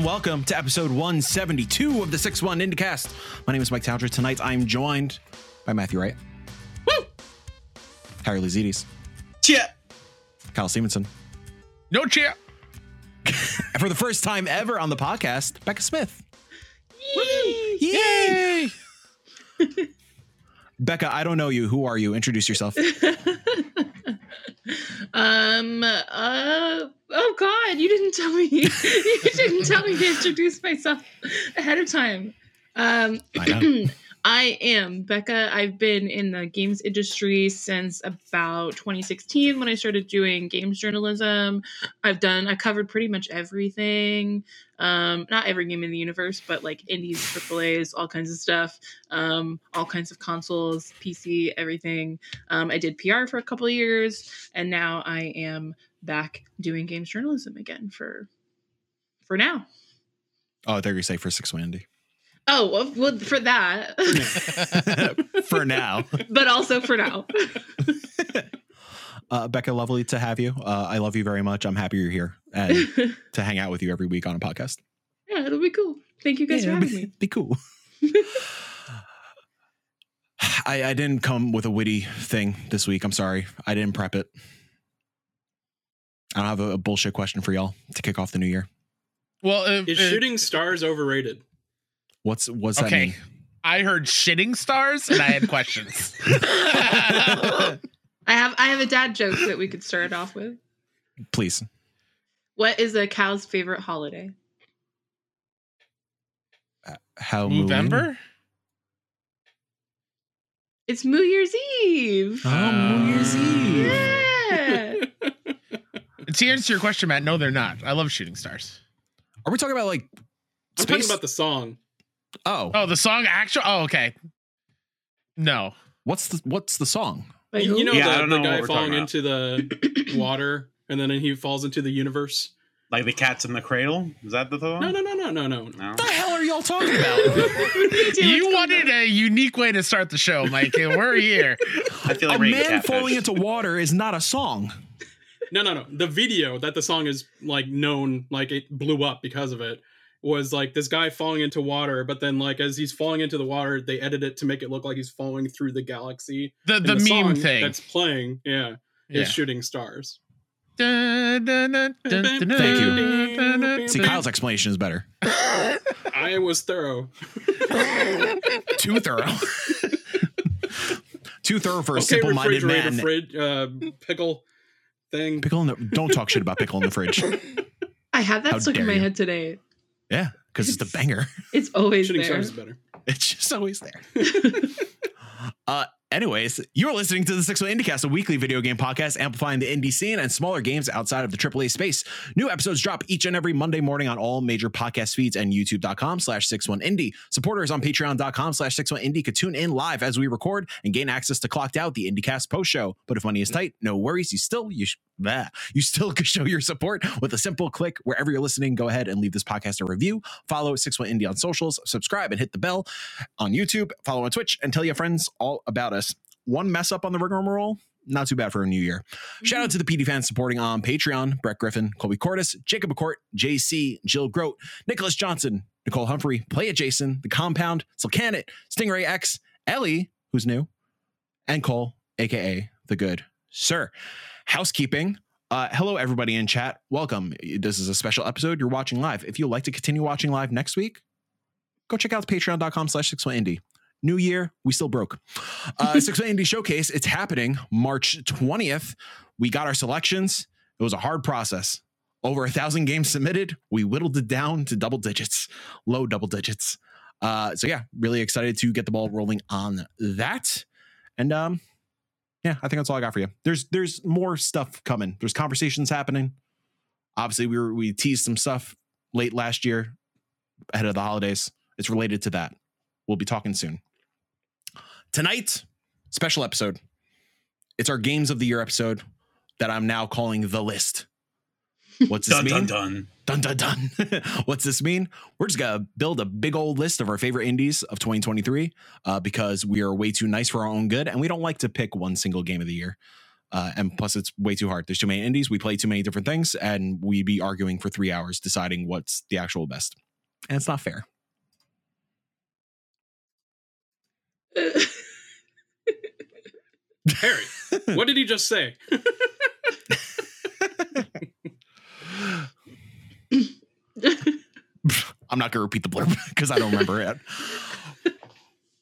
And welcome to episode 172 of the 6 1 Indiecast. My name is Mike Towner. Tonight I'm joined by Matthew Wright. Woo! Harry Lazides. Cheer. Kyle Stevenson. No cheer. And for the first time ever on the podcast, Becca Smith. Yay! Becca, I don't know you. Who are you? Introduce yourself. Um. Uh. Oh God! You didn't tell me. you didn't tell me to introduce myself ahead of time. Um. I. I am Becca. I've been in the games industry since about 2016 when I started doing games journalism. I've done, I covered pretty much everything. Um, not every game in the universe, but like indies, AAAs, all kinds of stuff. Um, all kinds of consoles, PC, everything. Um, I did PR for a couple of years, and now I am back doing games journalism again for for now. Oh, thought you say for 6 1 Indie. Oh, well for that, for now. but also for now. Uh, Becca, lovely to have you. Uh, I love you very much. I'm happy you're here and to hang out with you every week on a podcast. Yeah, it'll be cool. Thank you guys Yeah, for having be, me. be cool. I, I didn't come with a witty thing this week. I'm sorry. I didn't prep it. I don't have a, a bullshit question for y'all to kick off the new year. Well, uh, Is uh, shooting stars overrated? What's what's that mean? I heard shitting stars, and I had questions. I have I have a dad joke that we could start off with. Please. What is a cow's favorite holiday? Uh, how moving? Movember? It's New Year's Eve. Oh, New Year's Eve. Yeah. To answer your question, Matt, no, they're not. I love shooting stars. Are we talking about like I'm talking about the song. oh, Oh, the song actual. Oh, okay. No. what's the what's the song? Like You, you know who? Yeah, I the, don't the know what guy we're falling into the water and then he falls into the universe. Like the cats in the cradle? Is that the song? No, no, no, no, no, no. No. What the hell are y'all talking about? You wanted a unique way to start the show, Mike, and we're here. I feel like a man catfish. falling into water is not a song. No, no, no. The video that the song is like known, like it blew up because of it, was like this guy falling into water, but then like as he's falling into the water, they edit it to make it look like he's falling through the galaxy. The And the, meme thing. that's playing, yeah, Yeah. is shooting stars. Dun, dun, dun, dun, dun, Thank dun, dun, dun, See. Kyle's explanation is better. I was thorough. Too thorough. Too thorough for a okay, simple-minded man. fridge, uh, pickle thing. Pickle in the don't talk shit about pickle in the fridge. I had that How stuck in my you. head today. Yeah, because it's the banger. It's always Shooting there. stars is better. It's just always there. uh, anyways, you're listening to the Six One IndieCast, a weekly video game podcast amplifying the indie scene and smaller games outside of the AAA space. New episodes drop each and every Monday morning on all major podcast feeds and youtube.com slash 61indie. Supporters on patreon.com slash 61indie could tune in live as we record and gain access to Clocked Out, the IndieCast post show. But if money is tight, no worries. You still, you bah, you still could show your support with a simple click wherever you're listening. Go ahead and leave this podcast a review. Follow 61indie on socials, subscribe and hit the bell on YouTube, follow on Twitch, and tell your friends all about us. One mess up on the rigmarole, not too bad for a new year. Shout out to the PD fans supporting on Patreon Brett Griffin, Colby Cortis, Jacob McCourt, JC, Jill Grote, Nicholas Johnson, Nicole Humphrey, Play It Jason, The Compound, Silcanet, Stingray X, Ellie, who's new, and Cole, aka The Good Sir. Housekeeping. Uh, hello, everybody in chat. Welcome. This is a special episode. You're watching live. If you'd like to continue watching live next week, go check out patreon.com slash 61indie. New year, we still broke. Uh, 61 Indie Showcase, it's happening March 20th. We got our selections. It was a hard process. Over a thousand games submitted. We whittled it down to double digits, low double digits. Uh, so yeah, really excited to get the ball rolling on that. And um, yeah, I think that's all I got for you. There's there's more stuff coming. There's conversations happening. Obviously, we were we teased some stuff late last year ahead of the holidays. It's related to that. We'll be talking soon. Tonight, special episode. It's our games of the year episode that I'm now calling the list. What's this Dun mean? dun dun. Dun dun dun. What's this mean? We're just gonna build a big old list of our favorite indies of 2023 uh, because we are way too nice for our own good and we don't like to pick one single game of the year. Uh, and plus, it's way too hard. There's too many indies. We play too many different things, and we be arguing for three hours deciding what's the actual best. And it's not fair. Harry, what did he just say? I'm not going to repeat the blurb because I don't remember it.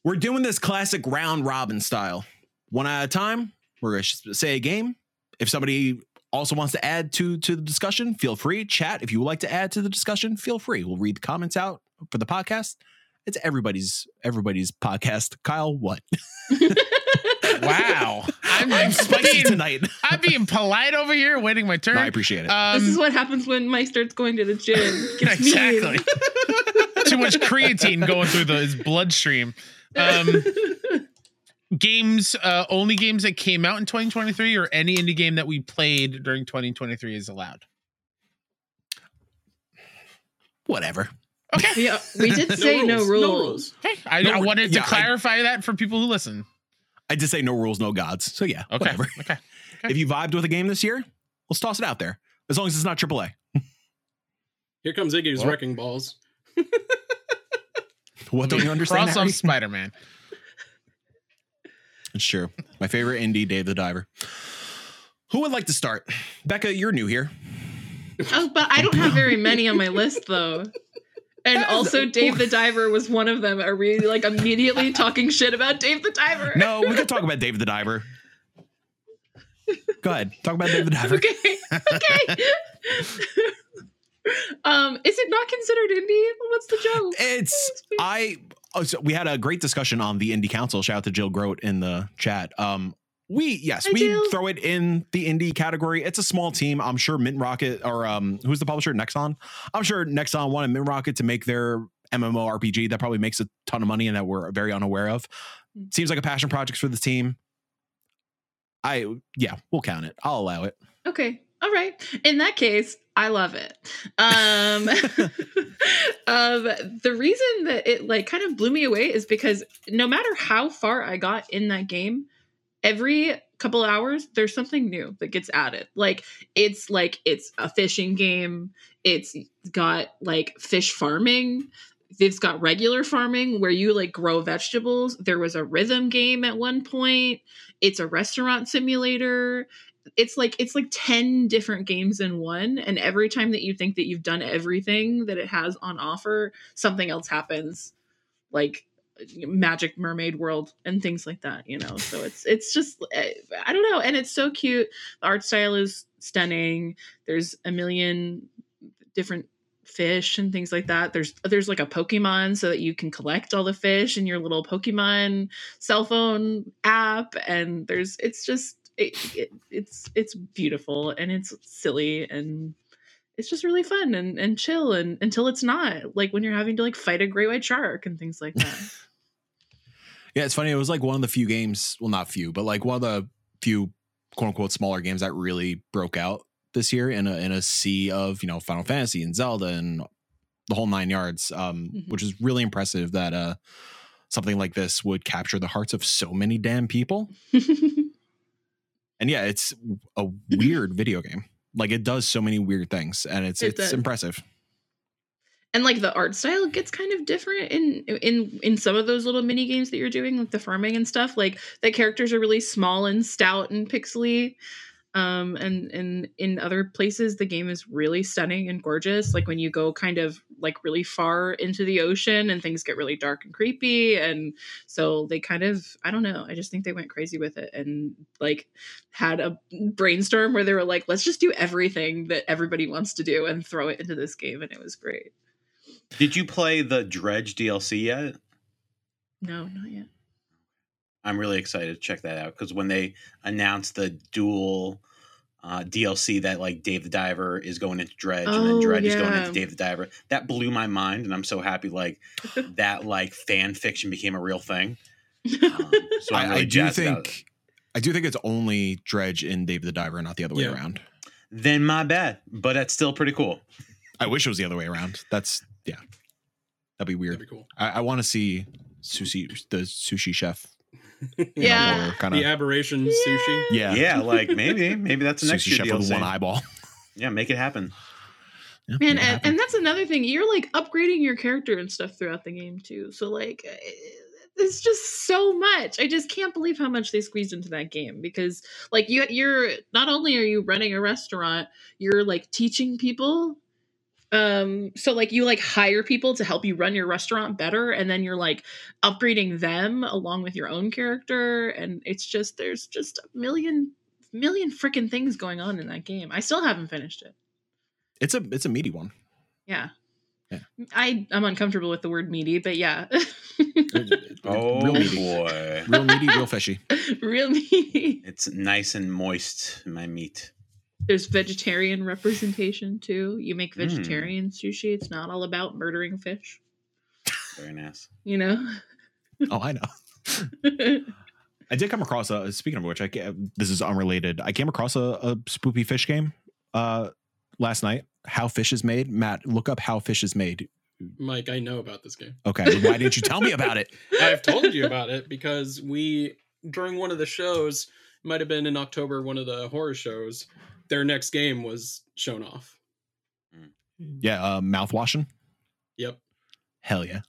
We're doing this classic round robin style. One at a time, we're going to say a game. If somebody also wants to add to to the discussion, feel free. Chat if you would like to add to the discussion, feel free. We'll read the comments out for the podcast. It's everybody's everybody's podcast. Kyle, what? Wow. I'm, I'm spicy being, tonight. I'm being polite over here, waiting my turn. No, I appreciate it. Um, this is what happens when Mike starts going to the gym. Gets exactly. Too much creatine going through the, his bloodstream. Um, games, uh, only games that came out in 2023 or any indie game that we played during 2023 is allowed. Whatever. Okay. uh, we did say no rules. No rules. Okay. I, No, I wanted yeah, to I- clarify that for people who listen. I just say no rules, no gods. So yeah, Okay. whatever. Okay. If you vibed with a game this year, let's toss it out there. As long as it's not AAA. Here comes Iggy's Well. wrecking balls. What don't you understand? Cross Harry? off Spider Man. It's true. My favorite indie, Dave the Diver. Who would like to start? Becca, you're new here. Oh, but I don't have very many on my list though. And also, Dave the Diver was one of them. Are we like immediately talking shit about Dave the Diver? No, we could talk about Dave the Diver. Go ahead. Talk about Dave the Diver. okay. Okay. um, is it not considered indie? What's the joke? It's I oh, so we had a great discussion on the indie council. Shout out to Jill Grote in the chat. Um we yes, Hi, we Jill. throw it in the indie category. It's a small team. I'm sure Mint Rocket or um who's the publisher? Nexon. I'm sure Nexon wanted Mint Rocket to make their MMO RPG that probably makes a ton of money and that we're very unaware of. Mm. Seems like a passion project for the team. I yeah, we'll count it. I'll allow it. Okay. All right. In that case, I love it. Um, um, the reason that it like kind of blew me away is because no matter how far I got in that game, every couple hours there's something new that gets added. Like it's like it's a fishing game. It's got like fish farming. It's got regular farming where you like grow vegetables. There was a rhythm game at one point. It's a restaurant simulator it's like it's like 10 different games in one and every time that you think that you've done everything that it has on offer something else happens like magic mermaid world and things like that you know? So it's it's just eh, i don't know. And it's so cute. The art style is stunning. There's a million different fish and things like that. There's there's like a pokemon so that you can collect all the fish in your little pokemon cell phone app. And there's it's just it, it, it's it's beautiful and it's silly and it's just really fun and, and chill and until it's not like when you're having to like fight a great white shark and things like that Yeah, it's funny. It was like one of the few games, well, not few, but like one of the few quote unquote smaller games that really broke out this year in a in a sea of, you know, Final Fantasy and Zelda and the whole nine yards. Um, Mhm. which is really impressive that uh something like this would capture the hearts of so many damn people. And yeah, it's a weird video game. Like it does so many weird things and it's It it's does. impressive. And like the art style gets kind of different in in in some of those little mini games that you're doing like the farming and stuff. Like the characters are really small and stout and pixely um and and in other places the game is really stunning and gorgeous. Like when you go kind of like really far into the ocean and things get really dark and creepy and so they kind of i don't know i just think they went crazy with it and like had a brainstorm where they were like let's just do everything that everybody wants to do and throw it into this game and it was great Did you play the Dredge DLC yet? no not yet I'm really excited to check that out because when they announced the dual uh, DLC that like Dave the Diver is going into Dredge and then Oh, Dredge is going into Dave the Diver, that blew my mind, and I'm so happy like that like fan fiction became a real thing. Um, so I'm really I do jazzed about it. think I do think it's only Dredge in Dave the Diver, not the other way around. Then my bad, but that's still pretty cool. I wish it was the other way around. That's yeah. That'd be weird. That'd be cool. I, I want to see sushi the sushi chef Yeah. kind of the aberration Yeah. sushi. yeah, Yeah, like maybe maybe that's the next sushi chef deal. with one eyeball. Yeah, make it happen. Yeah, Man, and, happen. and that's another thing. You're like upgrading your character and stuff throughout the game too. So like, eh, it's just so much. I just can't believe how much they squeezed into that game because like you, you're not only are you running a restaurant, you're like teaching people. Um, so like you like hire people to help you run your restaurant better, and then you're like upgrading them along with your own character, and it's just there's just a million million freaking things going on in that game. I still haven't finished it. it's a it's a meaty one. Yeah. Yeah. I I'm uncomfortable with the word meaty, but yeah. Oh real meaty, boy, real meaty, real fishy. Real meaty. it's nice and moist. My meat. There's vegetarian representation too. You make Mm. vegetarian sushi. It's not all about murdering fish, Very nice. you know. Oh, I know. I did come across a. Speaking of which, I this is unrelated. I came across a, a spoopy fish game uh last night. How fish is made. Matt, look up how fish is made. Mike, I know about this game. Okay, then why didn't you tell me about it? I've told you about it because we during one of the shows, might have been in October, one of the horror shows, their next game was shown off. Yeah, uh, mouth washing. Yep. Hell yeah.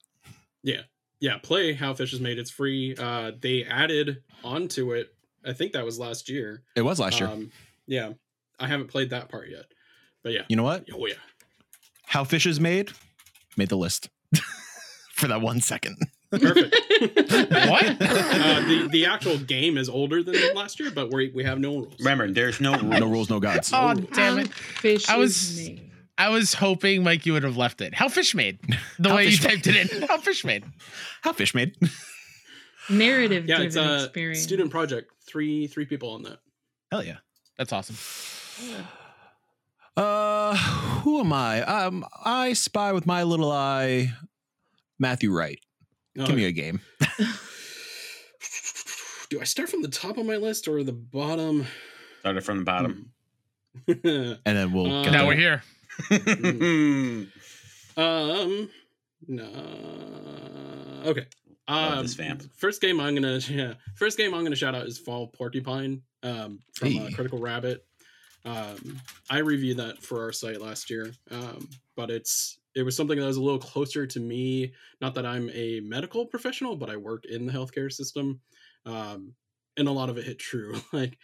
yeah. Yeah, play How Fish is Made. It's free. Uh they added onto it, I think that was last year. It was last year. Um, yeah. I haven't played that part yet. But yeah. You know what? Oh yeah. How fish is made made the list for that one second. Perfect. What? uh, the the actual game is older than last year, but we we have no rules. Remember, there's no rules. no rules, no gods. Oh damn it! Fish I was- made. I was hoping Mike you would have left it. How fish made? The How way you fish made. typed it in. How fish made? How fish made. narrative Yeah, driven it's a experience. student project. Three three people on that. Hell yeah. That's awesome. Uh, who am I? Um, I spy with my little eye. Matthew Wright. Give me a game. Do I start from the top of my list or the bottom? Started from the bottom. um, And then we'll Uh, get now we're here. Um, no. Okay. Love Um, this vamp. First game I'm gonna yeah. First game I'm gonna shout out is Fall Porcupine. Um, from uh, Critical Rabbit. Um, I reviewed that for our site last year. Um, but it's it was something that was a little closer to me. Not that I'm a medical professional, but I work in the healthcare system. Um, and a lot of it hit true. like,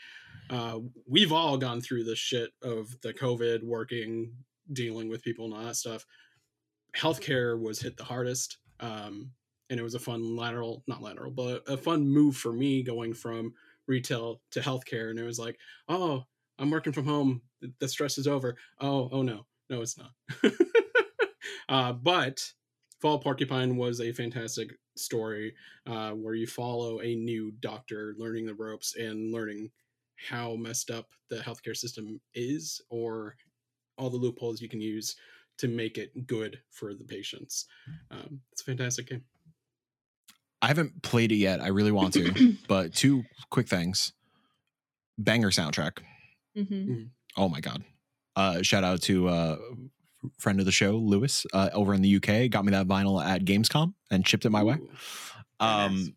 uh, we've all gone through the shit of the COVID working, dealing with people and all that stuff. Healthcare was hit the hardest. Um, and it was a fun lateral, not lateral, but a fun move for me going from retail to healthcare. And it was like, oh, I'm working from home. The- The stress is over. Oh, oh no, no, it's not. uh, but Fall Porcupine was a fantastic story uh, where you follow a new doctor learning the ropes and learning how messed up the healthcare system is or all the loopholes you can use to make it good for the patients. Um, it's a fantastic game. I haven't played it yet. I really want to. but two quick things. Banger soundtrack. Mhm. Oh my god. Uh shout out to uh friend of the show, Lewis, uh over in the UK. Got me that vinyl at Gamescom and shipped it my way. Ooh. Very Um nice.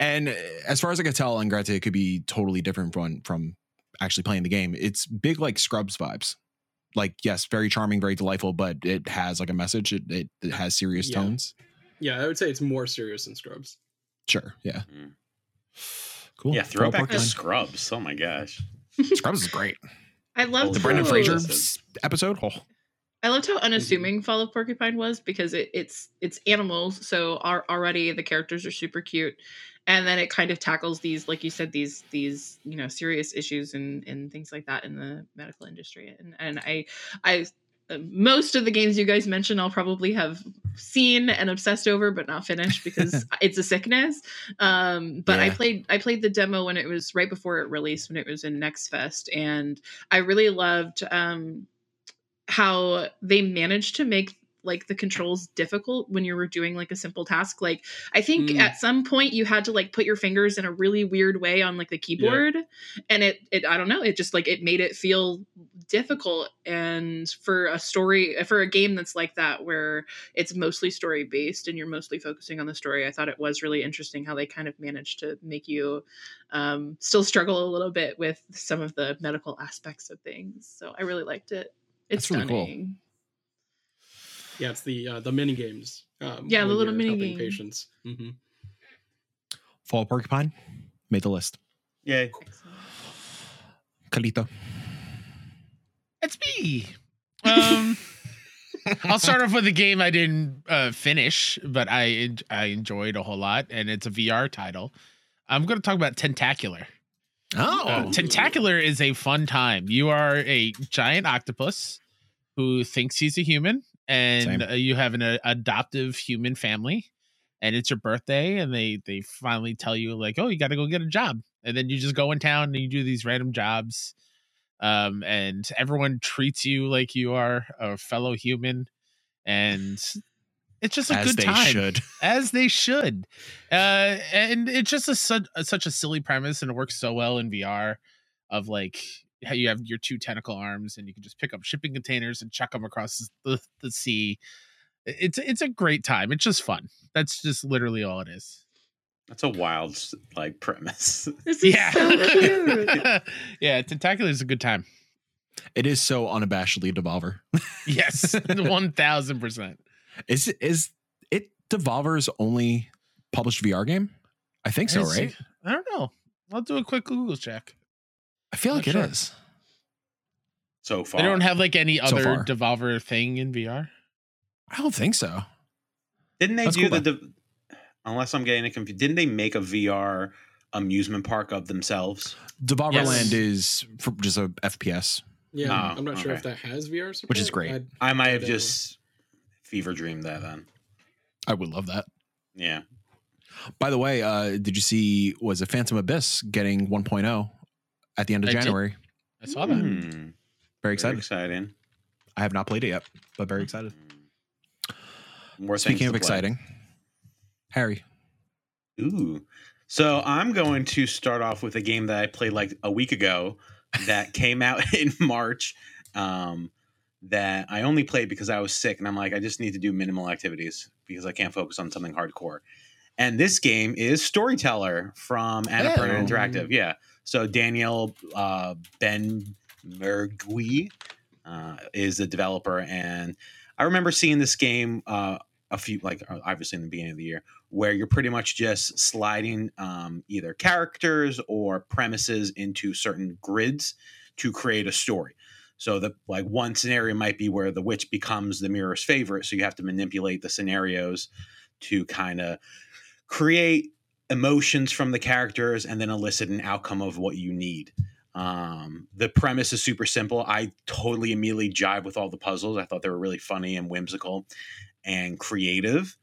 and as far as I can tell, and granted it could be totally different from from actually playing the game. It's big like Scrubs vibes. Like, yes, very charming, very delightful, but it has like a message. It it, it has serious Yeah. tones. Yeah, I would say it's more serious than Scrubs. Sure. Yeah. Mm. Cool. Yeah, throwback to Scrubs. Oh my gosh. Scrubs is great. I loved The Oh, Brendan how- Fraser episode. Oh, I loved how unassuming Fall of Porcupine was because it, it's it's animals, so are, already the characters are super cute, and then it kind of tackles these, like you said, these these you know serious issues and and things like that in the medical industry. And and I I uh, most of the games you guys mentioned, I'll probably have seen and obsessed over, but not finished because it's a sickness. Um, but I played I played the demo when it was right before it released when it was in Next Fest, and I really loved um, how they managed to make like the controls difficult when you were doing like a simple task. Like I think Mm. at some point you had to like put your fingers in a really weird way on like the keyboard, and it it I don't know it just like it made it feel difficult. And for a story for a game that's like that where it's mostly story based and you're mostly focusing on the story, I thought it was really interesting how they kind of managed to make you um, still struggle a little bit with some of the medical aspects of things. So I really liked it. It's That's really cool. Yeah, it's the uh, the mini games. Um, Yeah, the little you're mini helping game. patients. hmm Fall Porcupine made the list. Yay. Excellent. Kalito. It's me. Um, I'll start off with a game I didn't uh, finish, but I I enjoyed a whole lot, and it's a VR title. I'm going to talk about Tentacular. Oh, Uh, Tentacular is a fun time. You are a giant octopus who thinks he's a human, and uh, you have an uh, adoptive human family, and it's your birthday, and they they finally tell you like, oh, you got to go get a job, and then you just go in town and you do these random jobs, um, and everyone treats you like you are a fellow human, and it's just a as good they time should. as they should. Uh, and it's just a, such, a such a silly premise, and it works so well in VR. Of like how you have your two tentacle arms, and you can just pick up shipping containers and chuck them across the, the sea. It's it's a great time. It's just fun. That's just literally all it is. That's a wild like premise. This is Yeah, so cute. yeah. Tentacular is a good time. It is so unabashedly Devolver. Yes, one thousand percent. Is is it Devolver's only published VR game? I think so, Is- right? I don't know. I'll do a quick Google check. I feel like Not it sure. is. so far. They don't have like any other far. Devolver thing in VR. I don't think so. Didn't they That's do cool, the, the? Unless I'm getting it confused. Didn't they make a VR amusement park of themselves? Devolver Yes. Land is for just a FPS. Yeah, Oh, I'm not sure if that has VR support. Which is great. I'd- I might have Whatever. just fever dream that then. I would love that. Yeah. By the way, uh, did you see was a Phantom Abyss getting 1.0 at the end of I did. January? I saw that. Hmm, Very very exciting. I have not played it yet, but very excited. More Speaking of exciting, Harry. Ooh. So I'm going to start off with a game that I played like a week ago that came out in March. Um, that I only played because I was sick, and I'm like, I just need to do minimal activities because I can't focus on something hardcore. And this game is Storyteller from Annapurna Oh. Interactive. Yeah. So Daniel uh, Ben Mergui uh, is the developer, and I remember seeing this game uh, a few, like uh, obviously in the beginning of the year, where you're pretty much just sliding um, either characters or premises into certain grids to create a story. So the like one scenario might be where the witch becomes the mirror's favorite, so you have to manipulate the scenarios to kind of create emotions from the characters and then elicit an outcome of what you need. Um, the premise is super simple. I totally immediately jive with all the puzzles. I thought they were really funny and whimsical and creative.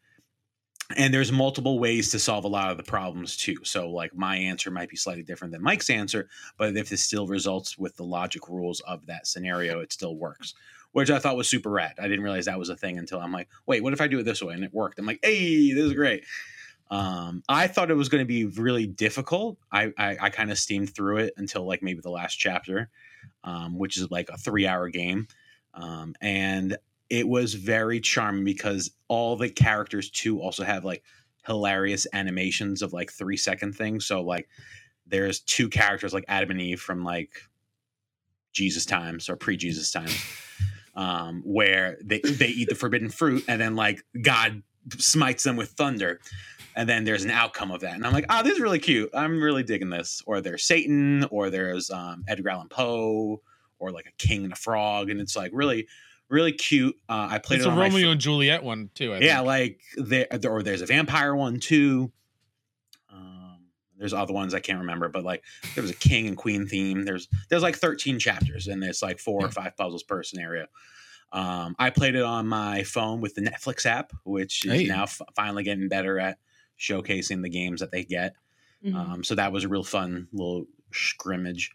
And there's multiple ways to solve a lot of the problems too. So, like, my answer might be slightly different than Mike's answer, but if it still results with the logic rules of that scenario, it still works, which I thought was super rad. I didn't realize that was a thing until I'm like, wait, what if I do it this way? And it worked. I'm like, hey, this is great. Um, I thought it was going to be really difficult. I, I, I kind of steamed through it until like maybe the last chapter, um, which is like a three hour game. Um, and it was very charming because all the characters too also have like hilarious animations of like three second things. So like there's two characters like Adam and Eve from like Jesus times or pre Jesus times, um, where they they eat the forbidden fruit and then like God smites them with thunder. And then there's an outcome of that. And I'm like, oh, this is really cute. I'm really digging this. Or there's Satan, or there's um, Edgar Allan Poe, or like a king and a frog. And it's like really, really cute. Uh, I played It's it a on my Romeo and Juliet one too. I yeah, think. like there, or there's a vampire one too. Um, there's other ones I can't remember, but like there was a king and queen theme. There's there's like 13 chapters, and there's like four or five puzzles per scenario. Um, I played it on my phone with the Netflix app, which is Hey. now f- finally getting better at showcasing the games that they get. Mhm. Um, so that was a real fun little scrimmage.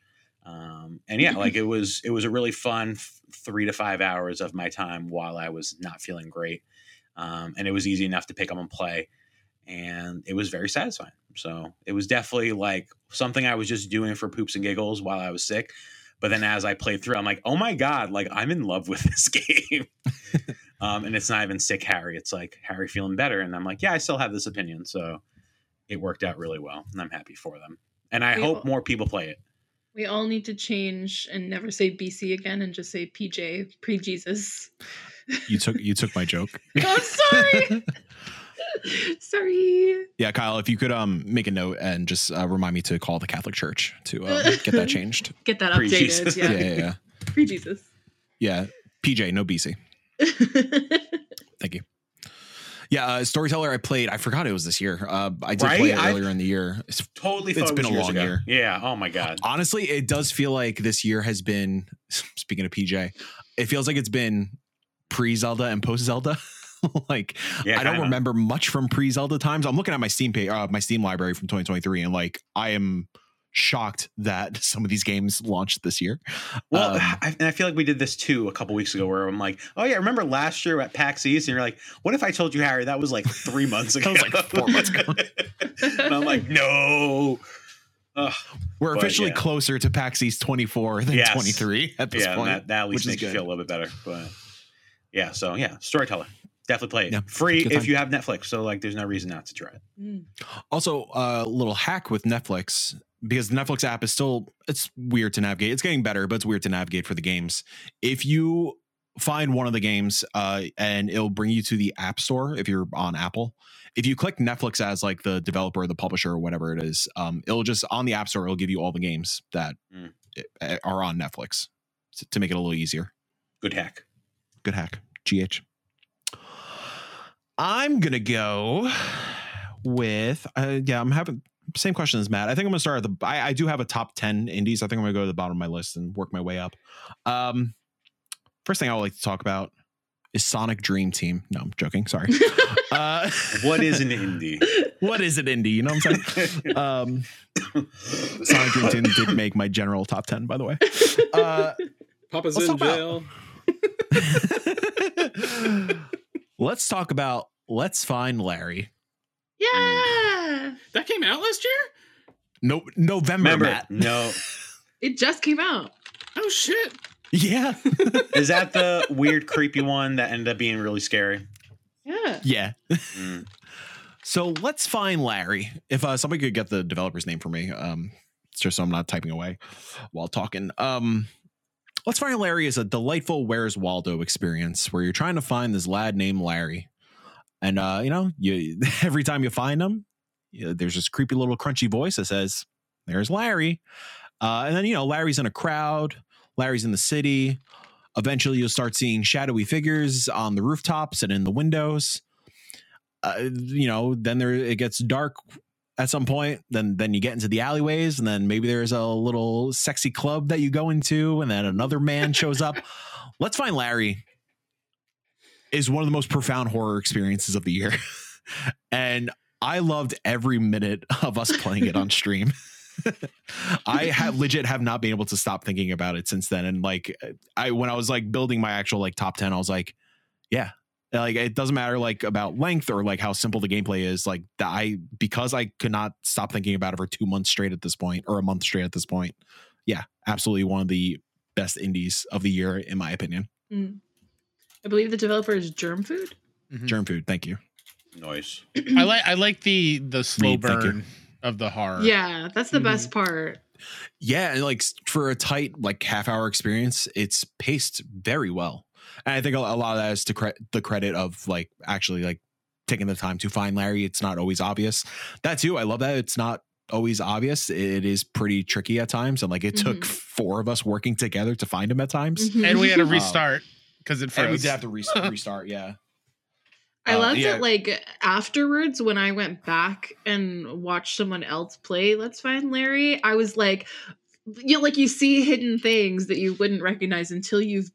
Um, and yeah, like it was it was a really fun f- three to five hours of my time while I was not feeling great, um, and it was easy enough to pick up and play, and it was very satisfying. So it was definitely like something I was just doing for poops and giggles while I was sick. But then as I played through, I'm like, oh my god, like I'm in love with this game. um, and it's not even sick Harry; it's like Harry feeling better, and I'm like, yeah, I still have this opinion, so it worked out really well, and I'm happy for them. And I hope more people play it. We all need to change and never say BC again and just say PJ, pre Jesus. You took you took my joke. I'm sorry. sorry. Yeah, Kyle, if you could um make a note and just uh, remind me to call the Catholic Church to uh, get that changed. Get that Pre-Jesus. updated. Yeah, Yeah. yeah, yeah. Pre Jesus. Yeah, PJ, no BC. Thank you. Yeah, uh, storyteller. I played. I forgot it was this year. Uh, I did Right? play it I- earlier in the year. It's, Totally, It's it been a long ago. year. Yeah. Oh my god. honestly, it does feel like this year has been. Speaking of PJ, it feels like it's been pre Zelda and post Zelda. like Yeah. I don't remember much from pre Zelda times. I'm looking at my Steam page, uh, my Steam library from 2023, and like I am shocked that some of these games launched this year. Well, Um, I, and I feel like we did this too a couple weeks ago, where I'm like, "Oh yeah, remember last year at PAX East?" And you're like, "What if I told you, Harry, that was like three months ago?" That was like four months ago. and I'm like, "No." Ugh, We're But, officially yeah. closer to PAX East 24 than Yes. 23 at this yeah, and point. that, that at least which makes you feel a little bit better. But yeah, so yeah, storyteller, definitely play it. Yeah, Free if time. you have Netflix. So like, there's no reason not to try it. Mm. Also, a little hack with Netflix because the Netflix app is still it's weird to navigate. It's getting better, but it's weird to navigate for the games. If you find one of the games uh, and it'll bring you to the App Store if you're on Apple. If you click Netflix as like the developer, the publisher, or whatever it is, um, it'll just on the App Store. It'll give you all the games that Mm. are on Netflix to- make it a little easier. Good hack. Good hack. GH. I'm gonna go with uh, yeah. I'm having same question as Matt. I think I'm gonna start at the. I, I do have a top ten indies. I think I'm gonna go to the bottom of my list and work my way up. Um, first thing I would like to talk about is Sonic Dream Team. No, I'm joking. Sorry. uh, What is an indie? what is an indie? You know what I'm saying? Um, Sonic Dream Team did make my general top ten, by the way. Uh, Papa's in talk about- jail. Let's talk about Let's Find Larry. Yeah. That came out last year. No, November, Remember? Matt. No. It just came out. Oh shit! Yeah, Is that the weird, creepy one that ended up being really scary? Yeah. yeah. Mm. So let's find Larry. If uh, somebody could get the developer's name for me, um, it's just so I'm not typing away while talking. Um, let's find Larry is a delightful Where's Waldo experience where you're trying to find this lad named Larry, and uh, you know, you every time you find them, you there's this creepy little crunchy voice that says, "There's Larry," uh, and then you know, Larry's in a crowd. Larry's in the city. Eventually, you'll start seeing shadowy figures on the rooftops and in the windows. Uh, you know, then there it gets dark at some point. Then then you get into the alleyways, and then maybe there's a little sexy club that you go into, and then another man shows up. Let's find Larry is one of the most profound horror experiences of the year, and I loved every minute of us playing it on stream. I have legit have not been able to stop thinking about it since then. And like I when I was like building my actual like top 10, I was like, yeah. Like it doesn't matter like about length or like how simple the gameplay is. Like I because I could not stop thinking about it for two months straight at this point, or a month straight at this point. Yeah, absolutely one of the best indies of the year, in my opinion. Mm. I believe the developer is Germ Food. Mhm. Germ food, thank you. Nice. I like I like the the slow Reed, burn of the horror. Yeah, that's the Mhm. best part. Yeah, and like for a tight like half hour experience, it's paced very well. And I think a, a lot of that is to cre- the credit of like actually like taking the time to find Larry. It's not always obvious. That too, I love that it's not always obvious. It is pretty tricky at times, and like it took Mhm. four of us working together to find him at times. Mhm. And we had to restart because it froze. And we did have to re- restart. Yeah, I Uh, loved yeah. it like afterwards when I went back and watched someone else play Let's Find Larry. I was like, you like you see hidden things that you wouldn't recognize until you've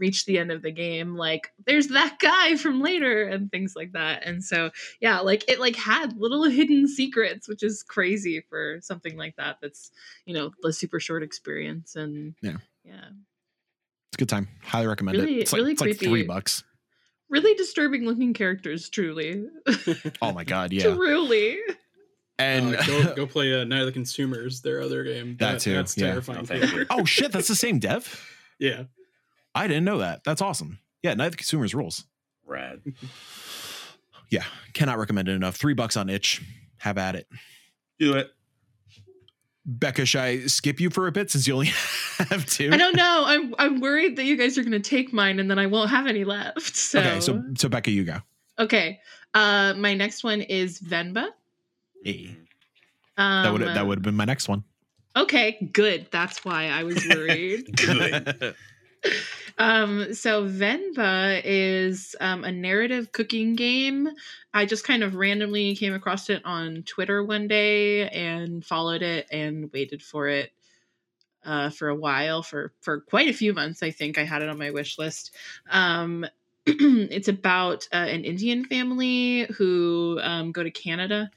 reached the end of the game like there's that guy from later and things like that and so yeah like it like had little hidden secrets which is crazy for something like that that's you know the super short experience and Yeah. yeah It's a good time. Highly recommend Really- it. It's like, really it's like three bucks. really disturbing looking characters truly Oh my god, yeah. truly And Uh, go, go play uh, Night of the Consumers, their other game. That too, That's yeah. terrifying. No, oh shit, that's the same dev. yeah. I didn't know that. That's awesome. Yeah, Night of the Consumers rules. Rad. Yeah, cannot recommend it enough. Three bucks on itch. Have at it. Do it. Becca, should I skip you for a bit since you only have two? i don't know i'm i'm worried that you guys are going to take mine and then i won't have any left so Okay, so so Becca, you go. okay uh my next one is venba Hey. um, That would that would have been my next one. okay good that's why i was worried Good. um so venba is um, a narrative cooking game. I just kind of randomly came across it on twitter one day and followed it and waited for it uh, for a while for for quite a few months i think. I had it on my wish list. Um it's about uh, an indian family who um, go to canada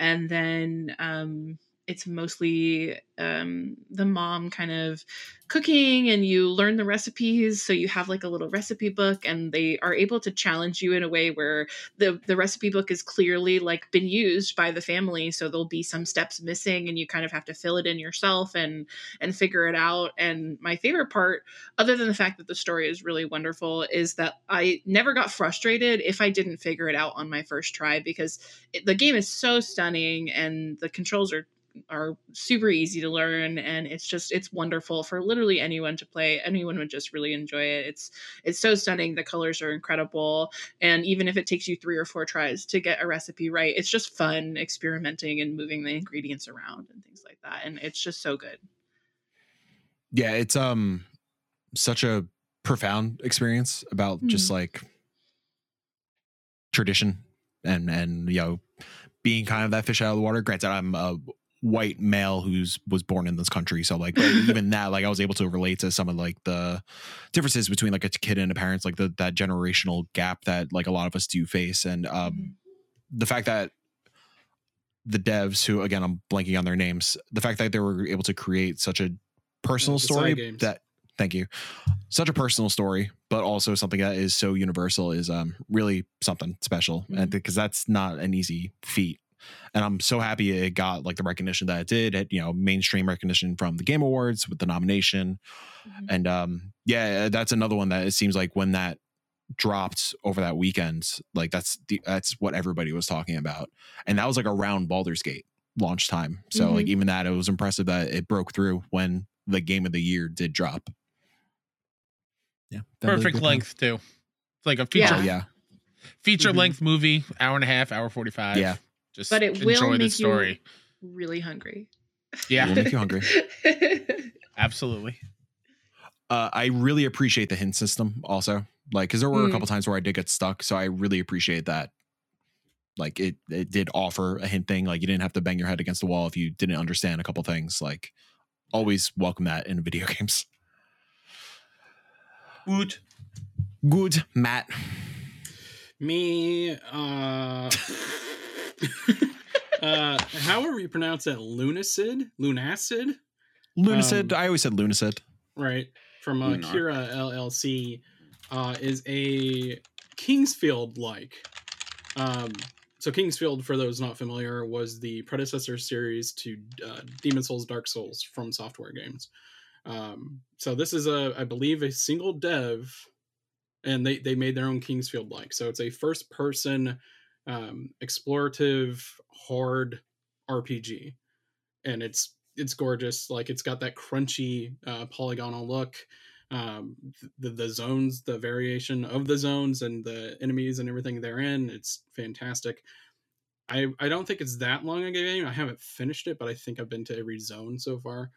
and then um, it's mostly um, the mom kind of cooking and you learn the recipes. So you have like a little recipe book and they are able to challenge you in a way where the the recipe book is clearly like been used by the family. So there'll be some steps missing and you kind of have to fill it in yourself and and figure it out. And my favorite part other than the fact that the story is really wonderful is that I never got frustrated if I didn't figure it out on my first try because it, the game is so stunning and the controls are are super easy to learn and it's just it's wonderful for literally anyone to play anyone would just really enjoy it it's it's so stunning the colors are incredible and even if it takes you three or four tries to get a recipe right it's just fun experimenting and moving the ingredients around and things like that and it's just so good Yeah, it's um such a profound experience about just Mhm. like tradition and and you know being kind of that fish out of the water. Granted, I'm a white male who's was born in this country, so like even that, like I was able to relate to some of like the differences between like a kid and a parents, like the that generational gap that like a lot of us do face, and um Mhm. the fact that the devs who again I'm blanking on their names, the fact that they were able to create such a personal side story that thank you such a personal story but also something that is so universal is um really something special. And Mhm. because that's not an easy feat and i'm so happy it got like the recognition that it did it you know mainstream recognition from the game awards with the nomination Mhm. and um yeah that's another one that it seems like when that dropped over that weekend like that's the that's what everybody was talking about and that was like around Baldur's Gate launch time so like even that it was impressive that it broke through when the game of the year did drop yeah that was a Perfect good time. length too. It's like a feature oh yeah feature Mhm. length movie, hour and a half, hour forty five. Yeah. Just but it will enjoy the make story. you really hungry Yeah, Will make you hungry absolutely. uh, I really appreciate the hint system also. Like, because there were a Mm. couple times where I did get stuck, so I really appreciate that. Like, it it did offer a hint thing. Like, you didn't have to bang your head against the wall if you didn't understand a couple things. Like, always welcome that in video games. Woot. Good, Matt. Me, uh, uh, however you pronounce that, Lunacid, Lunacid, Lunacid. Um, I always said Lunacid. right? From uh, Lunar. Kira LLC, uh, is a King's Field like. Um, so King's Field, for those not familiar, was the predecessor series to uh, Demon Souls, Dark Souls from Software Games. Um, so this is a, I believe, a single dev, and they they made their own King's Field like. So it's a first person, um, explorative, hard RPG, and it's it's gorgeous. Like it's got that crunchy uh, polygonal look. Um, the the zones, the variation of the zones and the enemies and everything therein, it's fantastic. I I don't think it's that long a game. I haven't finished it, but I think I've been to every zone so far,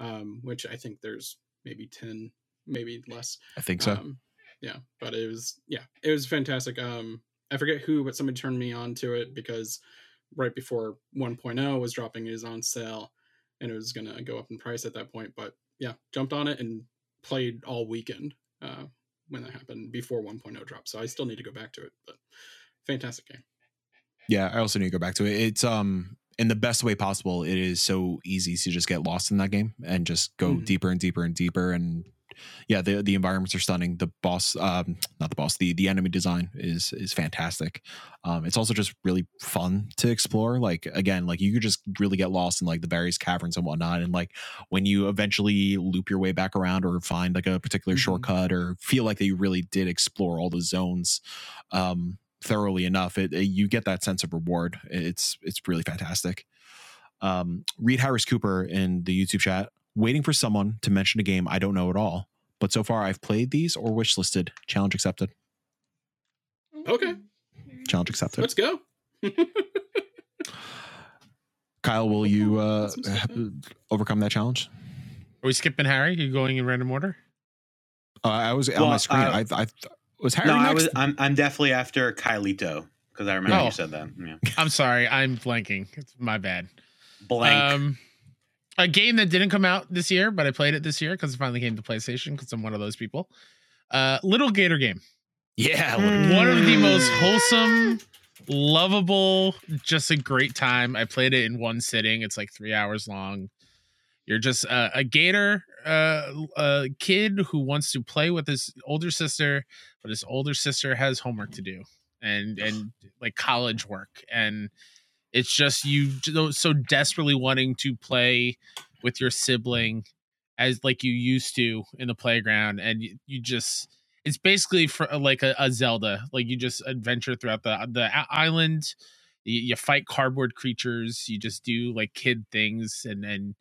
um, which I think there's maybe ten, maybe less. I think so. Um, yeah, but it was yeah, it was fantastic. Um, I forget who, but somebody turned me on to it because right before 1.0 was dropping, it was on sale, and it was gonna go up in price at that point. But yeah, jumped on it and played all weekend. uh, when that happened before 1.0 dropped. So I still need to go back to it. But fantastic game. Yeah, I also need to go back to it. It's um in the best way possible. It is so easy to just get lost in that game and just go Mhm. deeper and deeper and deeper. And yeah, the the environments are stunning. The boss, um, not the boss, the the enemy design is is fantastic. Um, it's also just really fun to explore. Like again, like you could just really get lost in like the various caverns and whatnot. And like when you eventually loop your way back around or find like a particular Mhm. shortcut or feel like that you really did explore all the zones um thoroughly enough it, it- you get that sense of reward it's it's really fantastic um reed harris cooper in the youtube chat waiting for someone to mention a game i don't know at all but so far i've played these or wish listed challenge accepted Okay. challenge accepted Let's go. kyle will you uh That's some stuff, yeah. overcome that challenge Are we skipping Harry? You going in random order? uh, i was on my screen uh, i i was harry no, I was. I'm, I'm definitely after Kylito because I remember Oh. you said that. Yeah. I'm sorry, I'm blanking. It's my bad. Blank. Um, a game that didn't come out this year, but I played it this year because it finally came to PlayStation because I'm one of those people. Uh, Little Gator Game. yeah Mm. One of the most wholesome, lovable, just a great time. I played it in one sitting. It's like three hours long. You're just uh, a gator, uh, a kid who wants to play with his older sister, but his older sister has homework to do and and like college work, and it's just you so desperately wanting to play with your sibling as like you used to in the playground, and you, you just it's basically for uh, like a, a Zelda. Like you just adventure throughout the the island. You, you fight cardboard creatures. You just do like kid things, and and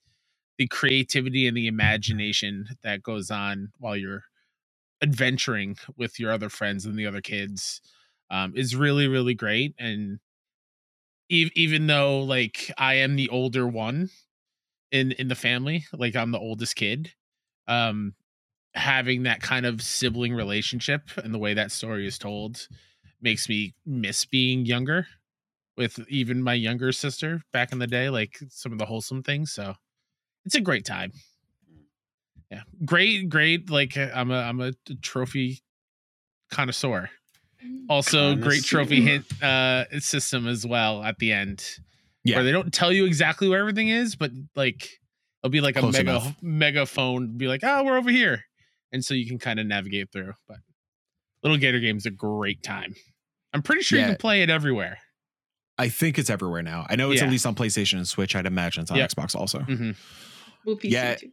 the creativity and the imagination that goes on while you're adventuring with your other friends and the other kids um, is really really great. And even though like I am the older one in in the family, like I'm the oldest kid, um, having that kind of sibling relationship and the way that story is told makes me miss being younger with even my younger sister back in the day like some of the wholesome things so it's a great time. Yeah great great like uh, i'm a i'm a trophy connoisseur also great trophy hit uh system as well at the end Yeah. where they don't tell you exactly where everything is but like it'll be like a Close mega enough. megaphone be like oh we're over here and so you can kind of navigate through but little gator game's is a great time i'm pretty sure you can play it everywhere i think it's everywhere now i know it's Yeah. at least on playstation and switch i'd imagine it's on Yep. xbox also Mhm. Well, PC Yeah. too.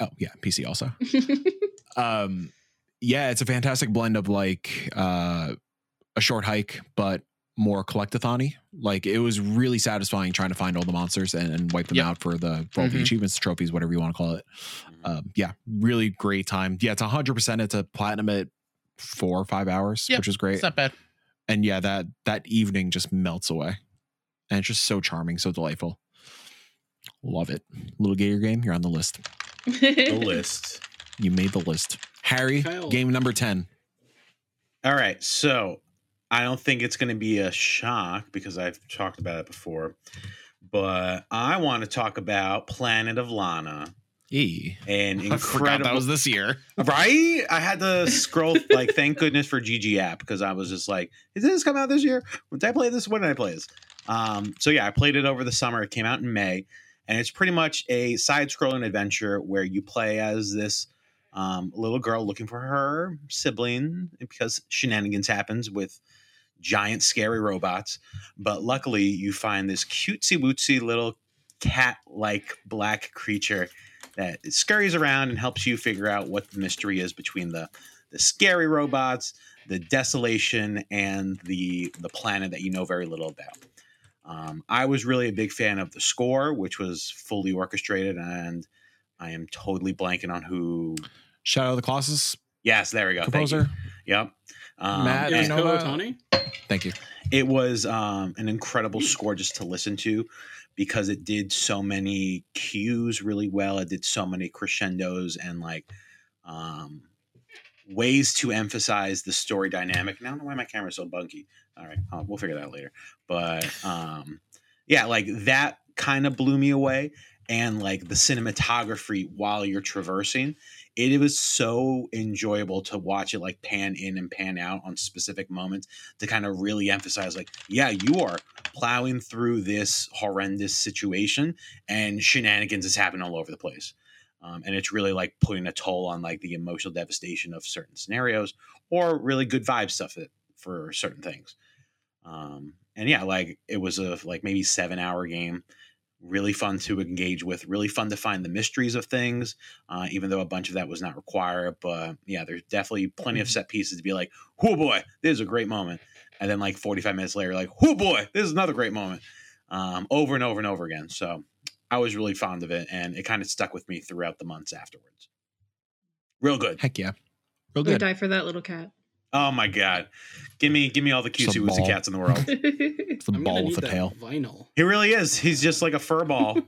oh yeah pc also um yeah it's a fantastic blend of like uh a short hike but more collectathon like it was really satisfying trying to find all the monsters and, and wipe them Yep. out for the for all the Mhm. achievements trophies whatever you want to call it. Um yeah really great time. Yeah it's 100% it's a platinum at four or five hours Yep, which is great. it's not bad. And yeah that that evening just melts away. And it's just so charming so delightful. Love it. Little gator game you're on the list. The list. you made the list harry Kyle. game number 10 All right, so I don't think it's going to be a shock because I've talked about it before, but I want to talk about Planet of Lana. E. An I forgot incredible, that was this year. right? I had to scroll. like, thank goodness for GG app because I was just like, "Did this come out this year? Did I play this? When did I play this?" Um, so yeah, I played it over the summer. It came out in May, and it's pretty much a side-scrolling adventure where you play as this um, little girl looking for her sibling because shenanigans happens with giant scary robots. But luckily, you find this cutesy wootsy little cat-like black creature that scurries around and helps you figure out what the mystery is between the the scary robots, the desolation, and the the planet that you know very little about. Um, I was really a big fan of the score, which was fully orchestrated, and I am totally blanking on who. Shadow of the Colossus Yes, there we go. Thank you. composer. Yep. Um, Matt, It you know Ko? Otani. Thank you. it was um, an incredible score just to listen to because it did so many cues really well. It did so many crescendos and like um, ways to emphasize the story dynamic. Now I don't know why my camera's so bunky. All right, uh, we'll figure that out later. But um, yeah, like that kind of blew me away. And like the cinematography while you're traversing it was so enjoyable to watch it like pan in and pan out on specific moments to kind of really emphasize like yeah you are plowing through this horrendous situation and shenanigans is happening all over the place. Um, and it's really like putting a toll on like the emotional devastation of certain scenarios or really good vibe stuff that, for certain things. Um, and yeah like it was a like maybe seven hour game really fun to engage with really fun to find the mysteries of things uh, even though a bunch of that was not required but yeah there's definitely plenty of set pieces to be like oh boy this is a great moment and then like 45 minutes later like oh boy this is another great moment um, over and over and over again so i was really fond of it and it kind of stuck with me throughout the months afterwards real good Heck yeah. Real Would good. die for that little cat. Oh my god give me give me all the Some cutesy wootsy ball. cats in the world It's the I'm ball with a tail. Vinyl. he really is he's just like a fur ball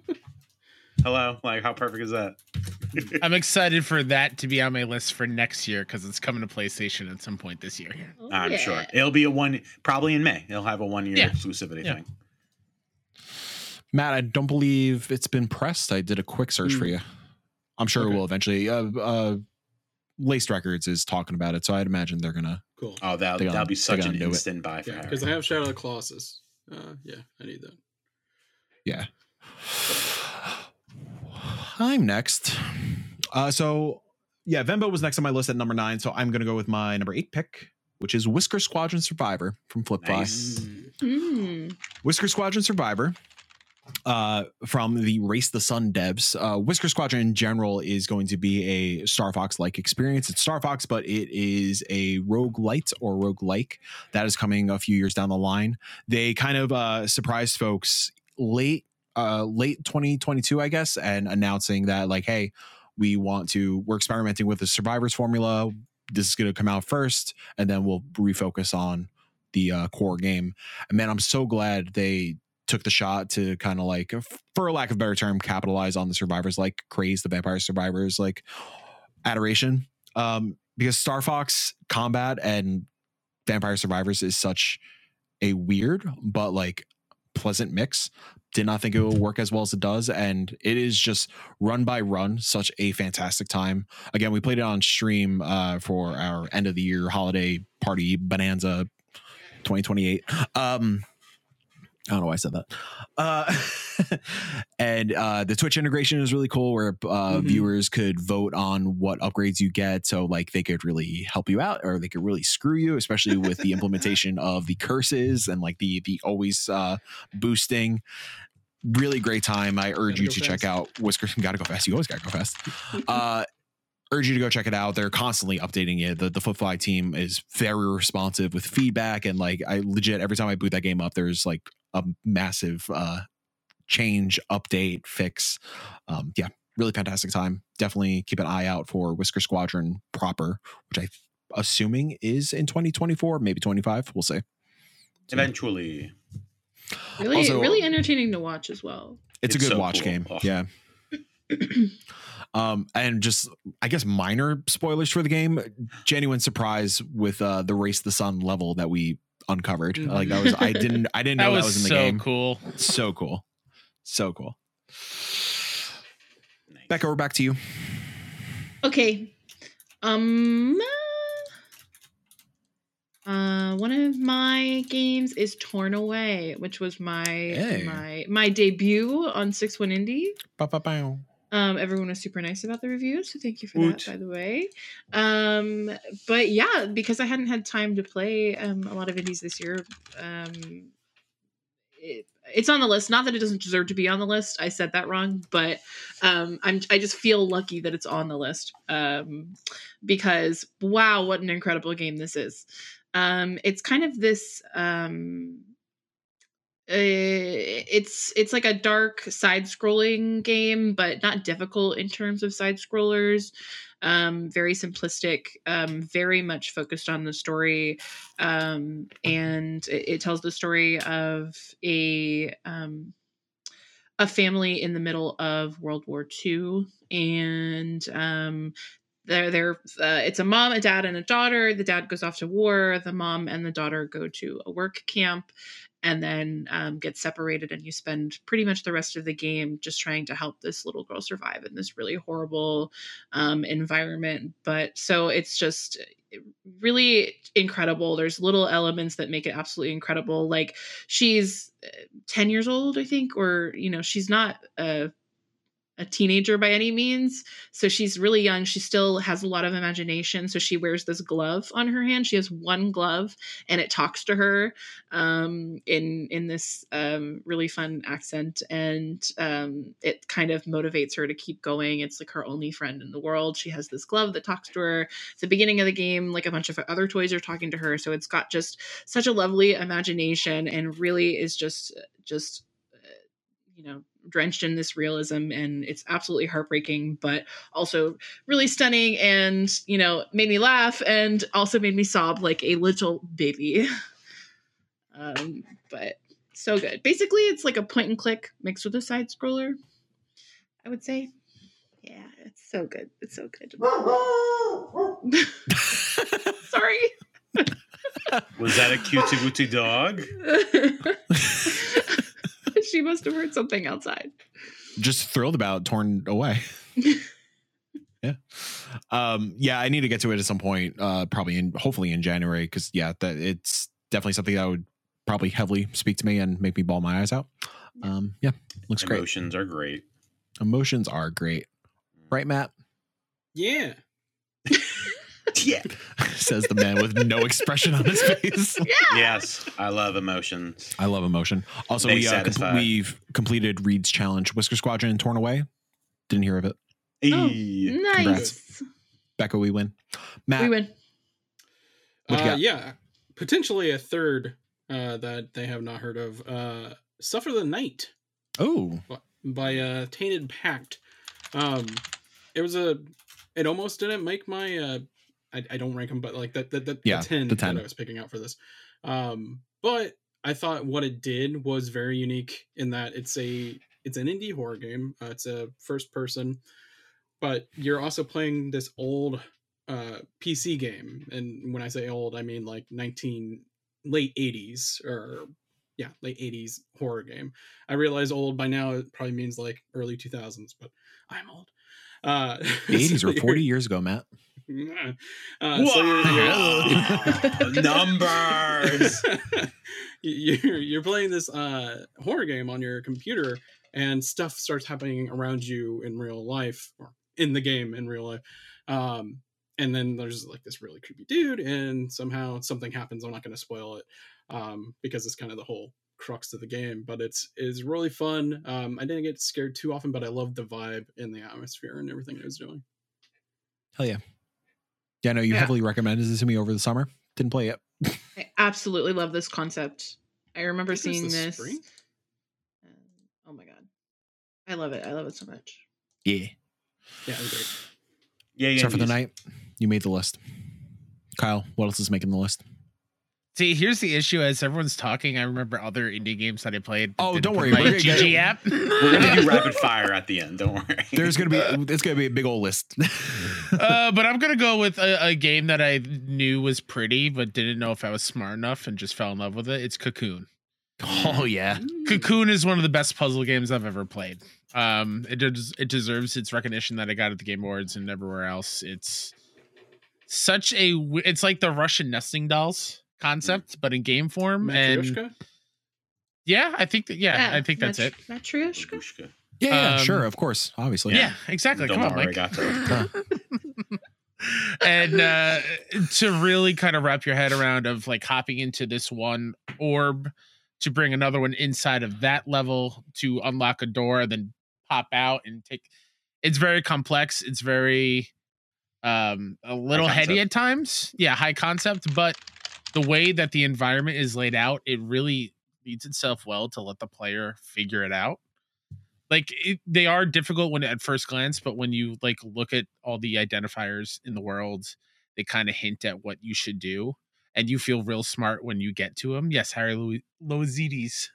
hello like how perfect is that I'm excited for that to be on my list for next year because it's coming to PlayStation at some point this year. Oh, I'm yeah. sure it'll be a one probably in May. It'll have a one year Yeah. exclusivity Yeah. thing. Matt, I don't believe it's been pressed. I did a quick search for Hmm. you. I'm sure it will eventually. Uh, uh, Laced Records is talking about it, so I'd imagine they're gonna. Cool. Oh, that They that'll gonna- be such gonna an do it. instant buy for Yeah, because I have Shadow of the Colossus. Uh, yeah, I need that. Yeah. I'm next. Uh, so yeah, Venba was next on my list at number nine, so I'm gonna go with my number eight pick, which is Whisker Squadron Survivor from Flippfly. Nice. Mm. Mm. Whisker Squadron Survivor uh, from the Race the Sun devs. Uh, Whisker Squadron in general is going to be a Star Fox like experience. It's Star Fox, but it is a rogue light or rogue like that is coming a few years down the line. They kind of uh, surprised folks late. Uh, late 2022, I guess, and announcing that, like, hey, we want to, we're experimenting with the survivors formula. This is going to come out first, and then we'll refocus on the uh, core game. And man, I'm so glad they took the shot to kind of like, for a lack of a better term, capitalize on the survivors like craze, the vampire survivors like adoration. Um, because Star Fox combat and vampire survivors is such a weird but like pleasant mix. Did not think it would work as well as it does, and it is just run by run, such a fantastic time. Again, we played it on stream uh, for our end of the year holiday party bonanza 2028. Um, I don't know why I said that. Uh, and uh, the Twitch integration is really cool, where uh, Mhm. viewers could vote on what upgrades you get. So, like, they could really help you out, or they could really screw you, especially with the implementation of the curses and like the the always uh, boosting. Really great time. I urge you to check out Whisker. Gotta go fast. You always gotta go fast. Urge you to go check it out. They're constantly updating it. The the Footfly team is very responsive with feedback and like I legit every time I boot that game up, there's like a massive uh change, update, fix. Um, yeah, really fantastic time. Definitely keep an eye out for Whisker Squadron proper, which I assuming is in 2024, maybe 25. We'll see. So, Eventually, Really, Also- really entertaining to watch as well. it's, a good so watch cool. game. Ugh. Yeah. um and just i guess minor spoilers for the game genuine surprise with uh the race the sun level that we uncovered like that was i didn't i didn't know That that was, was, in the so game cool. so cool so cool nice. becca we're back to you Okay. Um uh one of my games is Torn Away, which was my Hey. my my debut on 6 1 Indie. Ba-ba-bow. Um, everyone was super nice about the review, so thank you for that, by the way. Um, but yeah, because I hadn't had time to play um, a lot of indies this year, um, it, it's on the list. Not that it doesn't deserve to be on the list. I said that wrong, but um, I'm I just feel lucky that it's on the list um, because wow, what an incredible game this is. Um, it's kind of this. Um, it's it's like a dark side scrolling game but not difficult in terms of side scrollers um very simplistic um very much focused on the story um and it, it tells the story of a um a family in the middle of world war ii and um they're they're uh, it's a mom, a dad, and a daughter. The dad goes off to war. The mom and the daughter go to a work camp, and then um, get separated. And you spend pretty much the rest of the game just trying to help this little girl survive in this really horrible um, environment. But so it's just really incredible. There's little elements that make it absolutely incredible. Like she's uh, 10 years old, I think, or you know, she's not a a teenager by any means. So she's really young. She still has a lot of imagination. So she wears this glove on her hand. She has one glove and it talks to her um, in in this um, really fun accent. And um, it kind of motivates her to keep going. It's like her only friend in the world. She has this glove that talks to her. At the beginning of the game, like a bunch of other toys are talking to her. So it's got just such a lovely imagination and really is just just uh, you know drenched in this realism and it's absolutely heartbreaking but also really stunning and you know made me laugh and also made me sob like a little baby. Um but so good. Basically it's like a point and click mixed with a side scroller i would say. Yeah it's so good. It's so good. Sorry. Was that a cutesy wootsy dog? she must have heard something outside Just thrilled about torn away. yeah. Um, yeah, I need to get to it at some point, uh, probably in hopefully in January, because yeah, that it's definitely something that would probably heavily speak to me and make me bawl my eyes out. Um, yeah, looks great. Emotions are great. Emotions are great. Right, Matt? Yeah. Yeah. Says the man with no expression on his face. yeah yes, I love emotions. I love emotion. Also, They we, uh, com- we've completed Reed's challenge, Whisker Squadron, torn away. Didn't hear of it. Oh. Nice Congrats. Becca, we win. Matt, we win What you Uh, got? yeah. Potentially a third uh, that they have not heard of. Uh, Suffer the Night oh, by uh, Tainted Pact. Um, it was a. It almost didn't make my. I, I don't rank them, but like that the, the, Yeah, the ten the 10. that I was picking out for this. Um, but I thought what it did was very unique in that it's a it's an indie horror game. Uh, it's a first person, but you're also playing this old uh, PC game, and when I say old, I mean like 19 late 80s or yeah, late 80s horror game. I realize old by now it probably means like early 2000s, but I'm old. Uh, the 80s so were 40 years ago, Matt. uh, so you're- you're- Numbers. you're you're playing this uh horror game on your computer and stuff starts happening around you in real life or in the game in real life um and then there's like this really creepy dude and somehow something happens i'm not going to spoil it um because it's kind of the whole crux of the game but it's is really fun um i didn't get scared too often but i loved the vibe and the atmosphere and everything it was doing Hell yeah. Yeah, no, you Yeah. heavily recommended this to me over the summer. Didn't play it. I absolutely love this concept. I remember I seeing was the this. Um, oh my god, I love it! I love it so much. Yeah. yeah it was great Yeah, yeah. So for the night, you made the list. Kyle, what else is making the list? See, here's the issue. As everyone's talking, I remember other indie games that I played. Oh, didn't don't worry, My we're gonna GG app. We're gonna do rapid fire at the end. Don't worry. There's gonna be it's gonna be a big old list. uh, but I'm gonna go with a, a game that I knew was pretty, but didn't know if I was smart enough, and just fell in love with it. It's Cocoon. oh yeah. Cocoon is one of the best puzzle games I've ever played. Um, it des- it deserves its recognition that I got at the Game Awards and everywhere else. It's such a it's like the Russian nesting dolls concept, but in game form. And yeah, I think that yeah, I think that's it. Matryoshka. Yeah, yeah, Um, sure, of course, obviously. Yeah, exactly. Come on, Domo Mike. arigato. and uh to really kind of wrap your head around of like hopping into this one orb to bring another one inside of that level to unlock a door then pop out and take it's very complex it's very um a little heady at times yeah high concept but the way that the environment is laid out it really leads itself well to let the player figure it out like it, they are difficult when at first glance but when you like look at all the identifiers in the world they kind of hint at what you should do and you feel real smart when you get to them yes harry Lo- lozides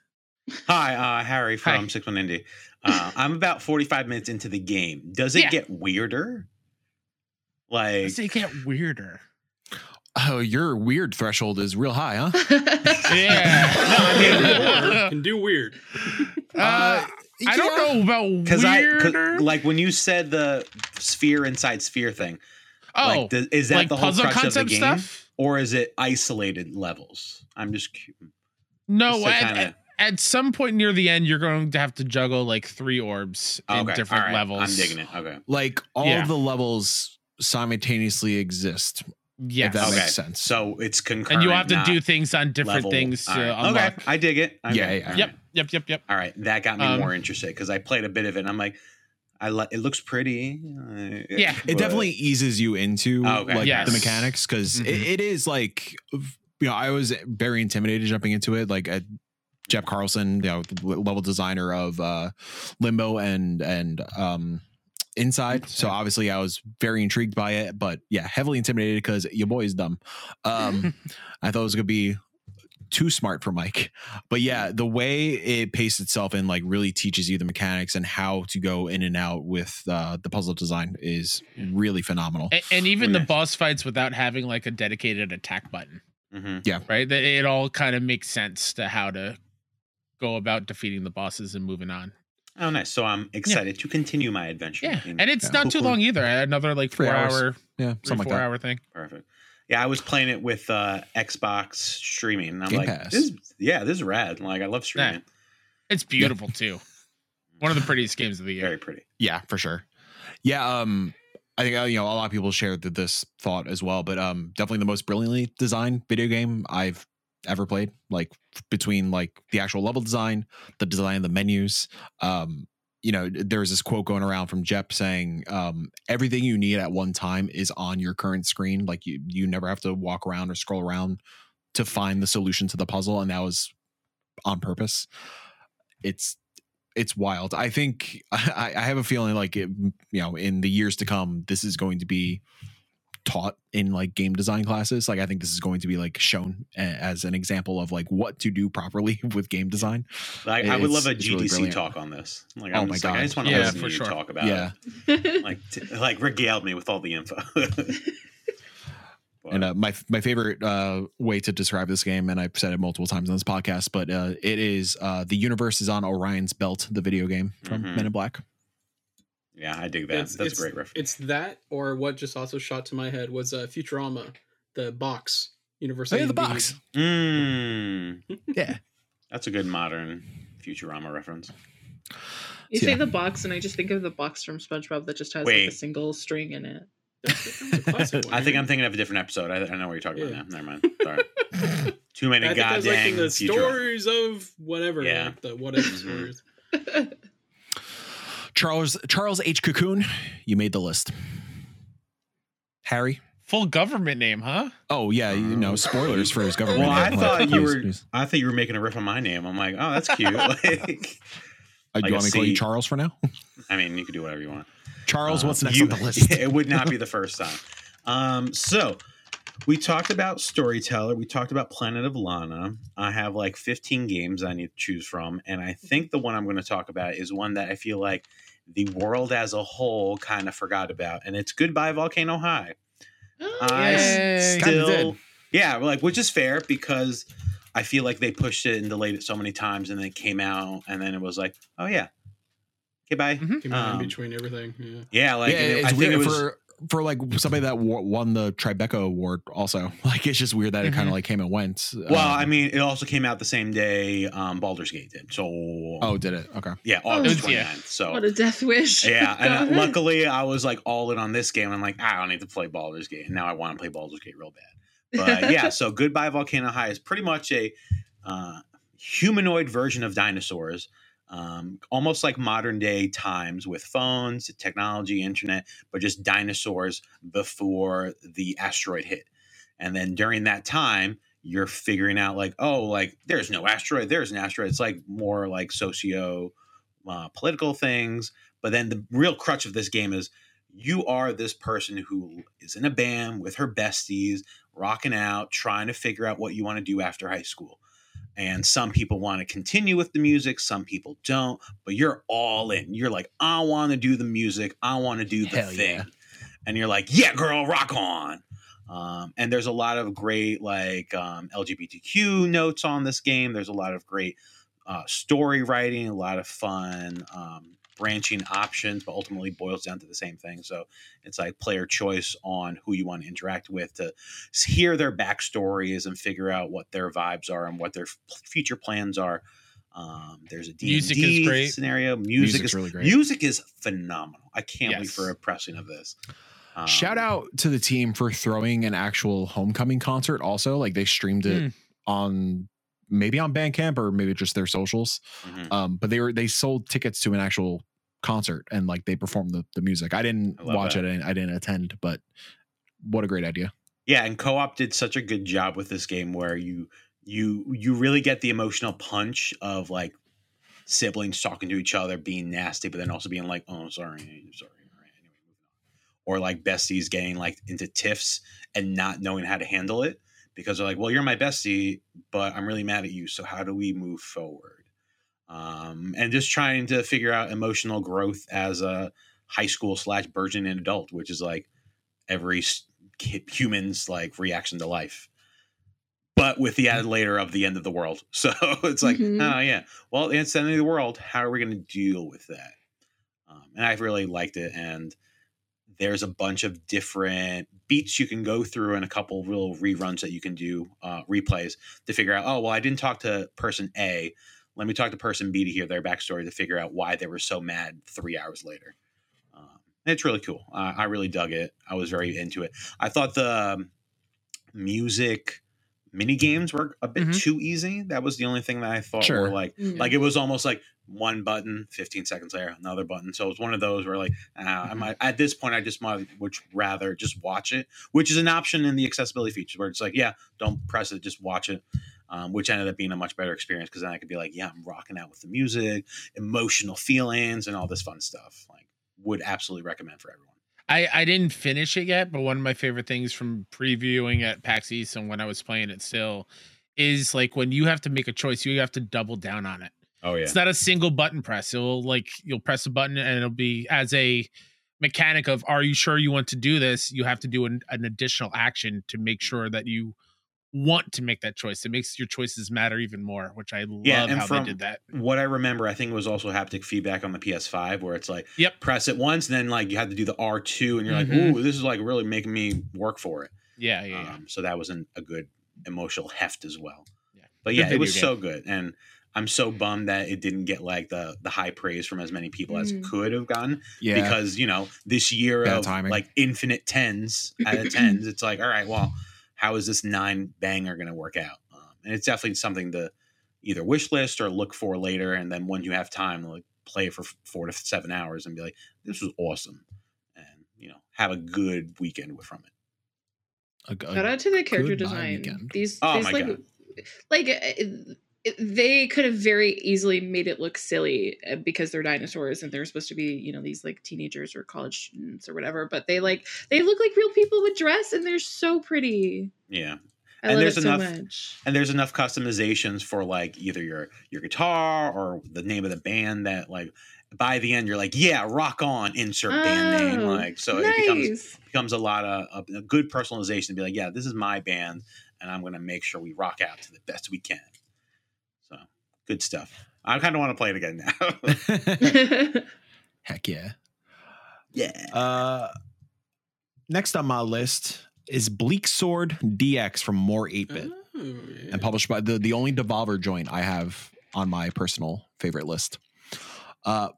Hi, uh, Harry Hi. from Six One Indie. Uh, I'm about 45 minutes into the game. Does it Yeah. get weirder? Like Let's say get weirder. Oh, your weird threshold is real high, huh? Yeah. Can do No, I mean, can do weird. uh, I don't know about because I 'cause, weirder. like when you said the sphere inside sphere thing. oh, like, th- is that like the whole puzzle crux of the game, stuff. or is it isolated levels? I'm just cu- No, just at, kinda- at, at some point near the end, you're going to have to juggle like three orbs in okay, different all right, levels. I'm digging it. Okay, Like all Yeah. of the levels simultaneously exist. Yes. If that okay. makes sense. So it's concurrent. and you have to do things on different level. things to All right. unlock. Okay, I dig it. Okay. Yeah, yeah. all Yep, yep, yep, yep. All right, that got me Um, more interested because I played a bit of it. and I'm like, I like it looks pretty. uh, Yeah. it definitely eases you into Oh, okay. like Yes. the mechanics because Mhm. it, it is like you know I was very intimidated jumping into it like at Jeppe Carlsen you know the level designer of uh Limbo and and um Inside so obviously I was very intrigued by it but yeah heavily intimidated because your boy is dumb um I thought it was gonna be too smart for Mike. But yeah, the way it paced itself and like really teaches you the mechanics and how to go in and out with uh, the puzzle design is really phenomenal. And, and even Okay. the boss fights without having like a dedicated attack button, Mhm. right? That it all kind of makes sense to how to go about defeating the bosses and moving on. Oh, nice. So I'm excited to continue my adventure. Yeah, in- and it's Yeah. not too long either. Another like Three four hours. hour, Yeah, three, something like four that. hour thing. perfect. Yeah, I was playing it with uh, Xbox streaming. And I'm Game like, Pass. this, is- yeah, this is rad. Like, I love streaming. It's beautiful too. One of the prettiest games of the year. Very pretty. Yeah, for sure. Yeah, um, I think uh, you know a lot of people share th- this thought as well, but um, definitely the most brilliantly designed video game I've ever played. Like between like the actual level design, the design of the menus. Um, you know, there's this quote going around from Jep saying, um, "Everything you need at one time is on your current screen. Like you, you never have to walk around or scroll around to find the solution to the puzzle." And that was on purpose. It's it's wild. I think I, I have a feeling like it, you know, in the years to come, this is going to be taught in like game design classes. Like I think this is going to be like shown a- as an example of like what to do properly with game design. Like, I would love a it's really GDC talk on this. Like, Oh I'm my just like, I just want to Yeah, listen for to you sure. talk about yeah, it. Like, t- like regaled me with all the info. and uh, my my favorite uh, way to describe this game, and I've said it multiple times on this podcast, but uh, it is uh, the universe is on Orion's belt, the video game from Mhm. Men in Black. Yeah, I dig that. It's- That's it's- a great reference. It's that, or what just also shot to my head was uh, Futurama, the box University. Oh, yeah, the box. Mm, Yeah, that's a good modern Futurama reference. You So, say yeah. the box, and I just think of the box from SpongeBob that just has like a single string in it. That's a classic one, I think? I'm thinking of a different episode. I, I know what you're talking Yeah. about now. Never mind. Sorry. Too many I think I was like goddamn the stories of whatever. Yeah. like the what if Mhm. stories. Charles Charles H. Cocoon, you made the list. Harry. Full government name, huh? Oh yeah, you know spoilers for his government. Well, I name. thought Like, you were. please. I thought you were making a riff on my name. I'm like, oh, that's cute. like, Uh, Like do you want me to call you Charles for now? I mean, you can do whatever you want. Charles, Um, what's next you- on the list? it would not be the first time. Um, so we talked about Storyteller. We talked about Planet of Lana. I have like 15 games I need to choose from, and I think the one I'm going to talk about is one that I feel like the world as a whole kind of forgot about, and it's Goodbye Volcano High. I Yay. Kinda still, yeah, like which is fair because I feel like they pushed it and delayed it so many times, and then it came out, and then it was like, oh yeah, okay, bye. Mhm. Um, in between everything. Yeah. Yeah, like yeah, it- it's I think weird it was. for for like somebody that won the Tribeca Award. Also, like it's just weird that it kind of like came and went. Well, Um, I mean, it also came out the same day um, Baldur's Gate did. So, oh, did it? Okay. yeah, August It was- yeah. 29th. So, What a death wish. yeah, and uh, luckily I was like all in on this game. I'm like, "Ah, I don't need to play Baldur's Gate. And now I want to play Baldur's Gate real bad. But yeah, so Goodbye Volcano High is pretty much a uh, humanoid version of dinosaurs. Um, almost like modern day times with phones, technology, internet, but just dinosaurs before the asteroid hit. And then during that time, you're figuring out like, oh, like there's no asteroid, there's an asteroid. It's like more like socio uh, political things. But then the real crutch of this game is you are this person who is in a band with her besties, rocking out, trying to figure out what you want to do after high school. And some people want to continue with the music, some people don't, but you're all in. You're like, I want to do the music, I want to do the Hell thing. yeah. and you're like, yeah, girl, rock on. Um, and there's a lot of great like um, LGBTQ notes on this game. There's a lot of great uh, story writing, a lot of fun um, branching options, but ultimately boils down to the same thing. So it's like player choice on who you want to interact with to hear their backstories and figure out what their vibes are and what their future plans are. Um, there's a D&D Music is great. scenario. Music Music's is really great. Music is phenomenal. I can't wait for a pressing of this. Um, Shout out to the team for throwing an actual homecoming concert. Also, like they streamed it Mm. on maybe on Bandcamp or maybe just their socials. mhm. Um, but they were they sold tickets to an actual concert and like they performed the, the music. I didn't I watch that. it and I didn't attend, but what a great idea. Yeah, and KO_OP did such a good job with this game where you you you really get the emotional punch of like siblings talking to each other, being nasty, but then also being like, "Oh, sorry, sorry." Right, anyway, moving. Or like besties getting like into tiffs and not knowing how to handle it because they're like, "Well, you're my bestie, but I'm really mad at you. So how do we move forward?" Um, and just trying to figure out emotional growth as a high school slash burgeoning adult, which is like every human's like reaction to life. But with the added layer of the end of the world. So it's like Mhm. oh yeah. Well it's the end of the world. How are we going to deal with that? Um, and i've really liked it and there's a bunch of different beats you can go through and a couple real reruns that you can do uh, replays to figure out oh well i didn't talk to person a let me talk to person b to hear their backstory to figure out why they were so mad three hours later um, it's really cool uh, i really dug it i was very into it i thought the um, music mini games were a bit Mhm. too easy that was the only thing that i thought Sure. were like Mm. like it was almost like one button 15 seconds later another button so it was one of those where like uh, i Mhm. might at this point i just might would rather just watch it which is an option in the accessibility features where it's like yeah don't press it just watch it um, which ended up being a much better experience because then i could be like yeah i'm rocking out with the music emotional feelings and all this fun stuff like would absolutely recommend for everyone I, I didn't finish it yet, but one of my favorite things from previewing at PAX East and when I was playing it still is like when you have to make a choice, you have to double down on it. oh yeah It's not a single button press. It'll like you'll press a button and it'll be as a mechanic of are you sure you want to do this? You have to do an, an additional action to make sure that you want to make that choice. It makes your choices matter even more, which I love Yeah, and how from- they did that. what I remember, I think it was also haptic feedback on the PS5, where it's like, Yep. press it once, and then like you had to do the R2, and you're like, Mhm. ooh, this is like really making me work for it. Yeah, yeah, yeah. Um, so that was an, a good emotional heft as well. Yeah. But yeah, it was game. so good, and I'm so bummed that it didn't get like the the high praise from as many people as it Mm. could have gotten Yeah. because you know this year Bad of timing. like infinite tens out of tens, it's like, all right, well, how is this nine banger going to work out? Um, and it's definitely something to either wish list or look for later, and then when you have time, like play for four to seven hours and be like, this was awesome, and you know, have a good weekend with from it. A- a- Shout out to the character design. weekend. These, Oh these my like, God. like uh, it- they could have very easily made it look silly uh, because they're dinosaurs and they're supposed to be, you know, these like teenagers or college students or whatever. But they like they look like real people with dress and they're so pretty. Yeah. I And love there's it so enough- much. and there's enough customizations for like either your your guitar or the name of the band that like by the end you're like yeah rock on insert band name Oh, like so it becomes becomes a lot of, of a good personalization to be like yeah this is my band and i'm going to make sure we rock out to the best we can so good stuff i kind of want to play it again now Heck yeah. yeah Uh, next on my list is Bleak Sword DX from More 8 Bit Oh, yeah. and published by the, the only Devolver joint I have on my personal favorite list. Uh,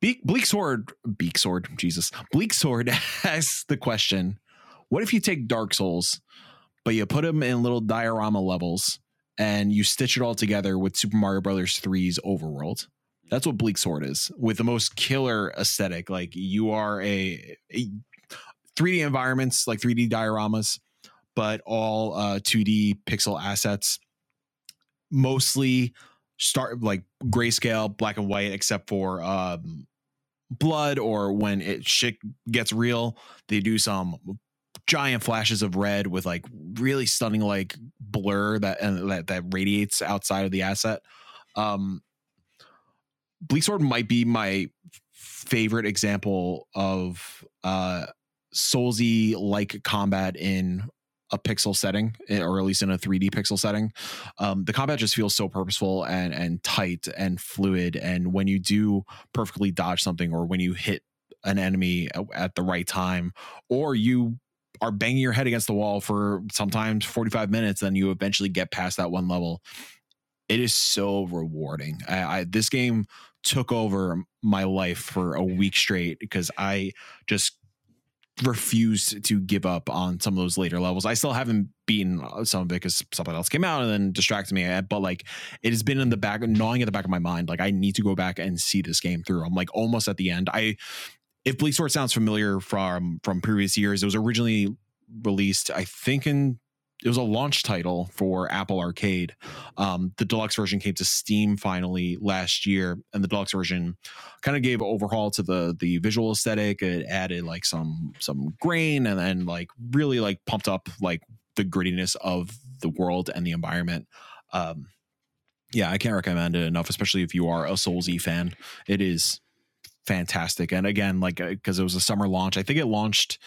Beak, Bleak Sword, Beak Sword, Jesus. Bleak Sword asks the question What if you take Dark Souls, but you put them in little diorama levels and you stitch it all together with Super Mario Brothers 3's overworld? That's what Bleak Sword is with the most killer aesthetic. Like you are a, a 3D environments, like 3D dioramas, but all uh, 2D pixel assets. Mostly start like grayscale, black and white, except for um, blood or when it shit gets real, they do some giant flashes of red with like really stunning like blur that and that that radiates outside of the asset. Um, Bleak Sword might be my favorite example of uh Soulsy like combat in a pixel setting, eh, or at least in a 3D pixel setting. Um, the combat just feels so purposeful and and tight and fluid. And when you do perfectly dodge something, or when you hit an enemy at the right time, or you are banging your head against the wall for sometimes 45 minutes, then you eventually get past that one level. It is so rewarding. I, I this game took over my life for a week straight because I just refused to give up on some of those later levels. I still haven't beaten uh, some of it because something else came out and then distracted me. Uh, But like, it has been in the back, gnawing at the back of my mind. Like, I need to go back and see this game through. I'm like almost at the end. I, if Bleak Sword sounds familiar from from previous years, it was originally released, I think in it was a launch title for Apple Arcade. Um, the deluxe version came to Steam finally last year, and the deluxe version kind of gave overhaul to the the visual aesthetic. It added like some some grain, and then like really like pumped up like the grittiness of the world and the environment. Um, yeah, I can't recommend it enough, especially if you are a Soulsy fan. It is fantastic, and again, like because it was a summer launch, I think it launched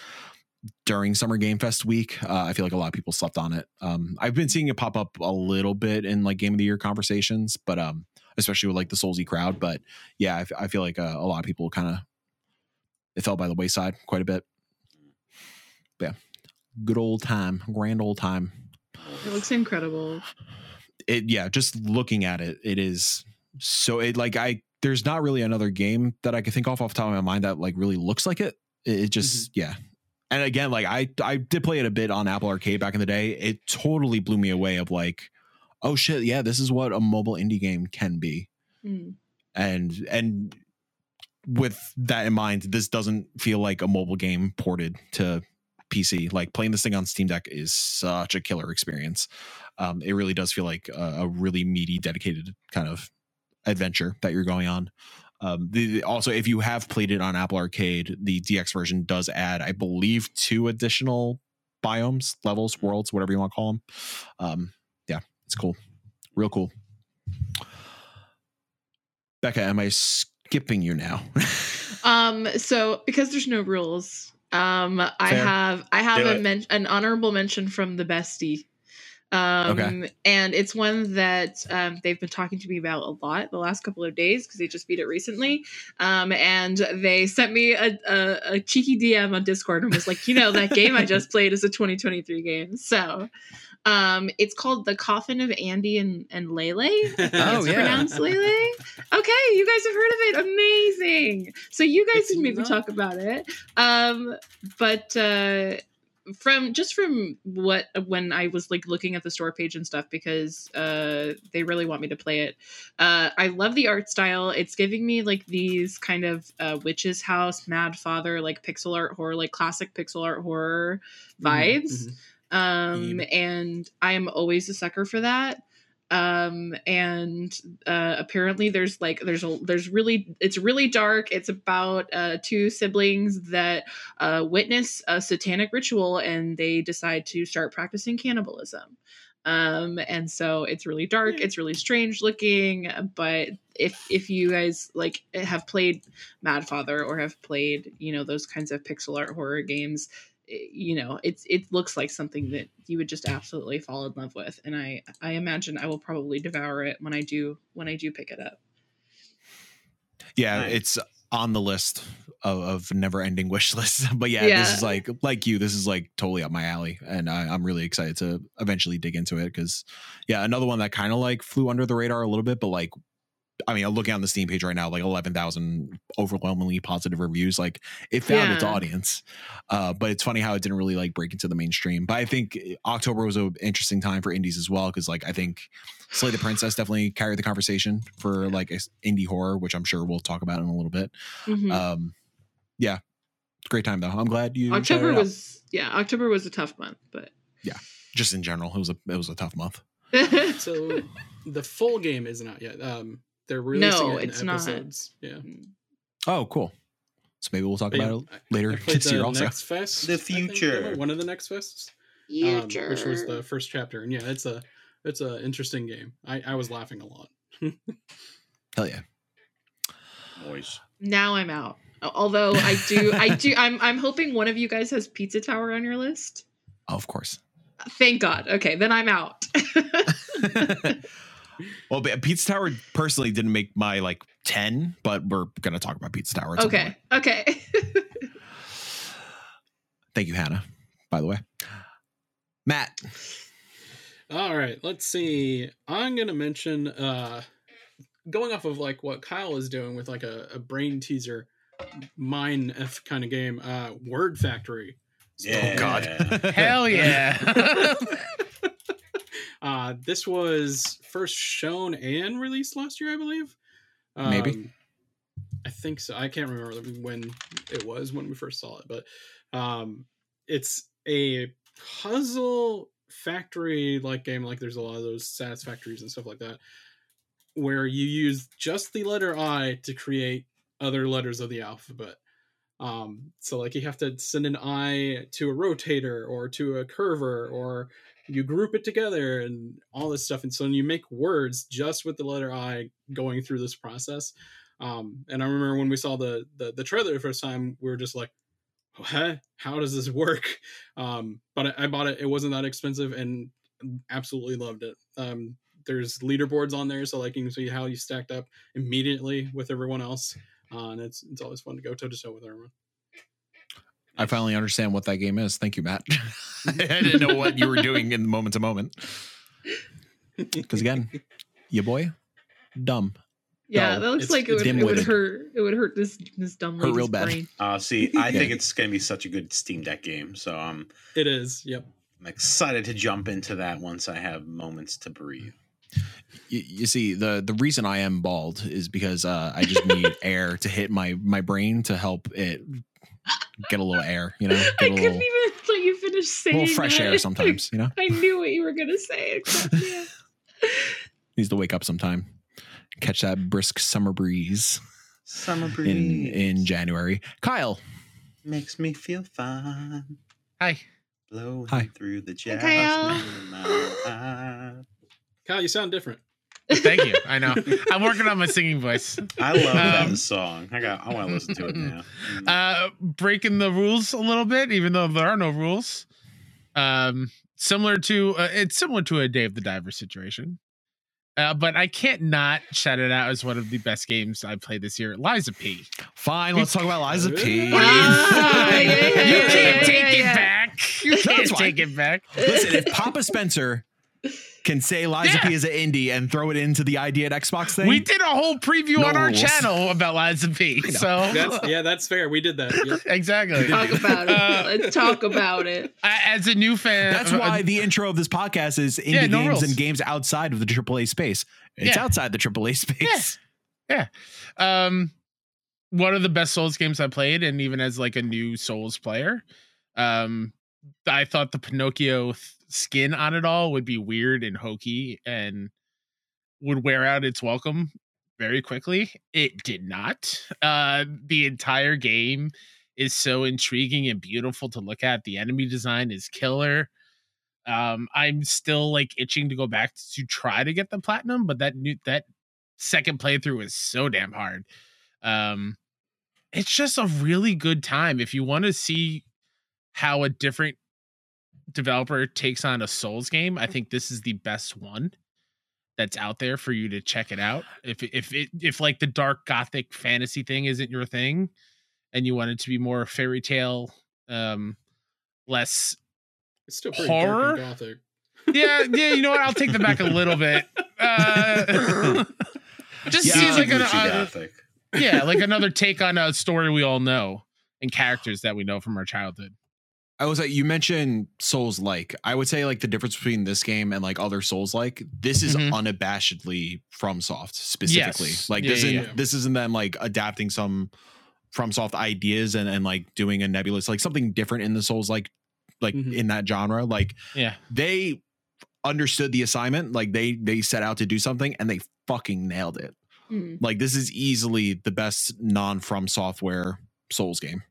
during Summer Game Fest week. Uh, I feel like a lot of people slept on it. Um, I've been seeing it pop up a little bit in like Game of the Year conversations, but um, especially with like the Soulsy crowd. But yeah, I feel like uh, a lot of people kind of it fell by the wayside quite a bit. But yeah, good old time, grand old time. It looks incredible. It yeah, just looking at it, it is so it like I there's not really another game that I could think off off the top of my mind that like really looks like it. It, just yeah. And again, like I I did play it a bit on Apple Arcade back in the day. It totally blew me away of like, oh shit, yeah, this is what a mobile indie game can be. Mm. And and with that in mind, this doesn't feel like a mobile game ported to PC. Like playing this thing on Steam Deck is such a killer experience. Um, it really does feel like a, a really meaty, dedicated kind of adventure that you're going on. Um, the, also, if you have played it on Apple Arcade, the DX version does add, I believe, two additional biomes, levels, worlds, whatever you want to call them. Um, yeah, it's cool, real cool. Becca, am I skipping you now? Um, so because there's no rules, um, I have I have men- an honorable mention from the bestie. Um, Okay. and it's one that um, they've been talking to me about a lot the last couple of days because they just beat it recently. Um, and they sent me a, a, a cheeky DM on Discord and was like, you know, that game I just played is a 2023 game. So um, it's called The Coffin of Andy and, and Leyley. Oh, it's yeah. pronounced Leyley. Okay, you guys have heard of it. Amazing. So you guys It's can maybe not- talk about it. Um, but uh from just from what when I was like looking at the store page and stuff because uh they really want me to play it. Uh I love the art style. It's giving me like these kind of uh witch's house, mad father, like pixel art horror, like classic pixel art horror vibes Mhm, um and i am always a sucker for that um and uh apparently there's like there's a there's really it's really dark. It's about uh two siblings that uh witness a satanic ritual and they decide to start practicing cannibalism. Um and so it's really dark it's really strange looking but if if you guys like have played mad father or have played you know those kinds of pixel art horror games Eh, you know it's it looks like something that you would just absolutely fall in love with and i i imagine i will probably devour it when i do when i do pick it up yeah, Nice. it's on the list of, of never ending wish lists. But yeah, Yeah. this is like like you, this is like totally up my alley. And I, I'm really excited to eventually dig into it because yeah, another one that kind of like flew under the radar a little bit, but like I mean, I'm looking on the Steam page right now, like 11,000 overwhelmingly positive reviews. Like it found its audience. Uh, but it's funny how it didn't really like break into the mainstream. But I think October was an interesting time for indies as well. Cause like I think Slay the Princess definitely carried the conversation for like a s- indie horror, which I'm sure we'll talk about in a little bit. Mhm. Um, yeah, great time though. I'm glad you. october it out. was yeah october was a tough month but Yeah. just in general. It was a it was a tough month. So the full game isn't out yet. Um, they're releasing No, it in it's not. Yeah. Oh, cool. So maybe we'll talk But yeah, about it later I played this year the also. Next Fest, The I think, future. one of the next fests, um, which was the first chapter, and yeah, it's a it's a interesting game. I, I was laughing a lot. Hell yeah. Boys. now i'm out Although I do, I do, I'm, I'm hoping one of you guys has Pizza Tower on your list. Oh, of course. Thank God. Okay, then I'm out. Well, but Pizza Tower personally didn't make my like 10, but we're going to talk about Pizza Tower. okay, point. okay. Thank you, Hannah, by the way. Matt. All right, let's see. I'm gonna mention uh going off of like what Kyle is doing with like a, a brain teaser mine F kind of game, uh Word Factory. Yeah. Oh, God. Hell yeah. uh this was first shown and released last year, I believe. Maybe. Um, I think so. I can't remember when it was when we first saw it, but um it's a puzzle factory like game like there's a lot of those satisfactories and stuff like that where you use just the letter i to create other letters of the alphabet um so like you have to send an i to a rotator or to a curver or you group it together and all this stuff and so you make words just with the letter i going through this process um and i remember when we saw the the, the trailer the first time we were just like what? How does this work? Um, but I, I bought it. It wasn't that expensive and absolutely loved it. Um, there's leaderboards on there, so like you can see how you stacked up immediately with everyone else. Uh, and it's it's always fun to go toe to toe with everyone. I finally understand what that game is. Thank you, Matt. I didn't know what you were doing in the moment to moment. Because again, your boy, dumb. yeah, No, that looks like it would, it would hurt. It would hurt this this dumb Hurt real bad. brain. Uh, see, I Yeah. think it's going to be such a good Steam Deck game. So I'm, It is. Yep. I'm excited to jump into that once I have moments to breathe. You, you see, the the reason I am bald is because uh, I just need air to hit my my brain to help it get a little air. You know, I get a couldn't little, even let you finish saying A little fresh that. air sometimes. You know, I knew what you were gonna say. Except, yeah. needs to wake up sometime, catch that brisk summer breeze Summer breeze in in January. Kyle, makes me feel fine. Hi. Blowing Hi. through the Kyle. jasmine in my. Kyle, you sound different. Thank you. I know. I'm working on my singing voice. I love Um, that song. I got. I want to listen to it now. Uh, breaking the rules a little bit, even though there are no rules. Um, similar to uh, it's similar to a Dave the Diver situation. Uh, but I can't not shout it out as one of the best games I played this year. Lies of P. fine. Let's talk about Lies of P. Ah, yeah, yeah, you yeah, can't take it back. You can't take it back. Listen, if Papa Spencer can say Liza Yeah. P is an indie and throw it into the ID@Xbox thing, We did a whole preview No on our channel about Lies of P. I know. So That's yeah, that's fair. We did that. Yep. exactly. Talk about it. Uh, Let's talk about it. As a new fan, That's uh, why the intro of this podcast is indie Yeah, no games rules. and games outside of the AAA space. It's Yeah. outside the AAA space. Yeah. Um one of the best souls games i played and even as like a new souls player um i thought the pinocchio th- skin on it all would be weird and hokey and would wear out its welcome very quickly. It did not. Uh the entire game is so intriguing and beautiful to look at. The enemy design is killer. Um i'm still like itching to go back to try to get the platinum but that new that second playthrough is so damn hard. Um, it's just a really good time. If you want to see how a different developer takes on a Souls game. I think this is the best one that's out there for you to check it out. If if it if like the dark gothic fantasy thing isn't your thing, and you want it to be more fairy tale, um, less It's still pretty dark Horror? and gothic. yeah yeah. You know what? I'll take them back a little bit. Uh, just Yeah, seems like an, uh, yeah, like another take on a story we all know and characters that we know from our childhood. I was like, you mentioned Souls like. I would say like the difference between this game and like other Souls like. This is Mhm. unabashedly FromSoft specifically. Yes. Like Yeah, this yeah, isn't yeah. this isn't them like adapting some FromSoft ideas and and like doing a nebulous like something different in the Souls like like Mhm. in that genre. Like Yeah. they understood the assignment. Like they they set out to do something and they fucking nailed it. Hmm. Like this is easily the best non from software Souls game.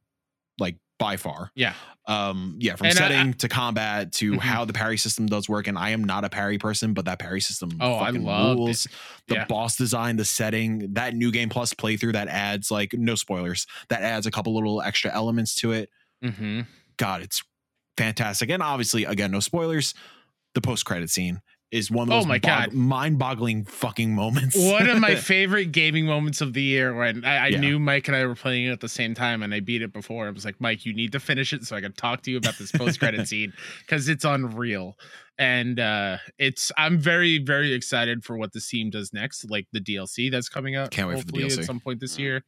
Like by far. Yeah. Um, yeah, from And I- setting to combat to Mhm. how the parry system does work. And I am not a parry person, but that parry system Oh, I fucking loved it. rules. The Yeah. boss design, the setting, that new game plus playthrough that adds like no spoilers, that adds a couple little extra elements to it. Mm-hmm. God, it's fantastic. And obviously, again, no spoilers. The post credit scene is one of the Oh most my God. mind boggling fucking moments. One of my favorite gaming moments of the year when I, I Yeah. knew Mike and I were playing it at the same time and I beat it before. I was like, Mike, you need to finish it so I can talk to you about this post credit scene because it's unreal. And uh it's I'm very, very excited for what this team does next, like the DLC that's coming out. Can't wait for the DLC. at some point this year.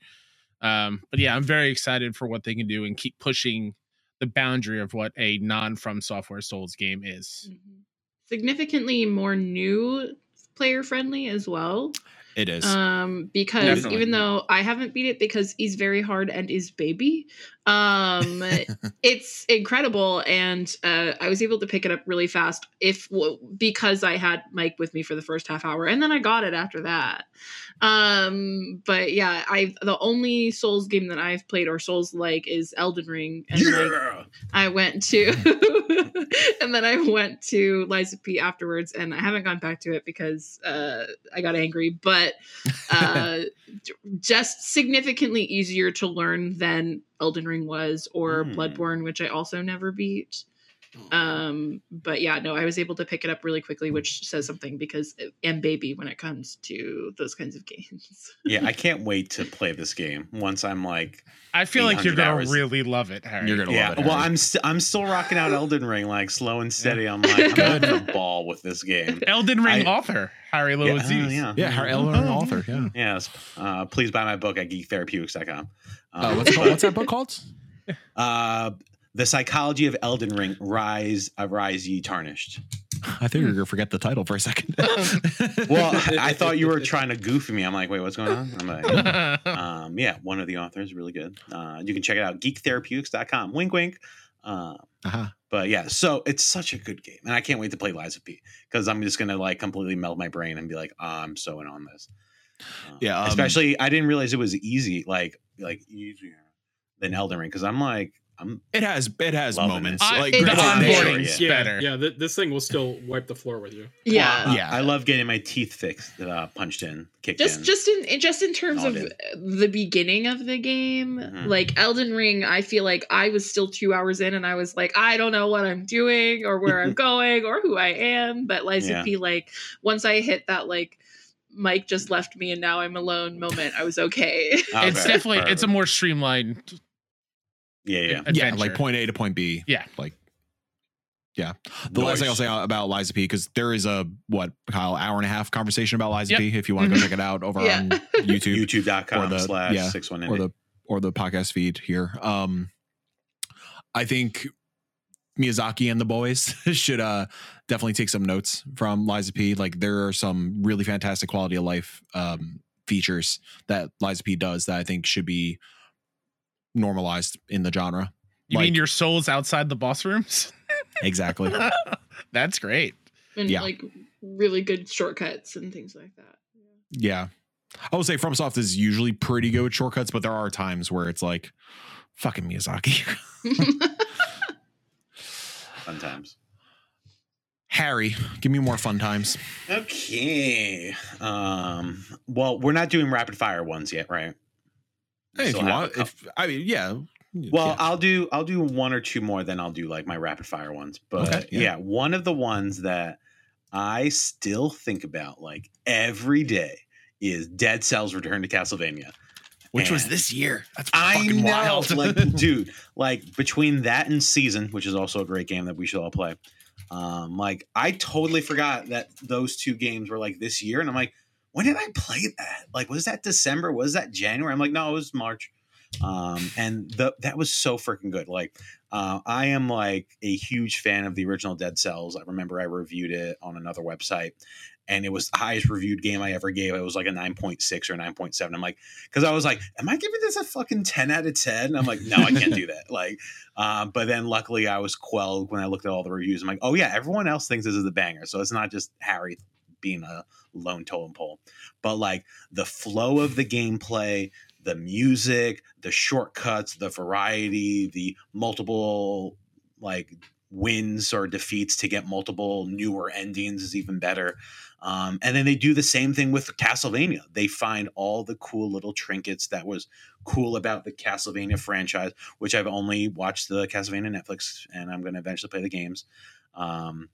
Um, but yeah, I'm very excited for what they can do and keep pushing the boundary of what a non from software Souls game is. Mhm. Significantly more new player friendly as well. It is. Um, because Definitely. even though I haven't beat it because he's very hard and is baby, um, it's incredible, and uh, I was able to pick it up really fast. If because I had Mike with me for the first half hour, and then I got it after that. Um, but yeah, I the only Souls game that I've played or Souls like is Elden Ring, and like, Yeah. I went to, and then I went to Lies of P afterwards, and I haven't gone back to it because uh, I got angry. But uh, just significantly easier to learn than Elden Ring was, or Hmm. Bloodborne, which I also never beat. Um, but yeah, no, I was able to pick it up really quickly, which says something because I'm baby when it comes to those kinds of games. yeah, I can't wait to play this game once I'm like, I feel like you're gonna hours. really love it, Harry. You're gonna yeah. love it. well, I'm st- I'm still rocking out Elden Ring like slow and steady. I'm like, I'm Good. having a ball with this game. Elden Ring I- author Harry Yeah, Lewis. uh, yeah, yeah, Harry Elder, an author. Yeah. Yes. Uh, please buy my book at geektherapeutics.com. Uh, Um, what's, called? what's that book called? Uh, the Psychology of Elden Ring: Rise, uh, Rise Ye Tarnished. I think you're gonna forget the title for a second. Well, I, I thought you were trying to goof me. I'm like, wait, what's going on? I'm like, um, yeah, one of the authors, really good. Uh, you can check it out, geektherapeutics.com. Wink, wink. Uh, uh-huh. but yeah, so it's such a good game, and I can't wait to play Lies of P because I'm just gonna like completely melt my brain and be like, oh, I'm so in on this. Uh, Yeah, um, especially I didn't realize it was easy, like like easier than Elden Ring because I'm like I'm It has it has Loving moments. it. I- like the onboarding they- onboarding's yeah. better. Yeah, th- this thing will still wipe the floor with you. Yeah. Yeah. I love getting my teeth fixed, uh, punched in, kicked just in. just in just in terms of Nodded. the beginning of the game Mhm. like elden ring i feel like i was still two hours in and i was like i don't know what i'm doing or where i'm going or who i am but liza Yeah. be like once i hit that like mike just left me and now i'm alone moment i was okay Okay, it's definitely it's a more streamlined yeah yeah. yeah, like point A to point B. Yeah. like yeah. The last thing I'll say about Lies of P because there is a what Kyle hour and a half conversation about Liza Yep. P. If you want to go check it out over Yeah. on YouTube YouTube.com or the- slash yeah, six one or the or the podcast feed here. Um, I think Miyazaki and the boys should uh definitely take some notes from Lies of P. Like there are some really fantastic quality of life um features that Lies of P does that I think should be normalized in the genre. you mean your soul's outside the boss rooms? Exactly. That's great. and Yeah. like really good shortcuts and things like that Yeah. I will say FromSoft is usually pretty good with shortcuts, but there are times where it's like, fucking Miyazaki. fun times. Harry, give me more fun times. Okay. Um. Well, we're not doing rapid fire ones yet, right? Hey, if you want, if I mean, yeah. Well, yeah. I'll do I'll do one or two more, then I'll do like my rapid fire ones. But Okay, yeah. yeah. one of the ones that I still think about like every day is Dead Cells Return to Castlevania. which was this year. That's I fucking know, wild. like, dude, like between that and Season, which is also a great game that we should all play. Um, like I totally forgot that those two games were like this year, and I'm like, when did I play that? Like, was that December? Was that January? I'm like, no, it was March. Um, and the that was so freaking good. Like, uh, I am like a huge fan of the original Dead Cells. I remember I reviewed it on another website, and it was the highest reviewed game I ever gave. It was like a 9.6 or 9.7. I'm like, because I was like, am I giving this a fucking 10 out of 10? And I'm like, no, I can't do that. Like, um, but then luckily I was quelled when I looked at all the reviews. I'm like, oh yeah, everyone else thinks this is the banger. So it's not just Harry being a lone totem pole, but like the flow of the gameplay, the music, the shortcuts, the variety, the multiple like wins or defeats to get multiple newer endings is even better. Um, and then they do the same thing with Castlevania. They find all the cool little trinkets that was cool about the Castlevania franchise, which I've only watched the Castlevania Netflix, and I'm going to eventually play the games. Um,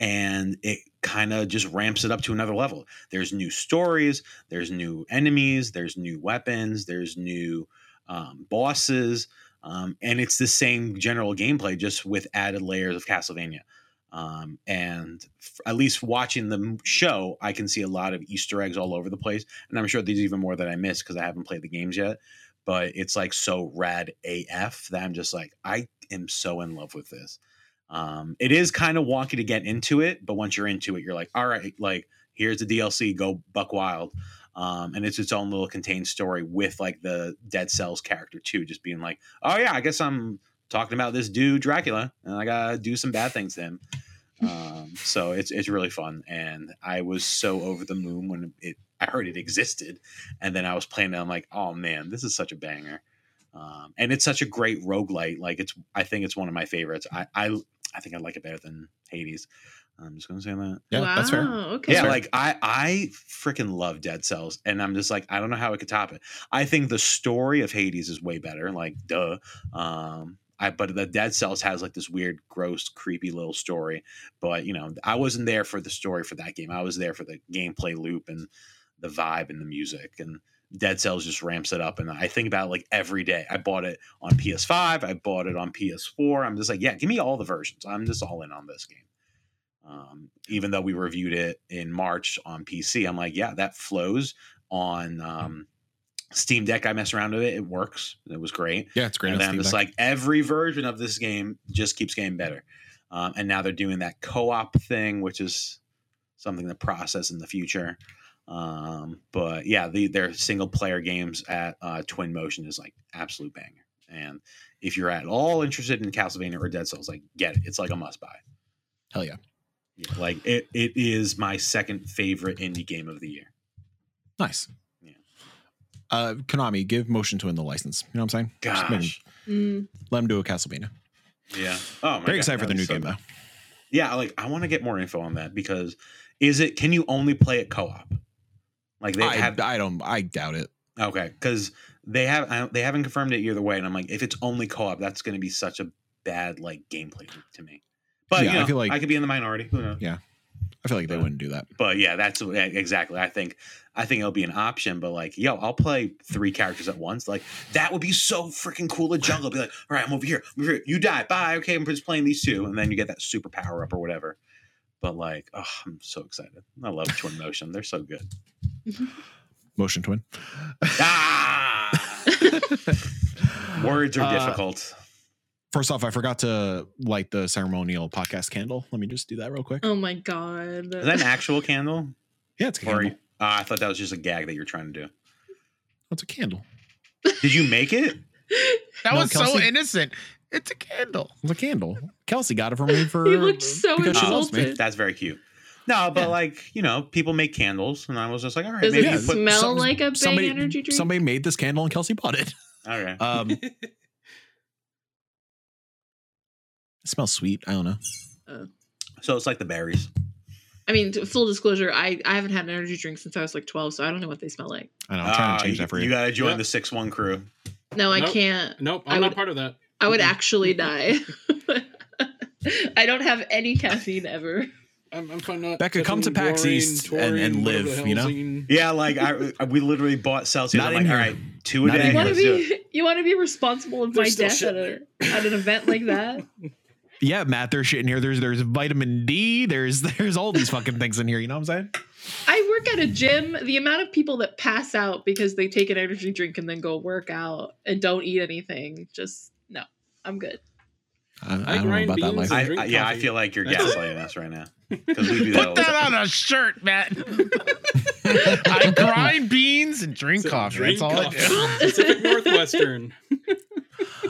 and it kind of just ramps it up to another level. There's new stories, there's new enemies, there's new weapons, there's new um, bosses, um, and it's the same general gameplay, just with added layers of Castlevania. Um, and f- at least watching the show, I can see a lot of Easter eggs all over the place, and I'm sure there's even more that I missed because I haven't played the games yet. But it's like so rad AF that I'm just like, I am so in love with this. Um, it is kind of wonky to get into it, but once you're into it, you're like, all right, like here's the DLC, go buck wild. Um, and it's its own little contained story with like the Dead Cells character too, just being like, oh yeah, I guess I'm talking about this dude Dracula, and I gotta do some bad things to him. Um, so it's it's really fun, and I was so over the moon when it I heard it existed, and then I was playing it. I'm like, oh man, this is such a banger. Um, and it's such a great roguelite. Like it's, I think it's one of my favorites. I, I, I think I like it better than Hades. I'm just gonna say that. Yeah, wow. that's fair. Okay. Yeah, fair. like I I freaking love Dead Cells, and I'm just like I don't know how I could top it. I think the story of Hades is way better. Like duh. Um, I but the Dead Cells has like this weird, gross, creepy little story. But you know, I wasn't there for the story for that game. I was there for the gameplay loop and the vibe and the music and. Dead Cells just ramps it up, and I think about it like every day. I bought it on PS5, I bought it on PS4. I'm just like, yeah, give me all the versions. I'm just all in on this game. Um, even though we reviewed it in March on PC, I'm like, yeah, that flows on um, Steam Deck. I mess around with it; it works. It was great. Yeah, it's great. and then I'm just like every version of this game just keeps getting better. Um, and now they're doing that co-op thing, which is something to process in the future. Um, but yeah, the, their single player games at uh, Twin Motion is like absolute banger. And if you're at all interested in Castlevania or Dead Souls, like get it. It's like a must buy. hell yeah, Yeah, like it, it is my second favorite indie game of the year. nice. Yeah. Uh, Konami, give Motion Twin the license. You know what I'm saying? Gosh, Mm, let them do a Castlevania. yeah. Oh my Very God, excited for the new so game though. Yeah, like I want to get more info on that because is it? Can you only play it co-op? Like they I, have I don't. I doubt it. okay because they have I they haven't confirmed it either way, and I'm like, if it's only co-op, that's going to be such a bad like gameplay to me. But Yeah, you I know, feel like- I could be in the minority. Who knows? Yeah. I feel like they But- wouldn't do that. But yeah, that's exactly. I think I think it'll be an option. But like, yo, I'll play three characters at once. Like that would be so freaking cool to jungle. Be like, all right, I'm over here. I'm over here. You die. Bye. Okay, I'm just playing these two, and then you get that super power up or whatever. But like, oh, I'm so excited. I love Twin Motion. They're so good. Motion Twin. Ah! Words are Uh, difficult. First off, I forgot to light the ceremonial podcast candle. Let me just do that real quick. oh my god. Is that an actual candle? Yeah, it's a Or candle. uh, I thought that was just a gag that you're trying to do. It's a candle. Did you make it? That No, was so innocent. It's a candle. It's a candle. Kelsey got it for me for. he looked so because she loves me. insulted. That's very cute. No, but Yeah. like you know, people make candles, and I was just like, all right, Does maybe it you put. smell some- like a bang somebody, energy drink? Somebody made this candle and Kelsey bought it. All right. Um, it smells sweet. I don't know. so it's like the berries. I mean, full disclosure, I, I haven't had an energy drink since I was like 12, so I don't know what they smell like. I know. I'm trying Ah, to change that for you. You got to join Yeah. the six one crew. No, I Nope. can't. Nope, I I'm would- not part of that. I would actually die. I don't have any caffeine ever. I'm, I'm fine not. Becca, come to PAX Doreen, East and- and live, you know? hell's Yeah, like I, I- we literally bought Celsius. Not I'm in like, here. right, two a Not in day. You want to let's do it. be you want to be responsible of They're my still death at, a, at an event like that? Yeah, Matt, there's shit in here. There's there's vitamin D. There's there's all these fucking things in here. You know what I'm saying? I work at a gym. The amount of people that pass out because they take an energy drink and then go work out and don't eat anything, just no. I'm good. I, I don't know grind about that beans life. I, drink I, yeah, I feel like you're gaslighting us right now because we do that. Put the that on a shirt, Matt. I grind beans and drink So coffee. drink That's all coffee. I do. Pacific Northwestern.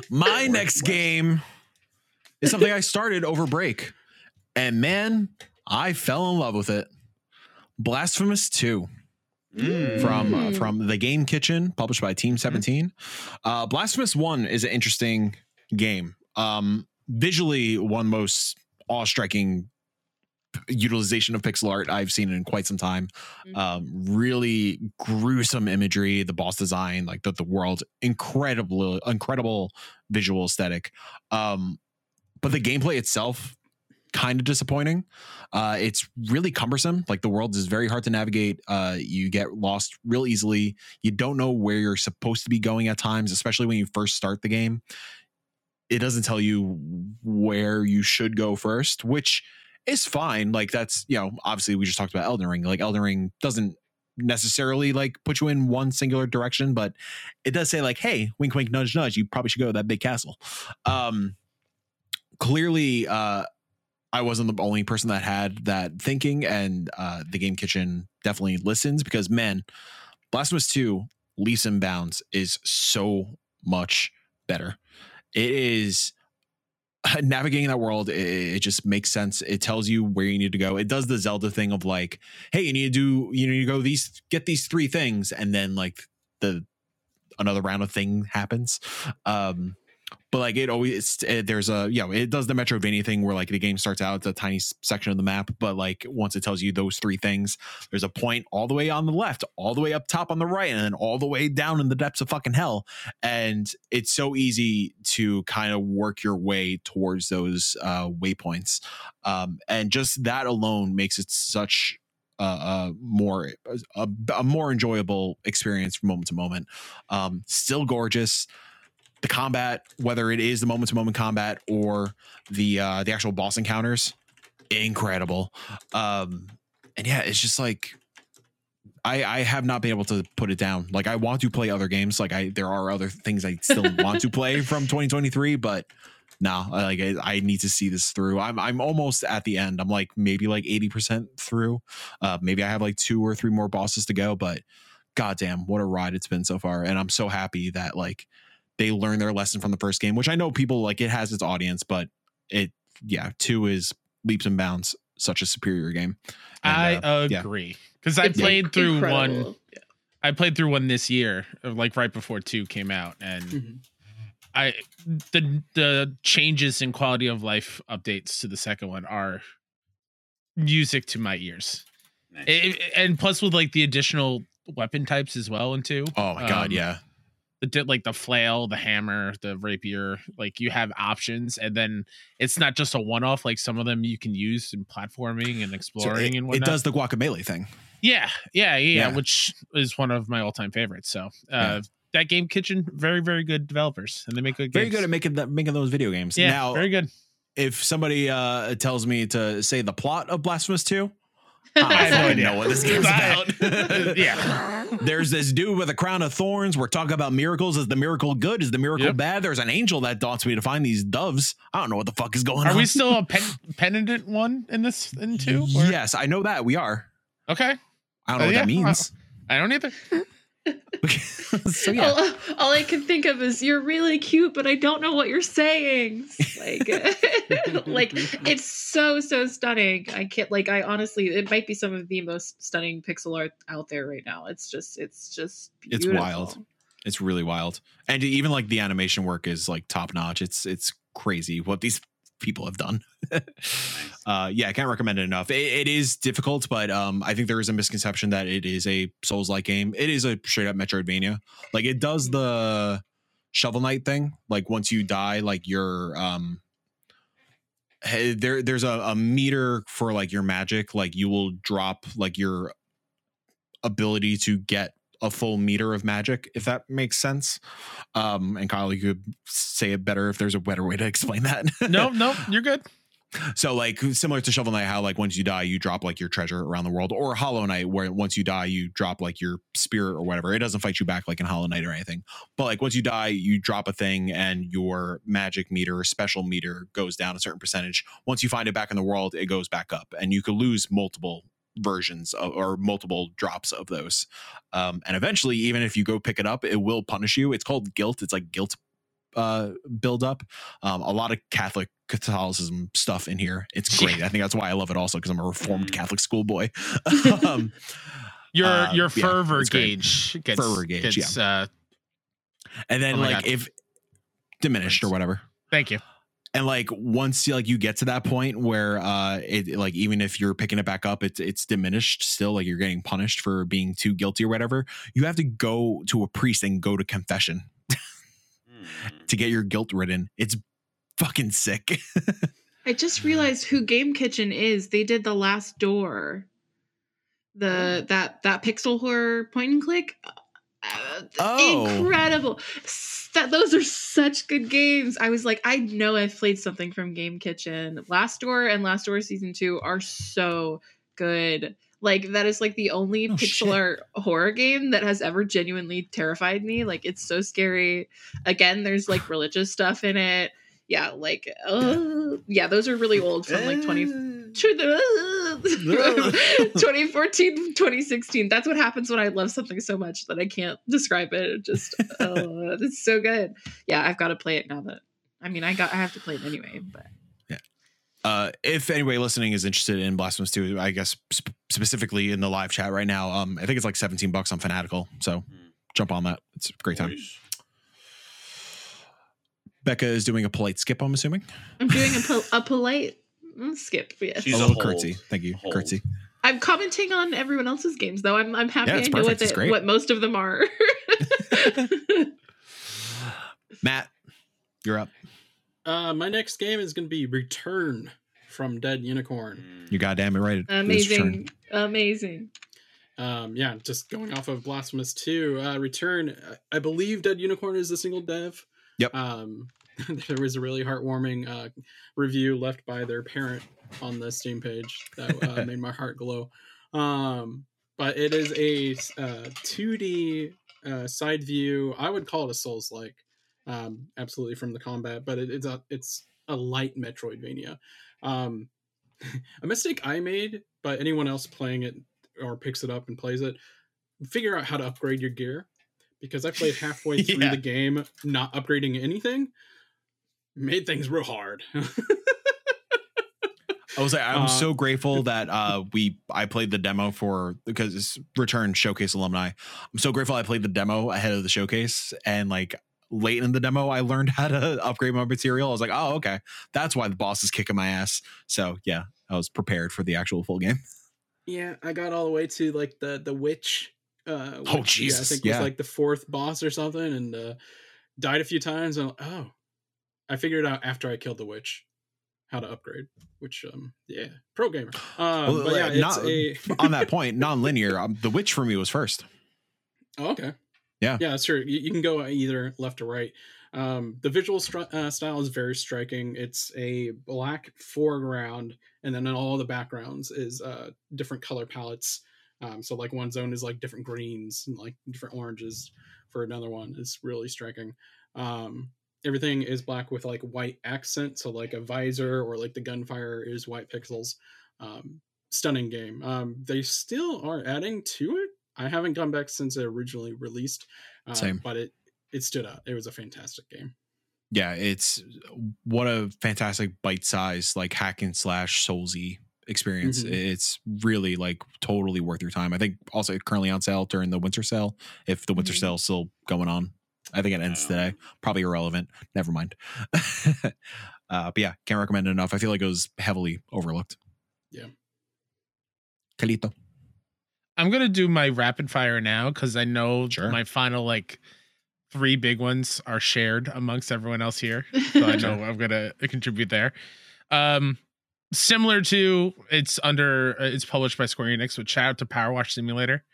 My next game is something I started over break, and man, I fell in love with it. Blasphemous 2. Mm. from uh, Mm. from the Game Kitchen, published by Team 17. Uh, Blasphemous One is an interesting game. Um, visually, one most awe-striking utilization of pixel art I've seen in quite some time. Mhm. Um, really gruesome imagery, the boss design, like the, the world, incredible, incredible visual aesthetic. Um, but the gameplay itself, kind of disappointing. Uh, it's really cumbersome. Like the world is very hard to navigate. Uh, you get lost real easily. You don't know where you're supposed to be going at times, especially when you first start the game. It doesn't tell you where you should go first, which is fine. Like that's you know, obviously we just talked about Elden Ring. Like Elden Ring doesn't necessarily like put you in one singular direction, but it does say like, hey, wink, wink, nudge, nudge. You probably should go to that big castle. Um, clearly, uh, I wasn't the only person that had that thinking, and uh, the Game Kitchen definitely listens because man, Blasphemous Two leaps and bounds is so much better. It is navigating that world. It, it just makes sense. It tells you where you need to go. It does the Zelda thing of like, hey, you need to do, you need to go these, get these three things, and then like the another round of thing happens. Um, but like it always it, there's a you know it does the Metroidvania thing where like the game starts out it's a tiny section of the map, but like once it tells you those three things, there's a point all the way on the left, all the way up top on the right, and then all the way down in the depths of fucking hell. And it's so easy to kind of work your way towards those uh, waypoints, um, and just that alone makes it such a, a more a, a more enjoyable experience from moment to moment. Um, still gorgeous the combat, whether it is the moment to moment combat or the uh the actual boss encounters, incredible. Um and yeah, it's just like I I have not been able to put it down. Like I want to play other games. Like I there are other things I still want to play from 2023, but I- like I, I need to see this through. I'm I'm almost at the end. I'm like maybe like 80% through. Uh maybe I have like two or three more bosses to go, but goddamn, what a ride it's been so far. And I'm so happy that like they learned their lesson from the first game, which I know people like it has its audience, but it yeah, two is leaps and bounds such a superior game. And, I uh, yeah. agree because I It's played through one. incredible. I played through one this year, uh, like right before two came out, and Mhm. I the the changes in quality of life updates to the second one are music to my ears, Nice. It- it- and plus with like the additional weapon types as well. And two, Oh my god, Um, yeah. The like the flail, the hammer, the rapier, like you have options, and then it's not just a one off. Like some of them you can use in platforming and So exploring it, and whatnot. it does the guacamole thing. Yeah, yeah, yeah, yeah, which is one of my all-time favorites. So, uh, Yeah. that game kitchen, very, very good developers, and they make good Very games. good at making that making those video games. yeah, now, very good. if somebody uh tells me to say the plot of Blasphemous 2, I I have no idea. know what this game's about. yeah, There's this dude with a crown of thorns. We're talking about miracles. Is the miracle good? Is the miracle Yep. bad? There's an angel that daunts me to find these doves. I don't know what the fuck is going are on. Are we still a pen- penitent one in this in two? or- Yes, I know that we are. Okay, I don't know Uh, what yeah, that means. I don't either. so yeah, all, all I can think of is you're really cute, but I don't know what you're saying. Like, like it's so so stunning. I can't like I honestly, it might be some of the most stunning pixel art out there right now. It's just it's just It's wild. it's really wild, and even like the animation work is like top notch. It's it's crazy what these people have done. uh, yeah, I can't recommend it enough. It, it is difficult, but um, I think there is a misconception that it is a Souls-like game. It is a straight up Metroidvania. Like it does the Shovel Knight thing. Like once you die, like your um, there there's a, a meter for like your magic. Like you will drop like your ability to get a full meter of magic, if that makes sense. Um, and Kyle, you could say it better if there's a better way to explain that. No, no, you're good. So like similar to Shovel Knight, how like once you die, you drop like your treasure around the world, or Hollow Knight, where once you die, you drop like your spirit or whatever. It doesn't fight you back like in Hollow Knight or anything. But like once you die, you drop a thing and your magic meter or special meter goes down a certain percentage. Once you find it back in the world, it goes back up. And you could lose multiple versions of, or multiple drops of those. Um, and eventually, even if you go pick it up, it will punish you. It's called guilt. It's like guilt uh build up um a lot of catholic catholicism stuff in here it's great i think that's why i love it also because i'm a reformed Mm. catholic schoolboy um Your Uh, your yeah, fervor great. gauge gets Fervor gauge, gets, uh, and then Oh like God. if diminished or whatever. thank you. And like once you like you get to that point where uh it like even if you're picking it back up it's it's diminished still like you're getting punished for being too guilty or whatever you have to go to a priest and go to confession Hmm. to get your guilt ridden it's fucking sick I just realized who Game Kitchen is. They did the last door. The that that pixel horror point and click. Uh, Oh. incredible. That those are such good games. I was like, I know I've played something from Game Kitchen. Last Door and Last Door season 2 are so good. Like that is like the only Oh, pixel art horror game that has ever genuinely terrified me. Like it's so scary. Again, there's like religious stuff in it. Yeah, like uh, yeah, those are really old from like 20 2014 2016 that's what happens when i love something so much that i can't describe it. It just oh it's so good. Yeah i've got to play it now that i mean i got i have to play it anyway but. Uh if anybody listening is interested in blasphemous 2 i guess sp- specifically in the live chat right now um i think it's like 17 bucks on fanatical so Hmm. jump on that. It's a great time. Nice. becca is doing a polite skip i'm assuming? I'm doing a, pol- a polite mm, skip yes. She's a a little hold. curtsy. Thank you. Hold. curtsy. I'm commenting on everyone else's games though. I'm, I'm happy Yeah, i know what, It's the, what most of them are. Matt you're up. Uh, my next game is going to be Return from Dead Unicorn. You goddamn it right. Amazing. Amazing. Um, yeah, just going off of Blasphemous 2, uh, Return, I- I believe Dead Unicorn is a single dev. Yep. Um, there was a really heartwarming uh, review left by their parent on the Steam page that uh, made my heart glow. Um, but it is a uh, 2D uh, side view. I would call it a Souls like, um, absolutely from the combat, but it, it's a it's a light Metroidvania. Um, a mistake I made, but anyone else playing it or picks it up and plays it, figure out how to upgrade your gear. Because I played halfway through Yeah. the game not upgrading anything, made things real hard. I was like, I'm Uh, so grateful that uh we I played the demo for because it's return showcase alumni. I'm so grateful I played the demo ahead of the showcase and like late in the demo I learned how to upgrade my material. I was like, oh okay, that's why the boss is kicking my ass. So yeah, I was prepared for the actual full game. yeah, I got all the way to like the the witch. Uh, Oh, which, Jesus, I think yeah. was like the fourth boss or something, and uh, died a few times. And oh, I figured out after I killed the witch how to upgrade. Which um yeah, pro gamer. Um, Well, but yeah, uh, it's not- a On that point, non-linear, um, the witch for me was first. Oh, okay. Yeah. Yeah, that's true. You, you can go either left or right. Um, the visual stri- uh, style is very striking. It's a black foreground, and then in all the backgrounds is uh, different color palettes. Um, so like one zone is like different greens and like different oranges for another one. It's really striking. Um, everything is black with like white accent, so like a visor or like the gunfire is white pixels. Um, stunning game. Um, they still are adding to it. I haven't gone back since it originally released, uh, Same. but it it stood out. It was a fantastic game. Yeah, it's what a fantastic bite-sized like hack and slash soulsy experience. Mhm. It's really like totally worth your time. I think also currently on sale during the winter sale. If the winter Mhm. sale's still going on, I think it ends today. Probably irrelevant. Never mind. uh, but yeah, can't recommend it enough. I feel like it was heavily overlooked. Yeah. Calito. I'm gonna do my rapid fire now because I know Sure. my final like three big ones are shared amongst everyone else here. So I know I'm gonna contribute there. Um, similar to it's under uh, it's published by Square Enix. So shout out to Power Wash Simulator.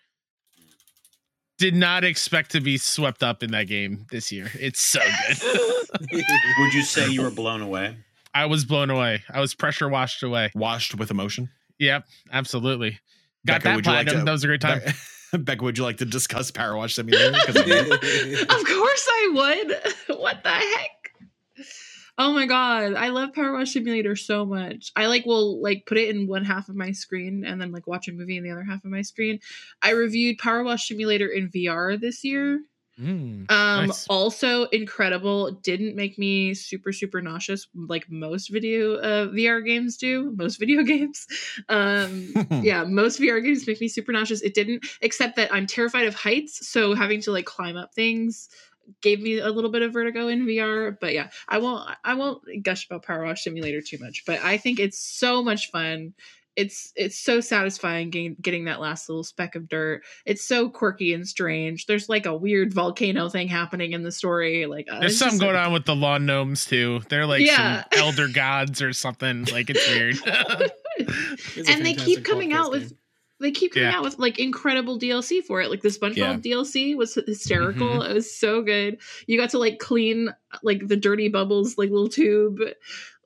Did not expect to be swept up in that game this year. It's so good. Would you say you were blown away? I was blown away. I was pressure washed away. Washed with emotion. Yep, absolutely. Got Becca, that would you like to- that was a great time. Becca, would you like to discuss Power Wash Simulator? 'Cause I know- of course I would. what the heck? Oh my god, I love Power Wash Simulator so much. I like will like put it in one half of my screen and then like watch a movie in the other half of my screen. I reviewed Power Wash Simulator in VR this year. Mm. Um, Nice. also incredible. Didn't make me super super nauseous like most video uh, VR games do. Most video games. Um, yeah, most VR games make me super nauseous. It didn't, except that I'm terrified of heights, so having to like climb up things gave me a little bit of vertigo in VR. But yeah, I won't I won't gush about Power Wash Simulator too much, but I think it's so much fun. It's it's so satisfying getting, getting that last little speck of dirt. It's so quirky and strange. There's like a weird volcano thing happening in the story. Like uh, There's something going on with the lawn gnomes too. They're like Yeah. some elder gods or something. Like it's weird. It's and they keep coming out podcast with game. They keep coming Yeah. out with like incredible DLC for it. Like the SpongeBob Yeah. DLC was hysterical. Mm-hmm. It was so good. You got to like clean like the dirty bubbles, like little tube.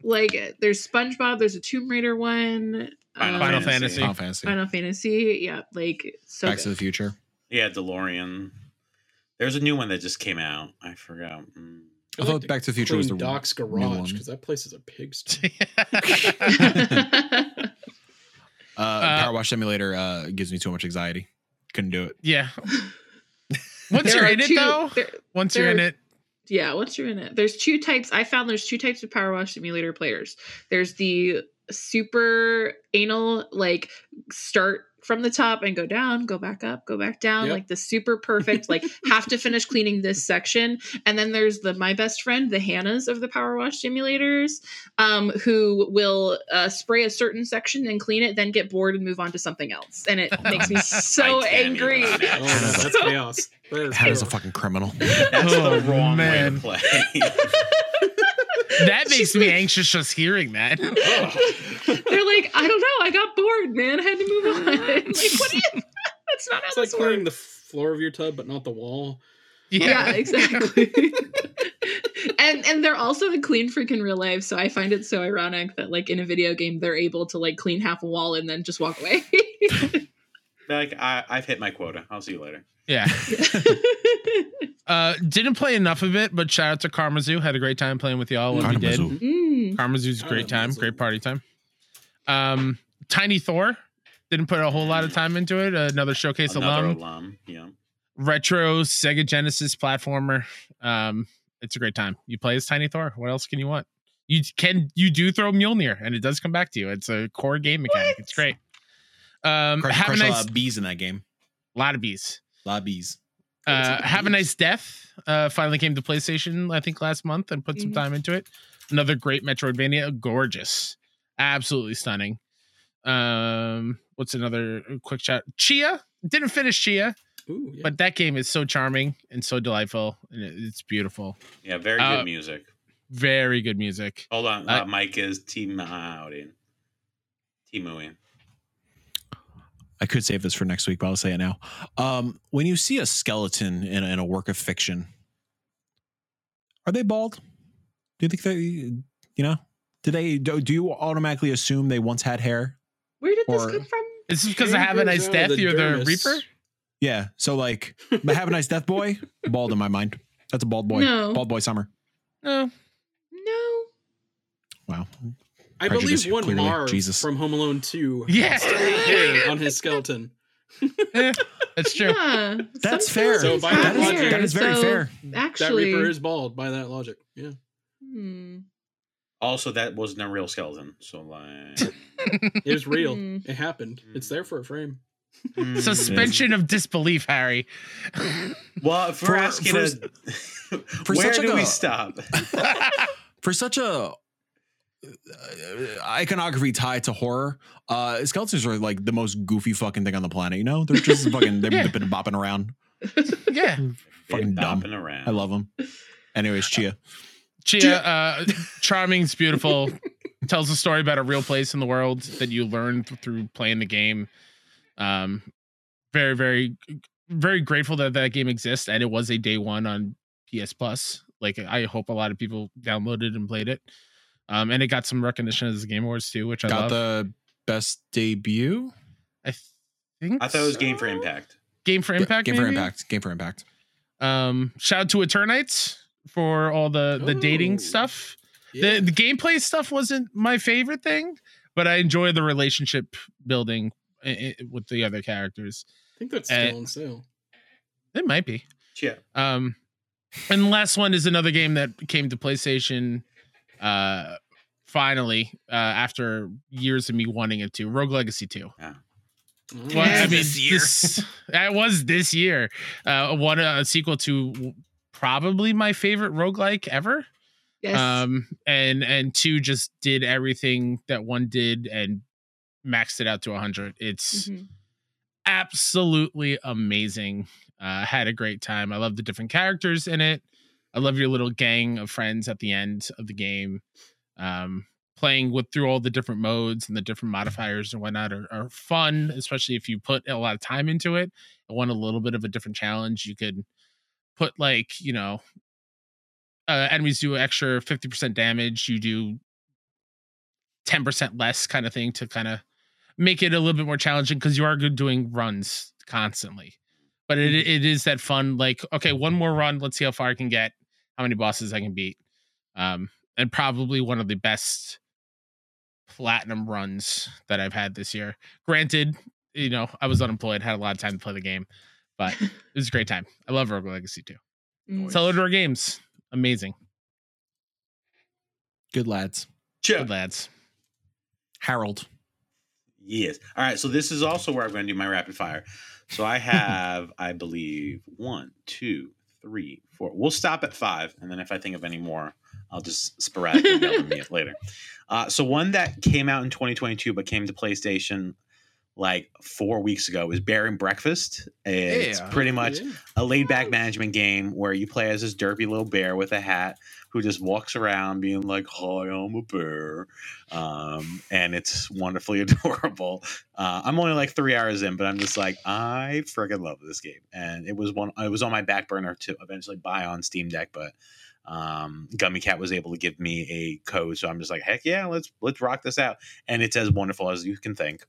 Like there's SpongeBob. There's a Tomb Raider one. Final Final um, Fantasy. Final Fantasy. Final Fantasy. Yeah, like so. Back good. to the Future. Yeah, DeLorean. There's a new one that just came out. I forgot. Mm. I I'd thought like Back to the Future was clean the Doc's garage because that place is a pigsty. Uh, Power Wash Simulator uh, gives me too much anxiety. Couldn't do it. yeah. Once you're are in it though, there- once you're in it, Yeah, once you're in it, there's two types. I found there's two types of Power Wash Simulator players. There's the super anal, like start from the top and go down, go back up, go back down, Yep. like the super perfect, like have to finish cleaning this section. And then there's the my best friend, the Hannahs of the Power Wash simulators, um, who will uh, spray a certain section and clean it, then get bored and move on to something else. And it makes me so angry. Oh, imagine. no, that's chaos. That is Hannah's a fucking criminal. That's Oh, the wrong man. way to play. That makes me anxious just hearing that. They're like, I don't know, I got bored, man. I had to move on. like, what do you? That's not how It's like this cleaning works. the floor of your tub, but not the wall. Yeah, exactly. and and they're also the clean freak in real life, so I find it so ironic that like in a video game they're able to like clean half a wall and then just walk away. like I, I've hit my quota. I'll see you later. Yeah. Uh, didn't play enough of it, but shout out to Karmazoo. Had a great time playing with y'all when we did. Karmazoo. Mm. Karmazoo's a I great time, great party time. Um, Tiny Thor didn't put a whole lot of time into it. Another showcase Another alum, alum. Yeah. retro Sega Genesis platformer. Um, it's a great time. You play as Tiny Thor. What else can you want? You can you do throw Mjolnir, and it does come back to you. It's a core game mechanic. It's great. Um, Crush, have a crush a nice lot of bees in that game. lot of bees. A lot of bees. Uh, have a nice death. Uh, finally came to PlayStation, I think last month, and put some Mhm. time into it. Another great Metroidvania, gorgeous, absolutely stunning. Um, what's another quick shot? Tchia didn't finish Tchia, Ooh, yeah. but that game is so charming and so delightful, and it's beautiful. Yeah. Very Uh, good music. Very good music. Hold on. I- Uh, Mike is team out in. Teamoing. I could save this for next week, but I'll say it now. Um, when you see a skeleton in, in a work of fiction, are they bald? Do you think they, you know, do they, do, do you automatically assume they once had hair? Where did this come from? Is this because I have a nice death? the You're the. Reaper. Yeah. So like, but have a nice death boy, bald in my mind. That's a bald boy. No. Bald boy summer. No, No. Wow. I believe one clearly. Marv Jesus. from Home Alone 2 Yeah. still hair on his skeleton. that's true. Yeah, That's fair. So by have that logic- hair, that is very so fair. That Reaper is bald by that logic. Yeah. hmm. Also, that wasn't a real skeleton. So like. It was real. Hmm. It happened. It's there for a frame. mm, Suspension of disbelief, Harry. Well, if we're For- asking, for- a, for where such do like we a- stop? For such a iconography tied to horror, uh, skeletons are like the most goofy fucking thing on the planet. You know, they're just fucking they've Yeah. been bopping around. yeah. Fucking dumb. bopping around. I love them. Anyways, Tchia. Tchia, uh, charming's beautiful. Tells a story about a real place in the world that you learn th- through playing the game. Um, very, very, very grateful that that game exists, and it was a day one on PS Plus. Like, I hope a lot of people downloaded and played it. Um, and it got some recognition as the Game Awards too, which I Got love. the best debut. I think I thought it was Game for? Impact. Game for Impact. Game for? Impact. Game for Impact. Um, shout out to Eternights for all the the dating stuff. Yeah. The the gameplay stuff wasn't my favorite thing, but I enjoy the relationship building i- i- with the other characters. I think that's Uh, still on sale. It might be. Yeah. Um, and the last one is another game that came to PlayStation uh finally uh after years of me wanting it to Rogue Legacy 2. Well, I mean, This year. this- that was this year. Uh, one a sequel to probably my favorite roguelike ever. Yes. Um, and and two just did everything that one did and maxed it out to 100. It's Mhm. absolutely amazing. Uh, had a great time. I love the different characters in it. I love your little gang of friends at the end of the game. Um, playing with through all the different modes and the different modifiers and whatnot are, are fun, especially if you put a lot of time into it. I want a little bit of a different challenge. You could put like you know, uh, enemies do extra fifty percent damage. You do ten percent less, kind of thing, to kind of make it a little bit more challenging because you are good doing runs constantly. But it it is that fun, like okay, one more run. Let's see how far I can get, how many bosses I can beat, um, and probably one of the best platinum runs that I've had this year. Granted, you know I was unemployed, had a lot of time to play the game, but it was a great time. I love Rogue Legacy too. Mm. Cellar Door Games, amazing, Good lads. Chip. good lads. Harold. Yes. All right. So this is also where I'm going to do my rapid fire. So I have, I believe, one, two, three, four. We'll stop at five, and then if I think of any more, I'll just sporadically them at later. Uh, so one that came out in 2022 but came to PlayStation like four weeks ago is Bear and Breakfast. It's Yeah. pretty much Yeah. a laid back management game where you play as this derpy little bear with a hat who just walks around being like, Hi, I'm a bear. Um, and it's wonderfully adorable. Uh, I'm only like three hours in, but I'm just like, I freaking love this game. And it was one, it was on my back burner to eventually buy on Steam Deck, but um gummy cat was able to give me a code so i'm just like heck yeah let's let's rock this out and it's as wonderful as you can think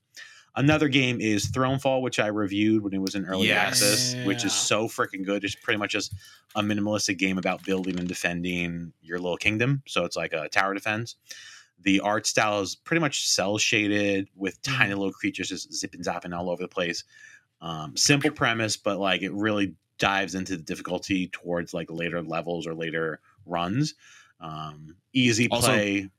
another game is thronefall which i reviewed when it was in early Yes. access which is so freaking good. It's pretty much just a minimalistic game about building and defending your little kingdom. So it's like a tower defense. The art style is pretty much cell shaded with tiny little creatures just zipping zapping all over the place. Um, simple premise but like it really dives into the difficulty towards like later levels or later runs. Um, easy Also, play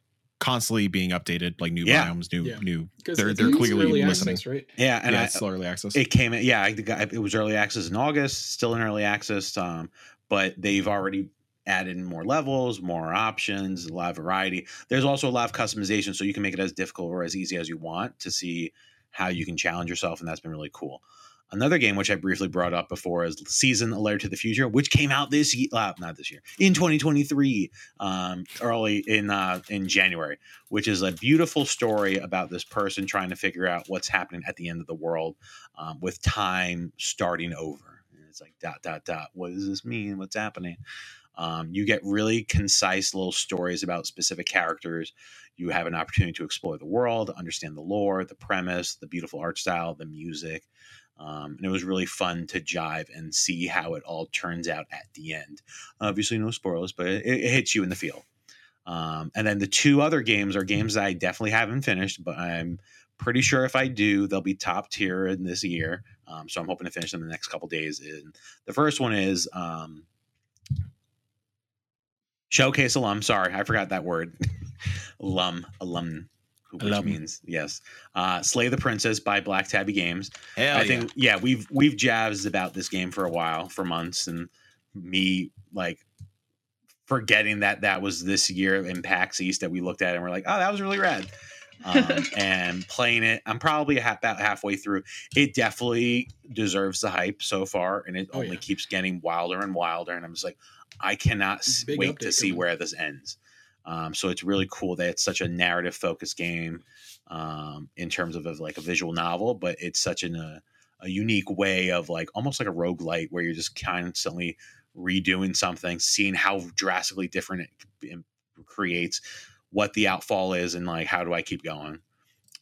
Constantly being updated, like new Yeah. biomes, new Yeah. new. 'Cause They're they're clearly early listening. access, right? yeah and yeah, I, it's still early access. it came in yeah I, it was early access in august still in early access um, but they've already added more levels more options a lot of variety there's also a lot of customization so you can make it as difficult or as easy as you want to see how you can challenge yourself and that's been really cool another game which i briefly brought up before is Season: A Letter to the Future which came out this year uh, not this year in 2023 um, early in uh, in january which is a beautiful story about this person trying to figure out what's happening at the end of the world um, with time starting over. And it's like dot dot dot. What does this mean? What's happening? Um, you get really concise little stories about specific characters. You have an opportunity to explore the world, understand the lore, the premise, the beautiful art style, the music. Um, and it was really fun to jive and see how it all turns out at the end. Obviously, no spoilers, but it, it hits you in the feel. Um, and then the two other games are games that I definitely haven't finished, but I'm pretty sure if I do, they'll be top tier in this year. Um, so I'm hoping to finish them in the next couple days. And the first one is um, Showcase alum. Sorry, I forgot that word. alum, alum, which Alum. means yes. Uh, Slay the Princess by Black Tabby Games. Hell I think yeah. we've we've jazzed about this game for a while, for months, and me like forgetting that that was this year in PAX East that we looked at and we're like, oh, that was really rad. Um, and playing it, I'm probably ha- about halfway through. It definitely deserves the hype so far, and it Oh, only yeah. keeds getting wilder and wilder. And I'm just like, I cannot Big wait to see coming. where this ends. Um, so it's really cool that it's such a narrative focused game um, in terms of, of like a visual novel, but it's such an, uh, a unique way of like almost like a roguelite where you're just constantly redoing something, seeing how drastically different it creates, what the outfall is, and like how do I keep going.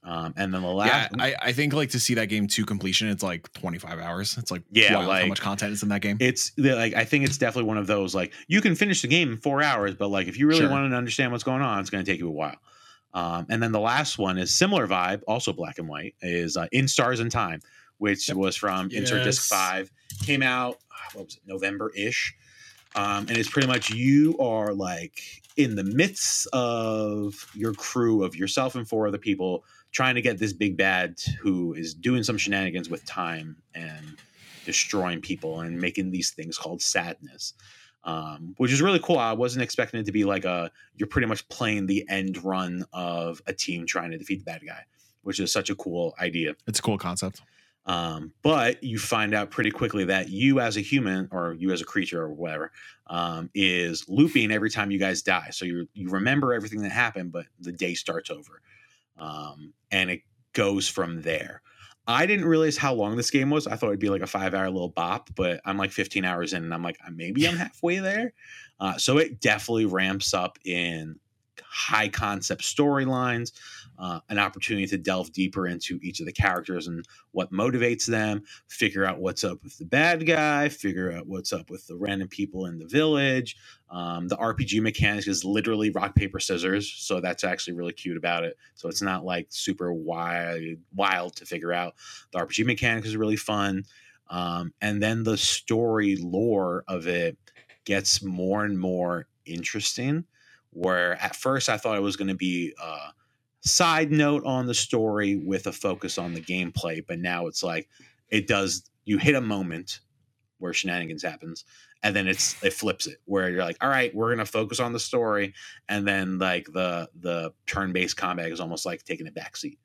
Um, and then the yeah, last, I, I think like to see that game to completion, it's like 25 hours. It's like Yeah, like- how much content is in that game. it's like I think it's definitely one of those like you can finish the game in four hours, but like if you really Sure. want to understand what's going on, it's going to take you a while. Um, and then the last one is similar vibe, also black and white, is uh, In Stars and Time, which Yep. was from Insert Disc Five. Came out uh, what was it, November ish, um, and it's pretty much you are like in the midst of your crew of yourself and four other people trying to get this big bad who is doing some shenanigans with time and destroying people and making these things called sadness um, which is really cool i wasn't expecting it to be like a you're pretty much playing the end run of a team trying to defeat the bad guy which is such a cool idea It's a cool concept. um, but you find out pretty quickly that you as a human or you as a creature or whatever um, is looping every time you guys die. So you you remember everything that happened, but the day starts over, um, and it goes from there. I didn't realize how long this game was. I thought it'd be like a five hour little bop, but I'm like 15 hours in, and I'm like maybe I'm halfway there. Uh, so it definitely ramps up in high concept storylines, uh, an opportunity to delve deeper into each of the characters and what motivates them, figure out what's up with the bad guy, figure out what's up with the random people in the village. Um, the RPG mechanics is literally rock, paper, scissors. So that's actually really cute about it. So it's not like super wild, wild to figure out. The RPG mechanics is really fun. Um, and then the story lore of it gets more and more interesting. Where at first I thought it was going to be a side note on the story with a focus on the gameplay, but now it's like it does. You hit a moment where shenanigans happens, and then it's it flips it where you're like, all right, we're gonna focus on the story, and then like the the turn based combat is almost like taking a backseat.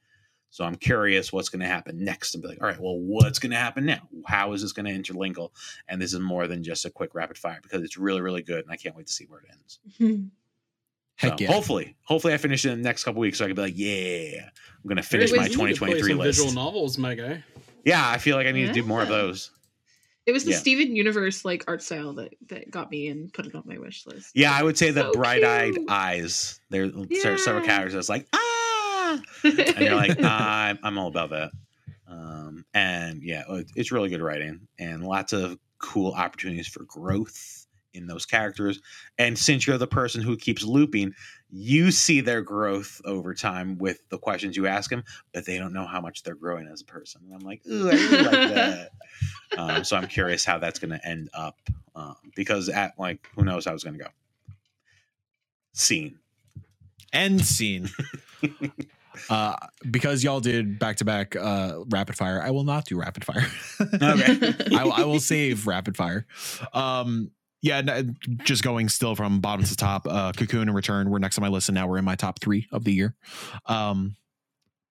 So I'm curious what's going to happen next, and be like, all right, well, what's going to happen now? How is this going to interlinkle? And this is more than just a quick rapid fire because it's really, really good, and I can't wait to see where it ends. Heck So yeah. Hopefully, hopefully I finish it in the next couple weeks so I can be like, yeah, I'm gonna finish my wait, You need to play 2023 some list. Visual novels, my guy. Yeah, I feel like I need to do more of those. It was the Yeah. Steven Universe like art style that that got me and put it on my wish list. Yeah, I would say the So bright-eyed cute. eyes. There's several Yeah. characters that's like ah, and you're like, I'm, I'm all about that. Um, and yeah, it's really good writing and lots of cool opportunities for growth in those characters. And since you're the person who keeps looping, you see their growth over time with the questions you ask them, but they don't know how much they're growing as a person. And I'm like, ooh, I really like that. um, so I'm curious how that's going to end up um, because at like, who knows how it's going to go. Scene. End scene. uh, because y'all did back to back uh rapid fire, I will not do rapid fire. Okay. I, will- I will save rapid fire. Um, yeah, just going still from bottom to top. Uh, Cocoon and Return were next on my list, and now we're in my top three of the year. Um,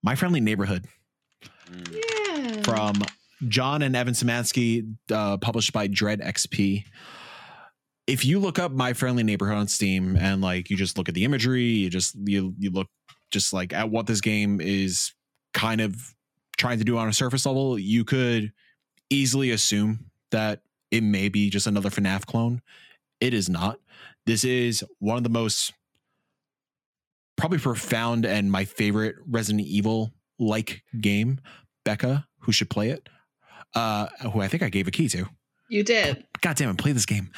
my friendly neighborhood yeah. from John and Evan Szymanski, uh, published by Dread XP. If you look up My Friendly Neighborhood on Steam and like you just look at the imagery, you just you you look just like at what this game is kind of trying to do on a surface level, you could easily assume that it may be just another FNAF clone. It is not. This is one of the most probably profound and my favorite Resident Evil like game. Becca, who should play it, uh, who I think I gave a key to. you did. God damn it, play this game.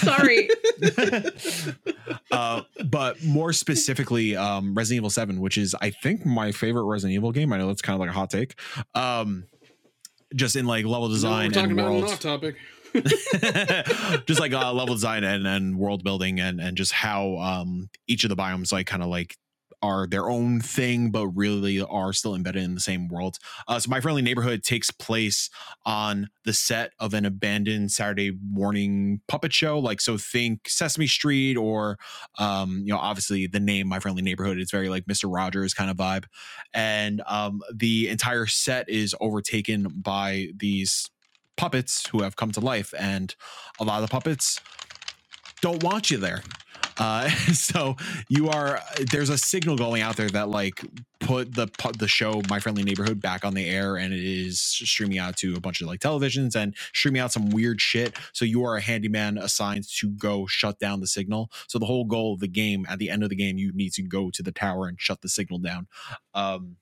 Sorry. uh, but more specifically, um, Resident Evil 7, which is, I think, my favorite Resident Evil game. I know that's kind of like a hot take. Um, just in like level design No, design we're talking and about an world. off topic. just like uh, level design and, and world building and and just how um each of the biomes like kind of like are their own thing but really are still embedded in the same world uh, so my friendly neighborhood takes place on the set of an abandoned saturday morning puppet show. Like so think sesame street or um you know obviously the name my friendly neighborhood is very like mr rogers kind of vibe. And um the entire set is overtaken by these puppets who have come to life and a lot of the puppets don't want you there. Uh so you are there's a signal going out there that like put the the show my friendly neighborhood back on the air and it is streaming out to a bunch of like televisions and streaming out some weird shit. So you are a handyman assigned to go shut down the signal. So the whole goal of the game at the end of the game you need to go to the tower and shut the signal down. Um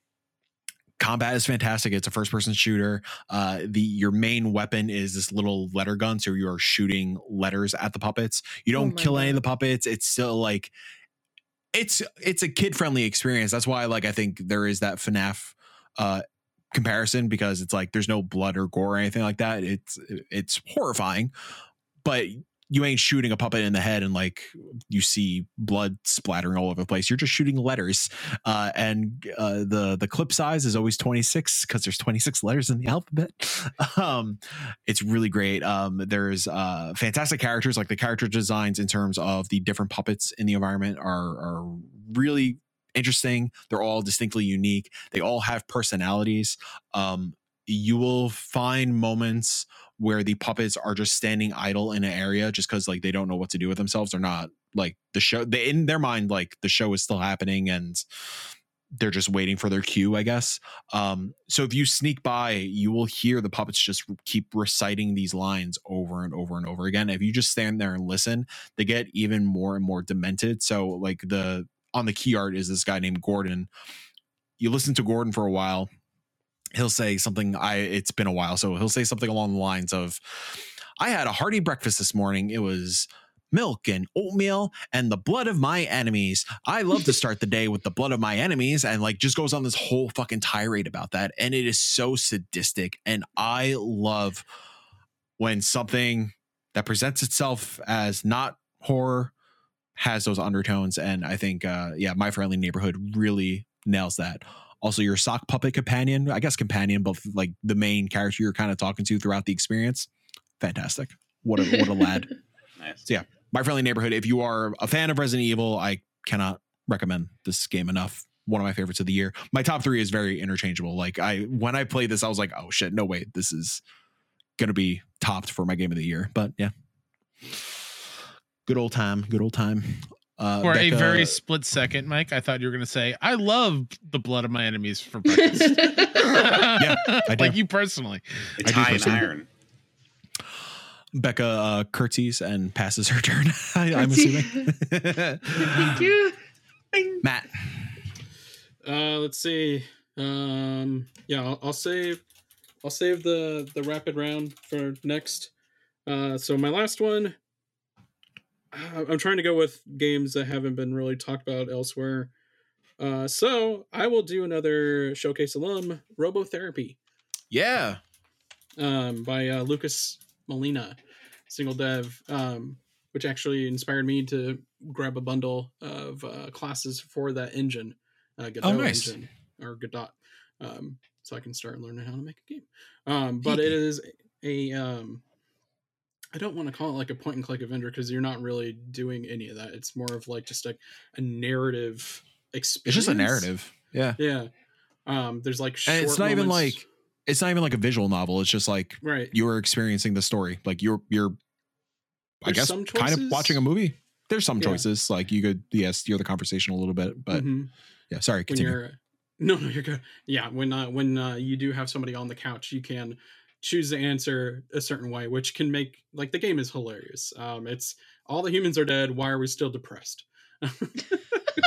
combat is fantastic. It's a first person shooter. Uh the your main weapon is this little letter gun so you are shooting letters at the puppets. You Oh don't my kill any of the puppets. It's still like it's it's a kid friendly experience. That's why like i think there is that FNAF uh comparison because it's like there's no blood or gore or anything like that. It's it's horrifying, but you ain't shooting a puppet in the head and like you see blood splattering all over the place. You're just shooting letters, uh, and uh, the the clip size is always 26 because there's 26 letters in the alphabet. Um, it's really great. Um, there's uh, fantastic characters, like the character designs in terms of the different puppets in the environment are are really interesting. They're all distinctly unique. They all have personalities. Um, you will find moments where the puppets are just standing idle in an area just because like they don't know what to do with themselves. They're not like the show. They in their mind like the show is still happening and they're just waiting for their cue, I guess. Um, so if you sneak by, you will hear the puppets just keep reciting these lines over and over and over again. If you just stand there and listen, they get even more and more demented. So like the on the key art is this guy named Gordon. You listen to Gordon for a while, he'll say something i it's been a while so he'll say something along the lines of i had a hearty breakfast this morning. It was milk and oatmeal and the blood of my enemies. I love to start the day with the blood of my enemies and like just goes on this whole fucking tirade about that and it is so sadistic and i love when something that presents itself as not horror has those undertones and i think uh yeah my friendly neighborhood really nails that also your sock puppet companion i guess companion but like the main character you're kind of talking to throughout the experience. Fantastic. What a what a lad. Nice. So, yeah. my friendly neighborhood if you are a fan of resident evil i cannot recommend this game enough. One of my favorites of the year. My top three is very interchangeable. Like i when i played this i was like oh shit no way. This is gonna be topped for my game of the year. But yeah. Good old time good old time uh For a very split second, Mike, I thought you were going to say, I love the blood of my enemies for breakfast. Yeah, I do. like you personally. It's I do high in iron. Becca uh, curtsies and passes her turn. I, I'm assuming. Thank you. Matt, Uh, let's see. Um, yeah, I'll, I'll save. I'll save the the rapid round for next. Uh, so my last one. I'm trying to go with games that haven't been really talked about elsewhere. Uh, so I will do another showcase alum, Robotherapy, yeah, um, by uh, Lucas Molina, single dev, um, which actually inspired me to grab a bundle of uh, classes for that engine, uh, Godot Oh, nice. engine or Godot, um, so I can start learning how to make a game. Um, but it is a um, I don't want to call it like a point and click adventure because you're not really doing any of that. It's more of like just like a narrative experience. it's just a narrative. Yeah, Yeah. Um, there's like and it's not even like it's not even like a visual novel. It's just like right. you're experiencing the story. Like you're you're, I guess, some kind of watching a movie. There's some Yeah. choices like you could yeah steer the conversation a little bit, but Mhm. yeah. Sorry, when continue. no no you're good yeah when uh, when uh, you do have somebody on the couch you can choose to answer a certain way which can make like the game is hilarious. Um it's all the humans are dead why are we still depressed?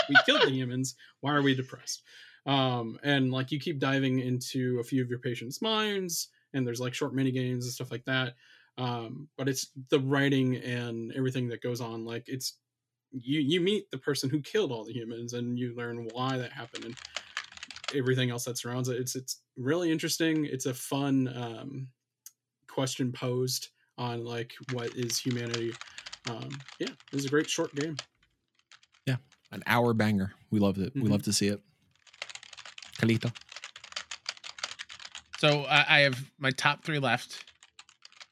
We killed the humans why are we depressed? Um and like you keep diving into a few of your patients minds and there's like short mini games and stuff like that um but it's the writing and everything that goes on like it's you you meet the person who killed all the humans and you learn why that happened and everything else that surrounds it it's it's really interesting it's a fun um question posed on like what is humanity um yeah it was a great short game Yeah, An hour banger. We loved it. We Mhm. love to see it. Calito. So I, I have my top three left,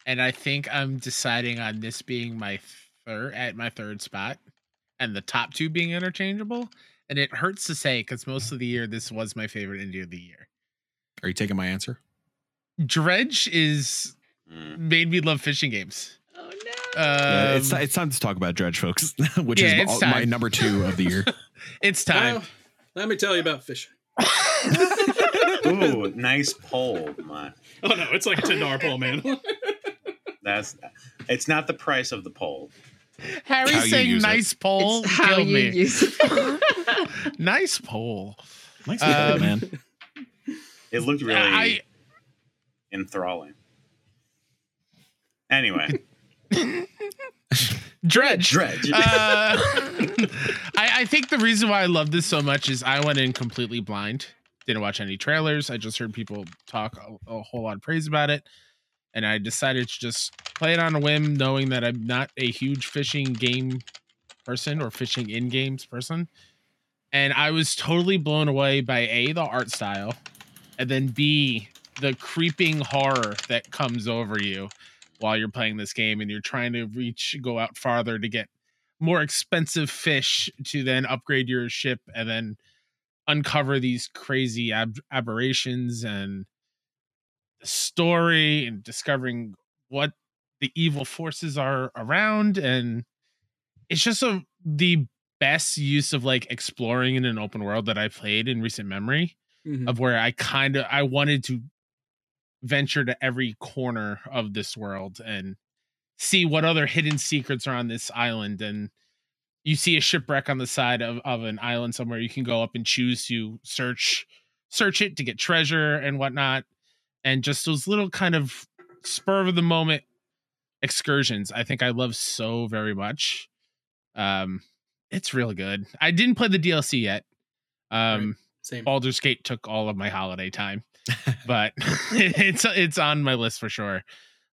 and I think I'm deciding on this being my third at my third spot, and the top two being interchangeable. And it hurts to say because most of the year this was my favorite indie of the year. Are you taking my answer? Dredge is Mm. made me love fishing games. Oh no. Yeah, it's Um, it's time to talk about Dredge, folks, which Yeah, is it's my- my number two of the year. it's time. Well, let me tell you about fishing Ooh, nice pole, Matt. oh no it's like a $10 poll man That's it's not the price of the pole. Harry saying use it. nice poll it's how you me. use it. nice poll. Nice Um, man. It looked really I enthralling. Anyway, Dredge. Dredge. uh, I, I think the reason why I love this so much is I went in completely blind. didn't watch any trailers. I just heard people talk a, a whole lot of praise about it, and I decided to just play it on a whim, knowing that I'm not a huge fishing game person or fishing in games person. And I was totally blown away by a the art style, and then b the creeping horror that comes over you while you're playing this game, and you're trying to reach, go out farther to get more expensive fish to then upgrade your ship and then uncover these crazy ab- aberrations and the story and discovering what the evil forces are around. And it's just a the best use of like exploring in an open world that I played in recent memory Mhm. of where I kind of I wanted to venture to every corner of this world and see what other hidden secrets are on this island and you see a shipwreck on the side of, of an island somewhere you can go up and choose to search search it to get treasure and whatnot and just those little kind of spur of the moment excursions i think i love so very much um it's really good i didn't play the dlc yet um Same. Baldur's Gate took all of my holiday time, but it's it's on my list for sure.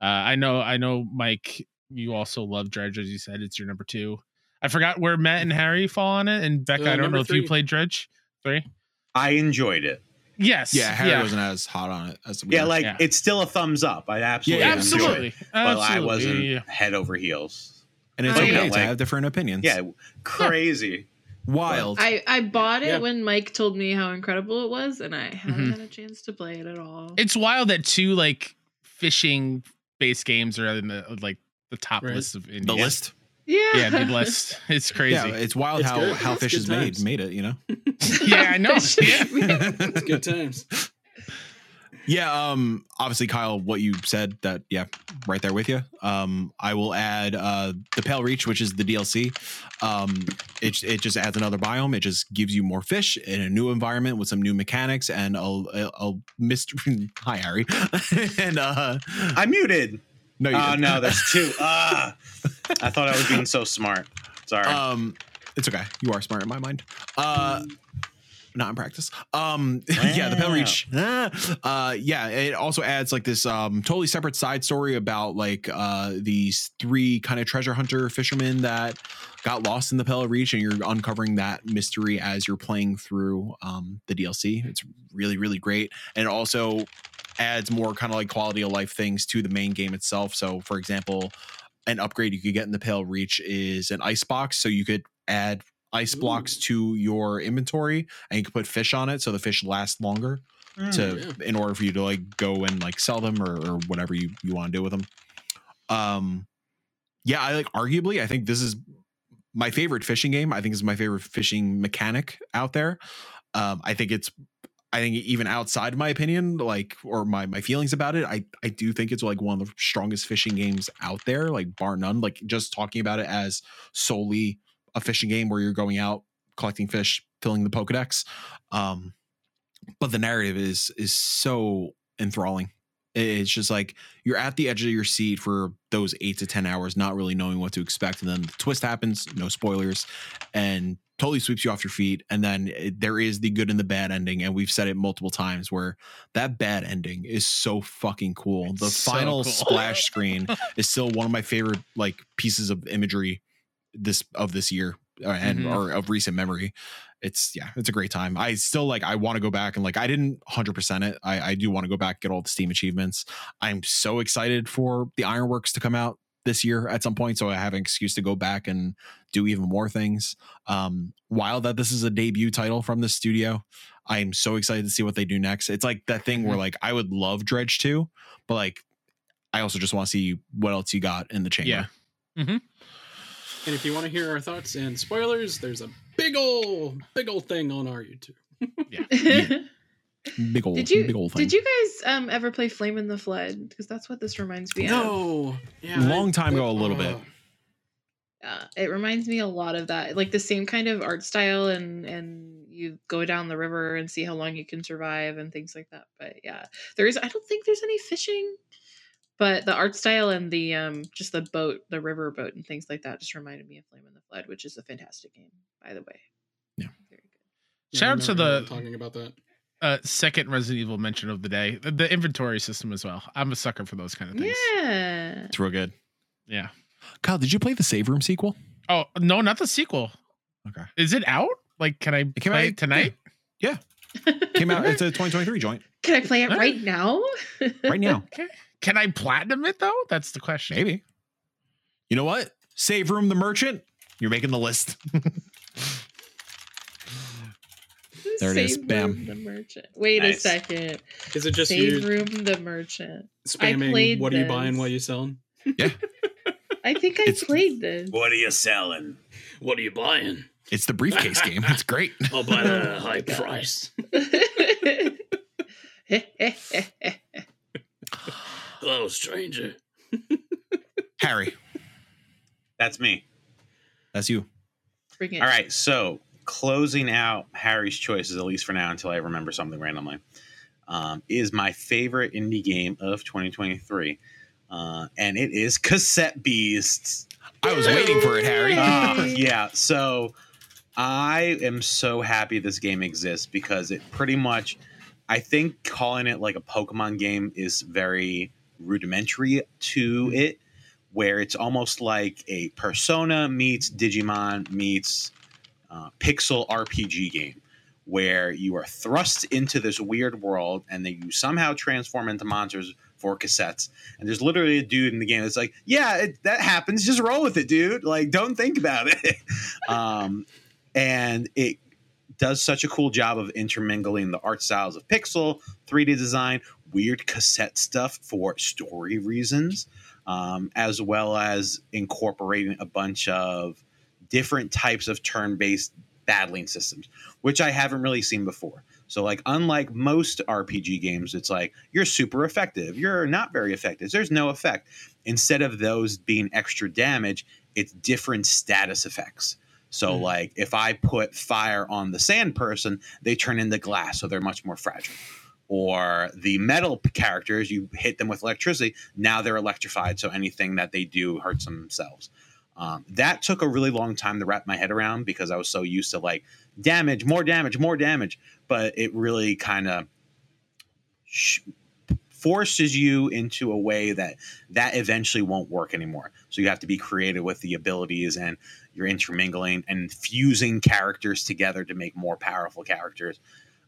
Uh, I know, I know, Mike. You also love Dredge, as you said. It's your number two. I forgot where Matt and Harry fall on it, and Becca. Uh, I don't number know if you played Dredge three. I enjoyed it. Yes. Yeah, Harry yeah, wasn't as hot on it as we Yeah, were. like Yeah. it's still a thumbs up. I absolutely, Yeah, enjoyed it, absolutely. but I wasn't Yeah, yeah. head over heels. And it's I- okay to Like- have different opinions. Yeah, crazy. wild. I, I bought it Yeah. when Mike told me how incredible it was, and I haven't Mhm. had a chance to play it at all. It's wild that two like fishing based games are in the like the top Right. list of indie. the list. yeah, Yeah, the list. It's crazy. Yeah, it's wild It's how good. how It's fish good is made made it. You know. yeah, I know. Yeah. It's good times. Yeah, um obviously Kyle what you said that yeah, right there with you. Um I will add uh the Pale Reach which is the DLC. Um it it just adds another biome. It just gives you more fish in a new environment with some new mechanics and a a, a mystery Hi Harry. and uh I muted. no you Oh no, that's two. Ah, I thought I was being so smart. Sorry. Um, it's okay. You are smart in my mind. Uh, not in practice. Um, yeah, the Pale Reach. Ah. Uh, yeah, it also adds like this um totally separate side story about like uh these three kind of treasure hunter fishermen that got lost in the Pale Reach, and you're uncovering that mystery as you're playing through um the DLC. It's really really great, and it also adds more kind of like quality of life things to the main game itself. So, for example, an upgrade you could get in the Pale Reach is an ice box, so you could add ice blocks to your inventory, and you can put fish on it, so the fish last longer. Hmm. To in order for you to like go and like sell them or, or whatever you you want to do with them. Um, yeah, I like arguably, I think this is my favorite fishing game. I think is my favorite fishing mechanic out there. Um, I think it's I think even outside my opinion, like or my my feelings about it, I I do think it's like one of the strongest fishing games out there, like bar none. Like just talking about it as solely a fishing game where you're going out collecting fish, filling the Pokedex. Um, but the narrative is is so enthralling. It's just like you're at the edge of your seat for those eight to ten hours, not really knowing what to expect, and then the twist happens. No spoilers, and totally sweeps you off your feet. And then it, there is the good and the bad ending, and we've said it multiple times where that bad ending is so fucking cool. The so final cool. splash screen is still one of my favorite like pieces of imagery this of this year uh, and Mhm. or of recent memory. It's yeah, it's a great time. I still like I want to go back and like I didn't 100% it. I I do want to go back get all the Steam achievements. I'm so excited for the Ironworks to come out this year at some point so I have an excuse to go back and do even more things. Um while that this is a debut title from the studio, I'm so excited to see what they do next. It's like that thing where like I would love Dredge 2, but like I also just want to see what else you got in the chamber. Yeah. And if you want to hear our thoughts and spoilers, there's a big old, big ol' thing on our YouTube. Yeah. Big old did you big old thing. did you guys um ever play Flame in the Flood? Because that's what this reminds me of. No, yeah, Long time ago, a little bit. Uh, it reminds me a lot of that, like the same kind of art style, and and you go down the river and see how long you can survive and things like that. But yeah, there is. I don't think there's any fishing, but the art style and the um just the boat, the river boat, and things like that just reminded me of Flame in the Flood, which is a fantastic game, by the way. Yeah. very good. Shout I out to the talking about that. uh, second Resident Evil mention of the day. The, the inventory system as well. I'm a sucker for those kind of things. Yeah. It's real good. Yeah. Kyle, did you play the Save Room sequel? Oh no, not the sequel. Okay. Is it out? Like, can I came play out- it tonight? Yeah. Came out. It's a 2023 joint Can I play it right now? right now. Can I platinum it though? That's the question. Maybe. You know what? Save Room the Merchant. You're making the list. There it is. Save Bam. The merchant. Wait Nice. a second. Is it just Save you room the merchant. spamming? played What are you buying? this. What are you selling? Yeah. I think I It's- played this. What are you selling? What are you buying? It's the briefcase game. It's great. I'll buy Oh it at a high price. Hello, stranger. Harry, That's me. that's you. Bring. All right, so closing out Harry's choices, at least for now, until I remember something randomly, um, is my favorite indie game of 2023, uh, and it is Cassette Beasts. I was waiting for it, Harry. Uh, yeah, so I am so happy this game exists because it pretty much, I think calling it like a Pokemon game is very rudimentary to it, where it's almost like a Persona meets Digimon meets uh, pixel RPG game. Where you are thrust into this weird world and then you somehow transform into monsters for cassettes. And there's literally a dude in the game that's like, yeah, it, that happens. Just roll with it, dude. Like, don't think about it. um, and it does such a cool job of intermingling the art styles of pixel, 3D design, weird cassette stuff for story reasons, um, as well as incorporating a bunch of different types of turn based battling systems, which I haven't really seen before. So, like, unlike most RPG games, it's like you're super effective, you're not very effective, there's no effect. Instead of those being extra damage, it's different status effects. So, Mhm. like, if I put fire on the sand person, they turn into glass, so they're much more fragile. Or the metal characters, you hit them with electricity, now they're electrified, so anything that they do hurts themselves. Um, that took a really long time to wrap my head around because I was so used to like damage, more damage, more damage. But it really kind of sh- forces you into a way that that eventually won't work anymore. So you have to be creative with the abilities and you're intermingling and fusing characters together to make more powerful characters.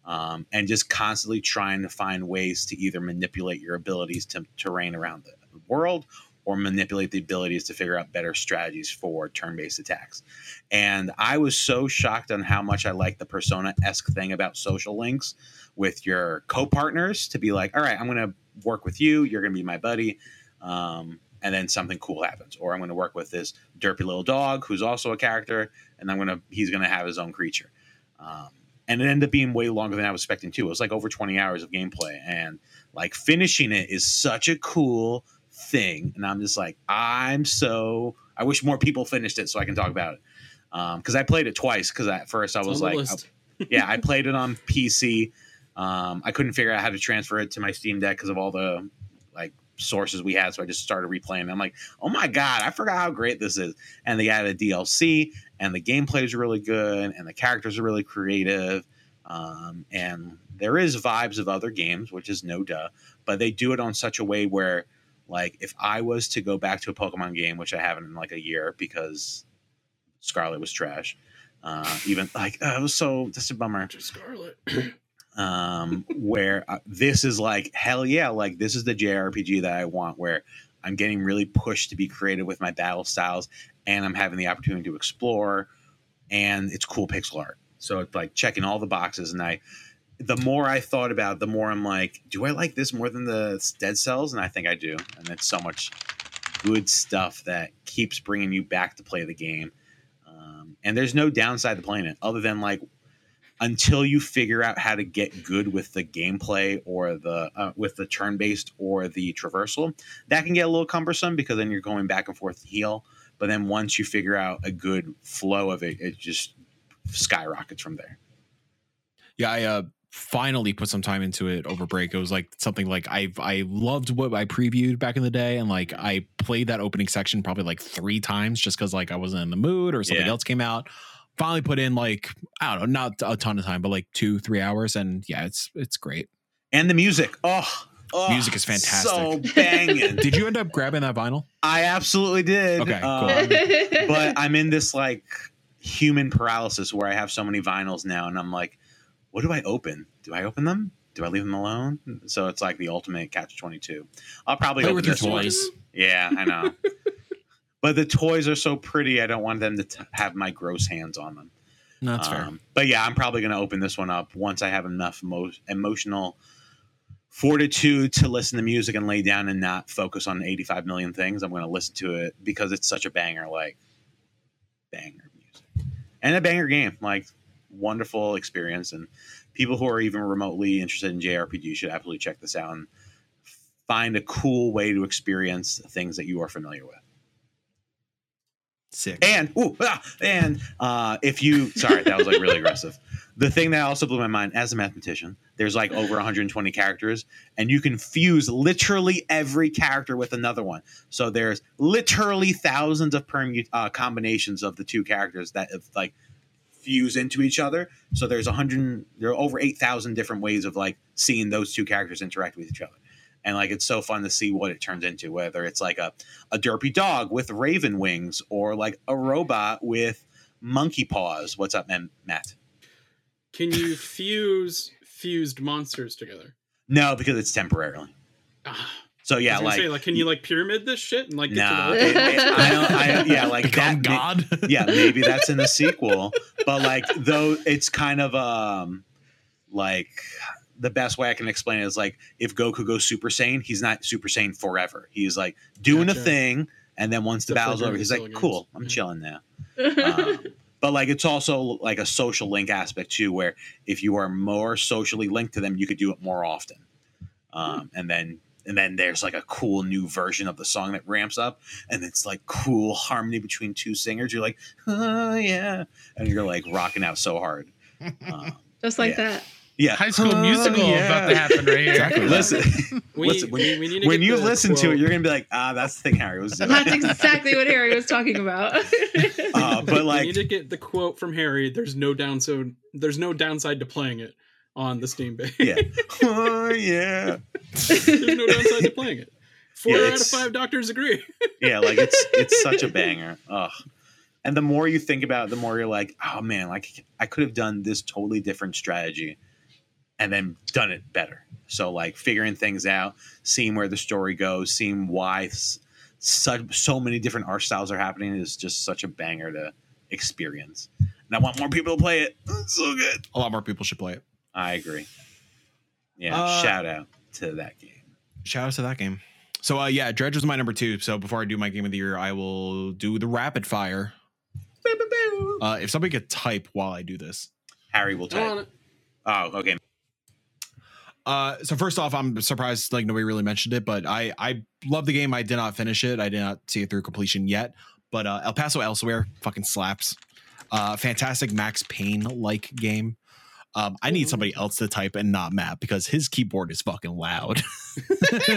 Um, and just constantly trying to find ways to either manipulate your abilities to terrain around the world or manipulate the abilities to figure out better strategies for turn-based attacks. And I was so shocked on how much I like the persona-esque thing about social links with your co-partners to be like, all right, I'm going to work with you. You're going to be my buddy. Um, and then something cool happens. Or I'm going to work with this derpy little dog who's also a character, and I'm going to he's going to have his own creature. Um, and it ended up being way longer than I was expecting too. It was like over 20 hours of gameplay, and like finishing it is such a cool thing. And I'm just like, I'm so I wish more people finished it so I can talk about it. Because I played it twice. Because at first I was like, list. yeah, I played it on PC. Um, I couldn't figure out how to transfer it to my Steam Deck because of all the sources we had, so I just started replaying. I'm like, oh my god, I forgot how great this is. And they added DLC, and the gameplay is really good, and the characters are really creative, um, and there is vibes of other games, which is no duh, but they do it on such a way where, like, if I was to go back to a Pokemon game, which I haven't in like a year because Scarlet was trash. Uh, even like uh, it was so that's a bummer Scarlet. um, where uh, this is like hell yeah, like this is the JRPG that I want, where I'm getting really pushed to be creative with my battle styles, and I'm having the opportunity to explore, and it's cool pixel art. So it's like checking all the boxes, and I, the more I thought about, it, the more I'm like, do I like this more than the Dead Cells? And I think I do, and it's so much good stuff that keeps bringing you back to play the game. Um, and there's no downside to playing it, other than like until you figure out how to get good with the gameplay or the uh, with the turn based or the traversal that can get a little cumbersome because then you're going back and forth to heal but then once you figure out a good flow of it it just skyrockets from there Yeah, I uh finally put some time into it over break. It was like something like I've I loved what I previewed back in the day, and like I played that opening section probably like three times just because like I wasn't in the mood or something Yeah. else came out. Finally put in like I don't know, not a ton of time, but like two, three hours, and yeah, it's it's great. And the music. Oh, oh, Music is fantastic. So banging. Did you end up grabbing that vinyl? I absolutely did. Okay, cool. Um, but I'm in this like human paralysis where I have so many vinyls now, and I'm like, what do I open? Do I open them? Do I leave them alone? So it's like the ultimate catch twenty two. I'll probably Play open with your this one. Yeah, I know. But the toys are so pretty. I don't want them to t- have my gross hands on them. No, that's fair. Um, But yeah, I'm probably going to open this one up once I have enough emo- emotional fortitude to listen to music and lay down and not focus on 85 million things. I'm going to listen to it because it's such a banger, like banger music and a banger game. Like wonderful experience. And people who are even remotely interested in JRPG should absolutely check this out and find a cool way to experience things that you are familiar with. Sick. And ooh, ah, and uh, if you sorry, that was like really aggressive. The thing that also blew my mind as a mathematician, there's like over 120 characters, and you can fuse literally every character with another one. So there's literally thousands of permu- uh, combinations of the two characters that have like fuse into each other. So there's 100, there are over 8,000 different ways of like seeing those two characters interact with each other. And like it's so fun to see what it turns into, whether it's like a, a derpy dog with raven wings or like a robot with monkey paws. What's up, man, Matt? Can you fuse fused monsters together? No, because it's temporarily. Ah, So yeah, like say, like, can you like pyramid this shit and like get nah, to the it- I don't, I, yeah, like Become that. ma- God. yeah, maybe that's in the sequel, but like though it's kind of um like the best way I can explain it is like if Goku goes Super Saiyan, he's not Super Saiyan forever. He's like doing Gotcha. a thing, and then once the Except for battle's over, he's like, Games. "Cool, I'm Yeah. chilling now." Um, but like it's also like a social link aspect too, where if you are more socially linked to them, you could do it more often. Um, and then and then there's like a cool new version of the song that ramps up, and it's like cool harmony between two singers. You're like, oh yeah, and you're like rocking out so hard. Um, Just like Yeah. that. Yeah, High School Oh, Musical yeah. about to happen right here. Exactly. Listen, We, Listen, when we, we need to when you the listen to it, you're gonna be like, ah, that's the thing Harry was doing. That's exactly what Harry was talking about. Uh, but we like, need to get the quote from Harry. There's no downside. There's no downside to playing it on the Steam base. yeah, oh yeah. There's no downside to playing it. Four Yeah, out of five doctors agree. yeah like it's it's such a banger Ugh. and the more you think about it the more you're like oh man like i could have done this totally different strategy and then done it better so like figuring things out seeing where the story goes seeing why s- such so many different art styles are happening is just such a banger to experience and i want more people to play it it's so good A lot more people should play it. i agree yeah Uh, shout out to that game Shout out to that game. So uh yeah, Dredge was my number two. So before I do my game of the year, I will do the rapid fire. Uh if somebody could type while I do this. harry will I'm on type it. oh okay Uh, so first off, I'm surprised like nobody really mentioned it, but I I love the game. I did not finish it. I did not see it through completion yet. But uh, El Paso Elsewhere fucking slaps. Uh, fantastic Max Payne like game. Um, I need somebody else to type and not Matt because his keyboard is fucking loud.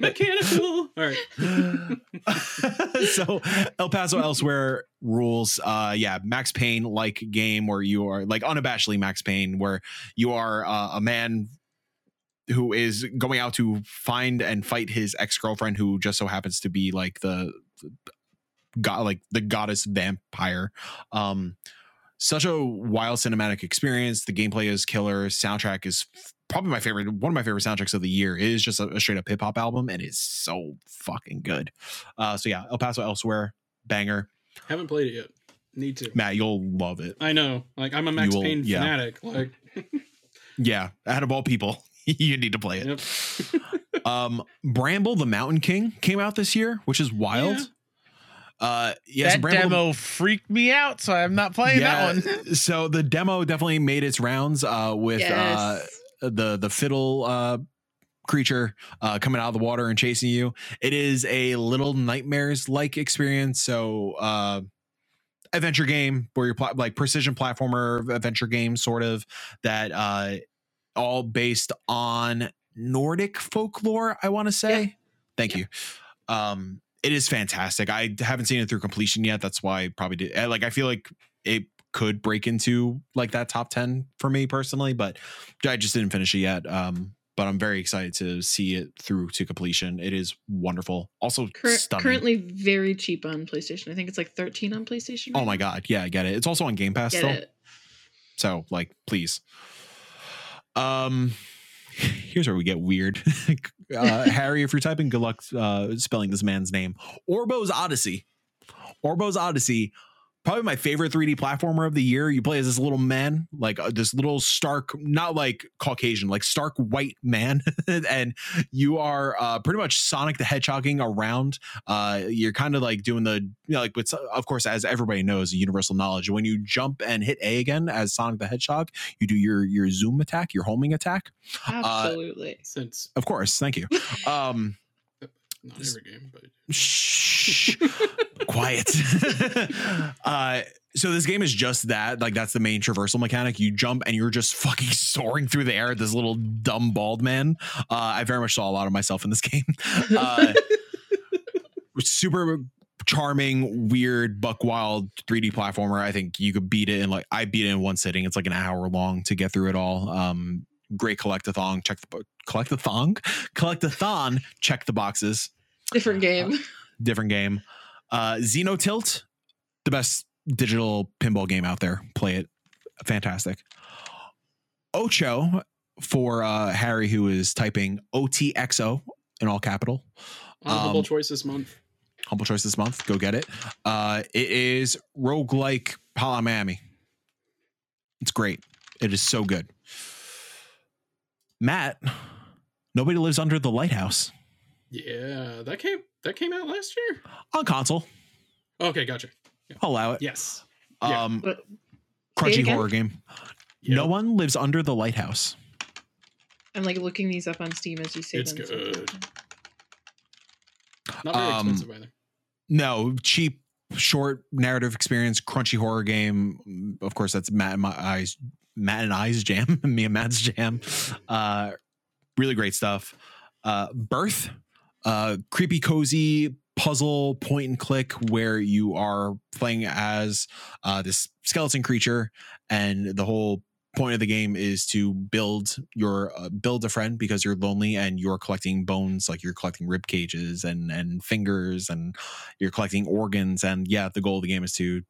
Mechanical. All right. so El Paso Elsewhere rules. Uh, yeah, Max Payne like game where you are like unabashedly Max Payne, where you are uh, a man who is going out to find and fight his ex girlfriend, who just so happens to be like the god, like the goddess vampire. Um, such a wild cinematic experience. The gameplay is killer. Soundtrack is probably my favorite. One of my favorite soundtracks of the year. It is just a, a straight up hip hop album, and it's so fucking good. Uh, so yeah, El Paso Elsewhere, banger. Haven't played it yet. Need to. Matt, you'll love it. I know. Like I'm a Max will- Payne yeah. fanatic. Like Yeah, out of all people, you need to play it. yep. Um, Bramble the Mountain King came out this year, which is wild. Yeah. Uh, yes, that Bramble, demo freaked me out, so I'm not playing that one. so the demo definitely made its rounds uh, with uh, the the fiddle uh, creature uh, coming out of the water and chasing you. It is a little nightmares like experience. So uh, adventure game where you're pla- like precision platformer adventure game sort of that uh, all based on Nordic folklore. I want to say. Yeah. Thank you. Um, it is fantastic. I haven't seen it through completion yet. That's why I probably did. Like I feel like it could break into like that top 10 for me personally, but I just didn't finish it yet. Um, but I'm very excited to see it through to completion. It is wonderful. Also Cur- stunning. currently very cheap on PlayStation. I think it's like 13 on PlayStation. oh my god, yeah, I get it. It's also on Game Pass Get still. it. So like, please. Um, here's where we get weird. uh, Harry, if you're typing, good luck uh, spelling this man's name. Orbo's Odyssey. Orbo's Odyssey. Probably my favorite 3D platformer of the year. You play as this little man, like uh, this little stark, not like Caucasian, like stark white man, and you are uh, pretty much Sonic the Hedgehogging around. Uh, you're kind of like doing the, you know, like, with, of course, as everybody knows, universal knowledge. When you jump and hit A again as Sonic the Hedgehog, you do your your zoom attack, your homing attack. Absolutely. Since Of course, thank you. Um, not every game, but shh, quiet. uh, so this game is just that. Like that's the main traversal mechanic. You jump and you're just fucking soaring through the air. at This little dumb bald man. Uh, I very much saw a lot of myself in this game. Uh, super charming, weird, buck wild 3D platformer. I think you could beat it in like I beat it in one sitting. It's like an hour long to get through it all. Um, great collectathon. Check the collectathon, collectathon. Check the boxes. Different game. Different game. Uh, Xenotilt, the best digital pinball game out there. Play it. Fantastic. Ocho for uh, Harry, who is typing OTXO in all capital. honorable Um, choice this month. Humble choice this month. Go get it. Uh, it is roguelike Palamami. It's great. It is so good. Matt, nobody lives under the lighthouse Yeah, that came that came out last year. on console. Okay, gotcha. I'll allow it. Yes. Um, But- crunchy horror game. Yep. No one lives under the lighthouse. I'm like looking these up on Steam as you say It's them. good. Not very Um, expensive either. No, cheap, short narrative experience, crunchy horror game. Of course, that's Matt and my eyes, Matt and I's jam, me and Matt's jam. Uh, really great stuff. Uh, Birth, uh, creepy, cozy puzzle point and click where you are playing as uh, this skeleton creature, and the whole point of the game is to build your uh, build a friend because you're lonely and you're collecting bones like you're collecting rib cages and and fingers and you're collecting organs and yeah the goal of the game is to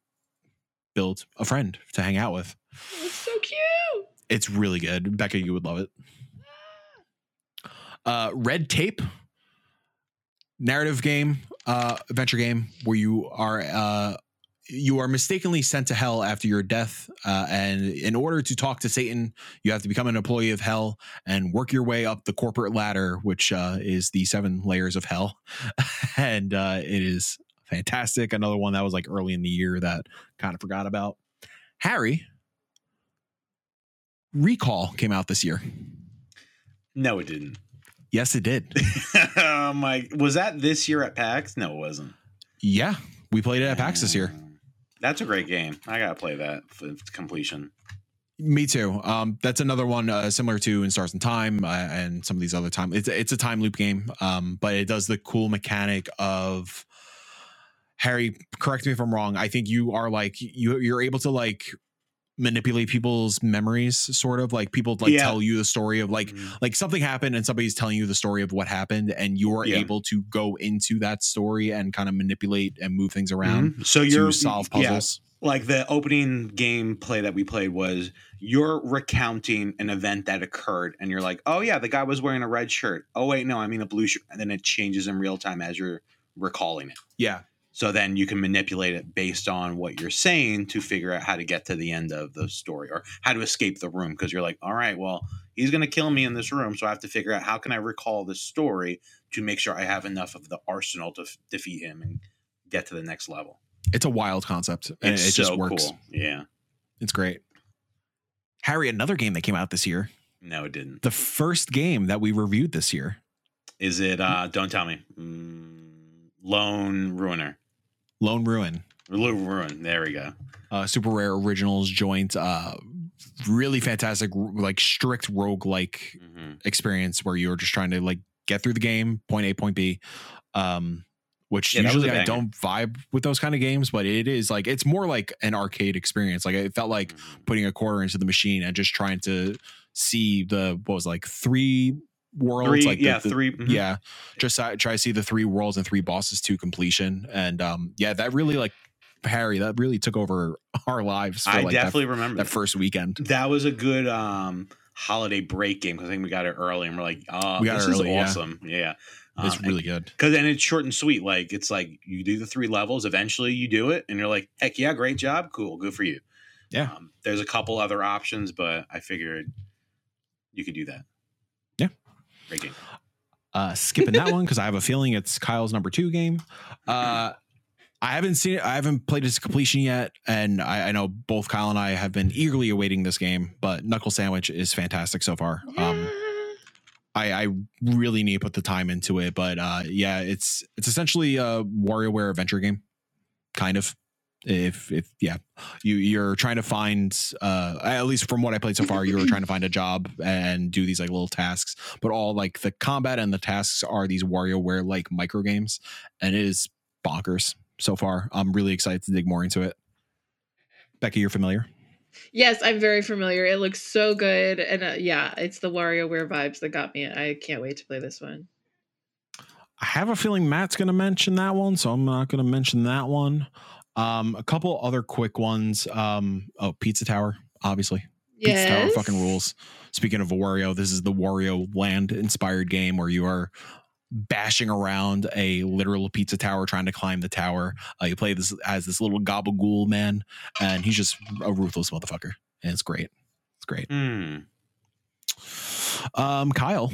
build a friend to hang out with. It's so cute. it's really good. Becca you would love it. Uh red tape. Narrative game uh adventure game where you are uh you are mistakenly sent to hell after your death uh, and in order to talk to satan you have to become an employee of hell and work your way up the corporate ladder which uh, is the seven layers of hell. And uh, it is fantastic another one that was like early in the year that kind of forgot about harry recall came out this year No, it didn't. yes it did oh my! Was that this year at PAX? No, it wasn't. yeah we played it at pax this year That's a great game. I gotta play that for completion. Me too. Um, that's another one uh, similar to In Stars and Time uh, and some of these other time. It's it's a time loop game, um, but it does the cool mechanic of Harry. Correct me if I'm wrong. I think you are like you you're able to like manipulate people's memories, sort of like people like Yeah. tell you the story of like Mhm. like something happened and somebody's telling you the story of what happened, and you're Yeah. able to go into that story and kind of manipulate and move things around Mhm. So you're to solve yeah, puzzles. like the opening game play that we played was you're recounting an event that occurred and you're like oh yeah the guy was wearing a red shirt oh wait no i mean a blue shirt and then it changes in real time as you're recalling it Yeah, so then you can manipulate it based on what you're saying to figure out how to get to the end of the story or how to escape the room because you're like all right well he's going to kill me in this room so i have to figure out how can i recall this story to make sure i have enough of the arsenal to f- defeat him and get to the next level it's a wild concept and it's it just so works. cool yeah It's great. Harry, another game that came out this year, no it didn't the first game that we reviewed this year. Is it? uh Don't tell me. Mm, Lone Ruiner. Lone Ruin, Lone Ruin. There we go. uh, super rare originals joint, uh, really fantastic, like strict rogue like hmm experience where you're just trying to like get through the game, point A, point B. Um, which Yeah, usually I don't vibe with those kind of games, but it is like it's more like an arcade experience. Like it felt like putting a quarter into the machine and just trying to see the what was like three worlds, Three, like the- yeah, the- 3 mhm. yeah, just uh, try to see the three worlds and three bosses to completion, and um, yeah, that really like Harry, that really took over our lives. For I like that- definitely remember that that. first weekend. That was a good um holiday break game because I think we got it early and we're like, oh, We got this it is early, yeah. awesome. Yeah. It's really good. because then it's short and sweet. Like it's like you do the three levels, eventually you do it, and you're like, heck yeah, great job, cool, good for you. Yeah. Um, there's a couple other options, but I figured you could do that. Yeah. Uh, skipping that one because I have a feeling it's Kyle's number two game. Uh, I haven't seen it. I haven't played its completion yet, and I, I know both Kyle and I have been eagerly awaiting this game. But Knuckle Sandwich is fantastic so far. Um, I, I really need to put the time into it, but uh, yeah, it's it's essentially a WarioWare adventure game, kind of. If if yeah, you you're trying to find uh at least from what I played so far, you were trying to find a job and do these like little tasks, but all like the combat and the tasks are these WarioWare like micro games, and it is bonkers so far. I'm really excited to dig more into it. Becky, you're familiar? Yes, I'm very familiar. It looks so good, and uh, yeah, it's the WarioWare vibes that got me. I can't wait to play this one. I have a feeling Matt's going to mention that one, so I'm not going to mention that one. Um, a couple other quick ones. Um, oh, Pizza Tower, obviously. Pizza Tower fucking rules. Speaking of Wario, this is the Wario Land inspired game where you are bashing around a literal pizza tower trying to climb the tower. Uh, you play this as this little gabagool man, and he's just a ruthless motherfucker, and it's great. It's great. Hmm. Um, Kyle,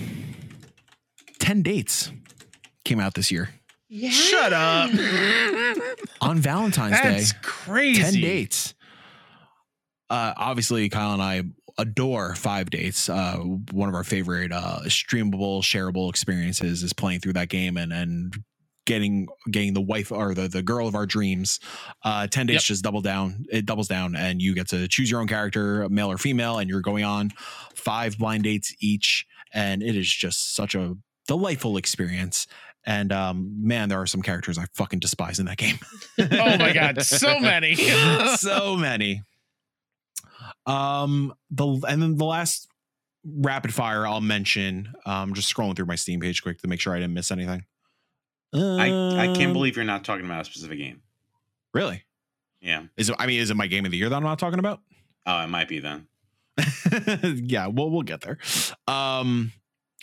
ten dates came out this year Yeah. Shut up. on Valentine's Day. That's crazy. 10 dates. Uh, obviously, Kyle and I adore five dates. Uh, one of our favorite uh, streamable, shareable experiences is playing through that game and and getting getting the wife or the the girl of our dreams. Uh, Ten Dates Yep. just double down. It doubles down, and you get to choose your own character, male or female, and you're going on five blind dates each, and it is just such a delightful experience. And um, man, there are some characters I fucking despise in that game. Oh my god, so many. so many. Um, the and then the last rapid fire I'll mention. Um, just scrolling through my Steam page quick to make sure I didn't miss anything. I I can't Um, believe you're not talking about a specific game. Really Yeah. is it? I mean, is it my game of the year that I'm not talking about? Oh, it might be then. yeah, well, we'll get there. Um,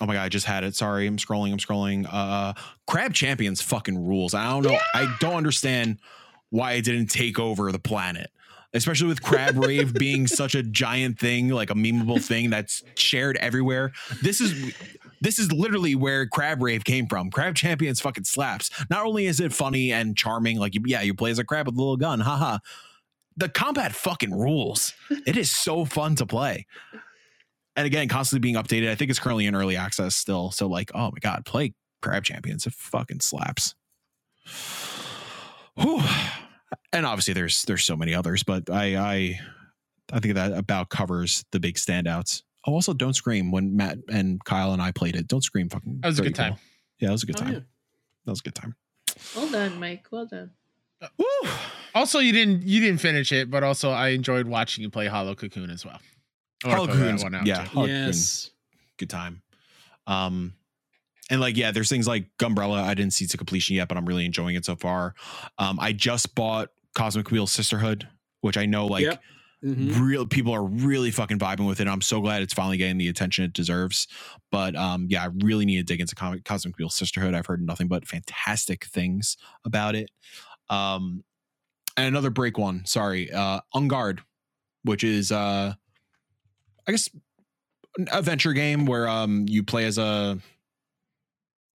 oh my god, I just had it. Sorry, I'm scrolling. I'm scrolling. Uh, Crab Champions fucking rules. I don't know. I don't understand why it didn't take over the planet, especially with Crab Rave being such a giant thing, like a memeable thing that's shared everywhere. This is. This is literally where Crab Rave came from. Crab Champions fucking slaps. Not only is it funny and charming, like yeah, you play as a crab with a little gun, haha. The combat fucking rules. It is so fun to play and again, constantly being updated. I think it's currently in early access still. So like, oh my god, play Crab Champions. It fucking slaps. Whew. And obviously, there's there's so many others, but I I I think that about covers the big standouts. Oh, also, don't scream when Matt and Kyle and I played it. Don't scream, fucking. That was a good time. cool. Yeah, that was a good Oh, time. yeah. That was a good time. Well done, Mike. Well done. Uh, Woo! Also, you didn't you didn't finish it, but also I enjoyed watching you play Hollow Cocoon as well. I wanna Hollow throw that Cocoon's- one out, yeah. too. Hollow Cocoon. yes. good time. Um, and like, yeah, there's things like Gunbrella. I didn't see to completion yet, but I'm really enjoying it so far. Um, I just bought Cosmic Wheel Sisterhood, which I know like Yep. Mhm. real people are really fucking vibing with it. I'm so glad it's finally getting the attention it deserves. But um, yeah, I really need to dig into Com- Cosmic Wheel Sisterhood. I've heard nothing but fantastic things about it. Um, and another break one, sorry, uh, En Garde, which is uh, I guess an adventure game where um you play as a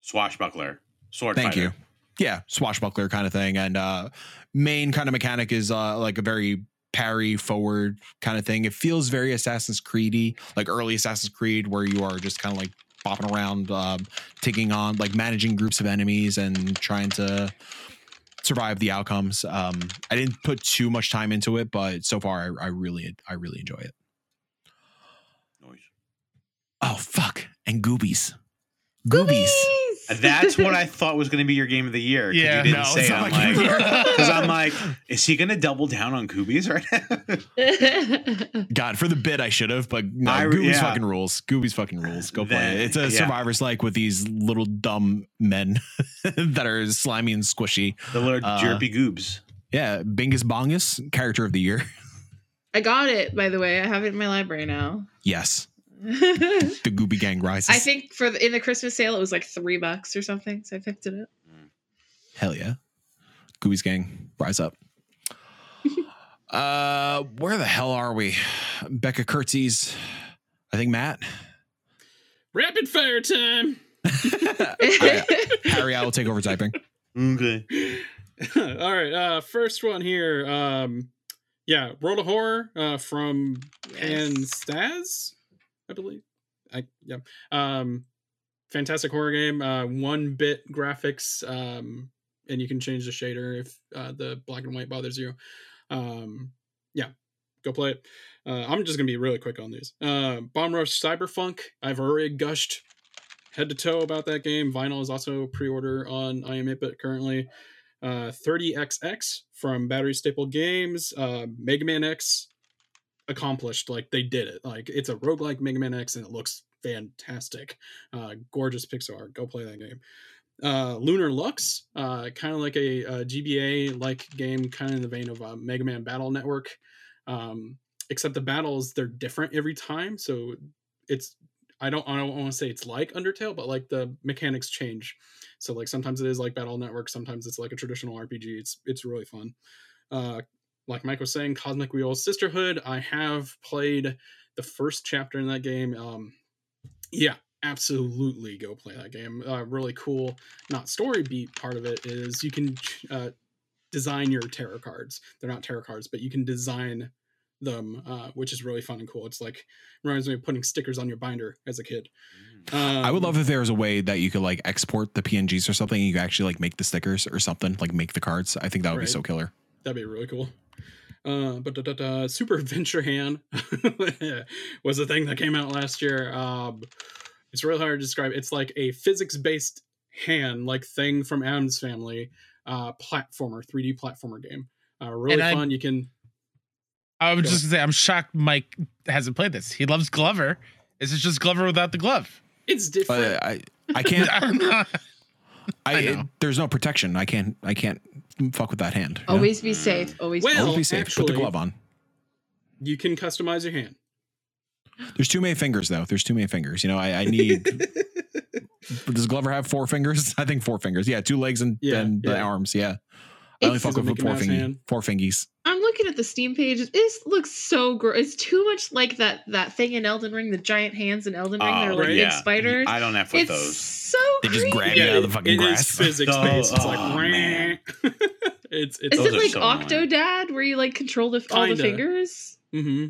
Swashbuckler. Sword thank fighter. you yeah swashbuckler kind of thing and uh main kind of mechanic is uh like a very parry forward kind of thing it feels very assassin's creedy like early assassin's creed where you are just kind of like bopping around um taking on like managing groups of enemies and trying to survive the outcomes um i didn't put too much time into it but so far i, I really i really enjoy it. Oh fuck and goobies goobies That's what I thought was going to be your game of the year. 'cause Yeah. you didn't No, say it's it. not I'm my game of the like, year. because I'm like, is he going to double down on Goobies right now? God, for the bit I should have, but no, I- Gooby's yeah. fucking rules. Goobies fucking rules. Go play Then- it. It's a yeah. survivor's like with these little dumb men that are slimy and squishy. the little Uh, jerpy goobs. Yeah, Bingus Bongus, character of the year. I got it, by the way. I have it in my library now. Yes, I the Gooby Gang rises. I think for the, in the Christmas sale it was like three bucks or something, so I picked it up. Hell yeah. Gooby's Gang, rise up. uh, where the hell are we? Becca Kurtz's, I think Matt. Rapid fire time. Harry, I will take over typing. Okay. All right. Uh, first one here. Um, yeah, World of Horror uh, from and Staz, I believe. I yeah. Um, fantastic horror game. Uh, one bit graphics. Um, and you can change the shader if uh, the black and white bothers you. Um, yeah, go play it. Uh, I'm just gonna be really quick on these. Uh, Bomb Rush Cyberfunk. I've already gushed head to toe about that game. Vinyl is also pre-order on I Am 8-Bit currently. Uh, 30XX from Battery Staple Games. Uh, Mega Man X accomplished. Like they did it. Like it's a roguelike Mega Man X and it looks fantastic. Uh, gorgeous pixel art. Go play that game. Uh, Lunar Lux, uh, kind of like a, a GBA like game, kind of in the vein of uh, Mega Man Battle Network. Um, except the battles they're different every time, so it's I don't I don't want to say it's like Undertale, but like the mechanics change. So like sometimes it is like Battle Network, sometimes it's like a traditional RPG. It's it's really fun. Uh, like Mike was saying, Cosmic Wheel Sisterhood. I have played the first chapter in that game. Um, yeah, absolutely go play that game. Uh, really cool. Not story beat part of it is you can uh, design your tarot cards. They're not tarot cards, but you can design them, uh, which is really fun and cool. It's like reminds me of putting stickers on your binder as a kid. Um, I would love if there was a way that you could like export the PNGs or something and you could actually like make the stickers or something, like make the cards. I think that would be so killer. That'd be really cool. Uh, but da, da, da, Super Adventure Hand was a thing that came out last year. Um, it's really hard to describe. It's like a physics-based hand, like thing from Addams Family, uh, platformer, 3D platformer game. Uh, really And I- fun. You can I was Go. just gonna say, I'm shocked Mike hasn't played this. He loves Glover. This is just Glover without the glove. It's different. But I, I can't. I'm I, I it- know. there's no protection. I can't. I can't fuck with that hand. you know? Always be safe. Always Well- be Always be safe. Put the glove on. you can customize your hand. There's too many fingers though. There's too many fingers. You know, I, I need. does Glover have four fingers? I think four fingers. Yeah, two legs and, Yeah, and the arms. Yeah. I only fuck with four Mouse fingy, four fingies. I'm looking at the Steam page. It looks so gross. It's too much like that that thing in Elden Ring, the giant hands in Elden Ring. They're Oh, like right. big yeah. spiders. I don't have with it's those. so They just grab creepy. you out of the fucking it is grass. physics Oh, based. It's like oh, man. it's it's Is it like so annoying. Octodad where you like control the, all the Kinda. fingers? hmm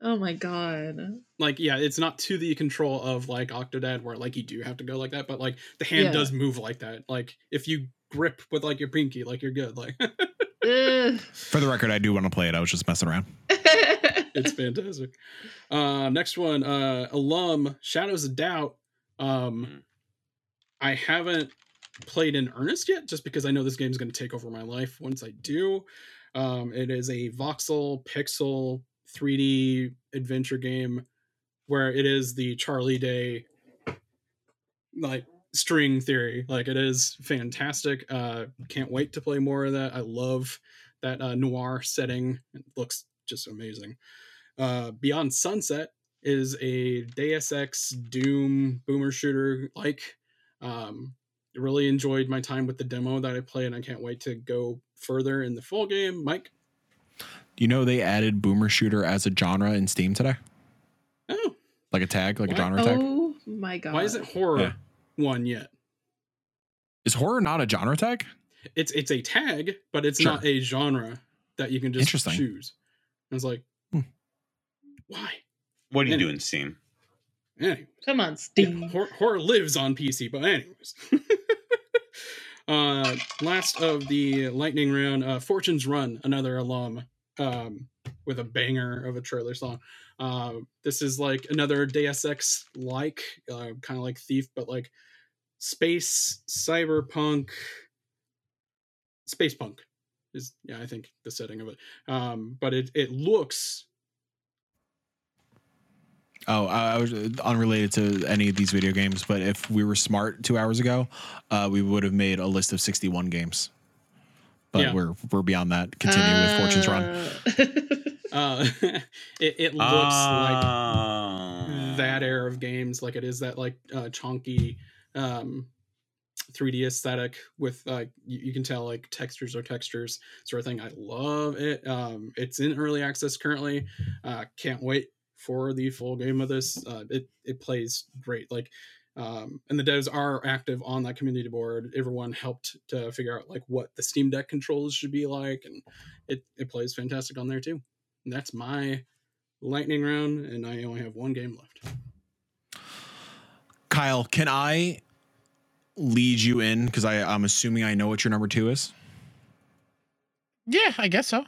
Oh my god. like yeah, it's not to the control of like Octodad where like you do have to go like that, but like the hand Yeah. does move like that. Like if you grip with like your pinky, like you're good. Like For the record, I do want to play it. I was just messing around. it's fantastic. Uh next one, uh alum Shadows of Doubt. Um Hmm. I haven't played in earnest yet just because I know this game is going to take over my life once I do. Um it is a voxel pixel 3D adventure game where it is the Charlie Day like string theory. Like it is fantastic. Uh can't wait to play more of that. I love that uh, noir setting. It looks just amazing. Uh Beyond Sunset is a Deus Ex Doom boomer shooter like um really enjoyed my time with the demo that I played and I can't wait to go further in the full game. Mike? You know, they added boomer shooter as a genre in Steam today, Oh, like a tag, like What? a genre tag. oh my god. why isn't horror Yeah. one yet? Is horror not a genre tag? it's it's a tag, but it's Sure. not a genre that you can just choose. I was like, Hmm. why? What are you Anyway. doing, Steam? Anyway, Come on, yeah, Steam. horror, horror lives on PC, but anyways. uh, last of the lightning round, uh, Fortune's Run, another alum, um, with a banger of a trailer song. Uh, this is like another Deus Ex like, uh, kind of like Thief, but like space cyberpunk space punk is yeah i think the setting of it um but it it looks Oh, I I was uh, unrelated to any of these video games, but if we were smart two hours ago, uh, we would have made a list of 61 games. But Yeah. we're we're beyond that. Continue with Fortune's Run. run. uh it, it looks like Ah. that era of games like it is that like uh chunky um 3d aesthetic with uh you, you can tell like textures are textures sort of thing i love it um it's in early access currently uh can't wait for the full game of this uh it it plays great like um and the devs are active on that community board everyone helped to figure out like what the steam deck controls should be like and it it plays fantastic on there too and that's my lightning round and i only have one game left Kyle, can I lead you in? Because I'm assuming I know what your number two is. Yeah, I guess so.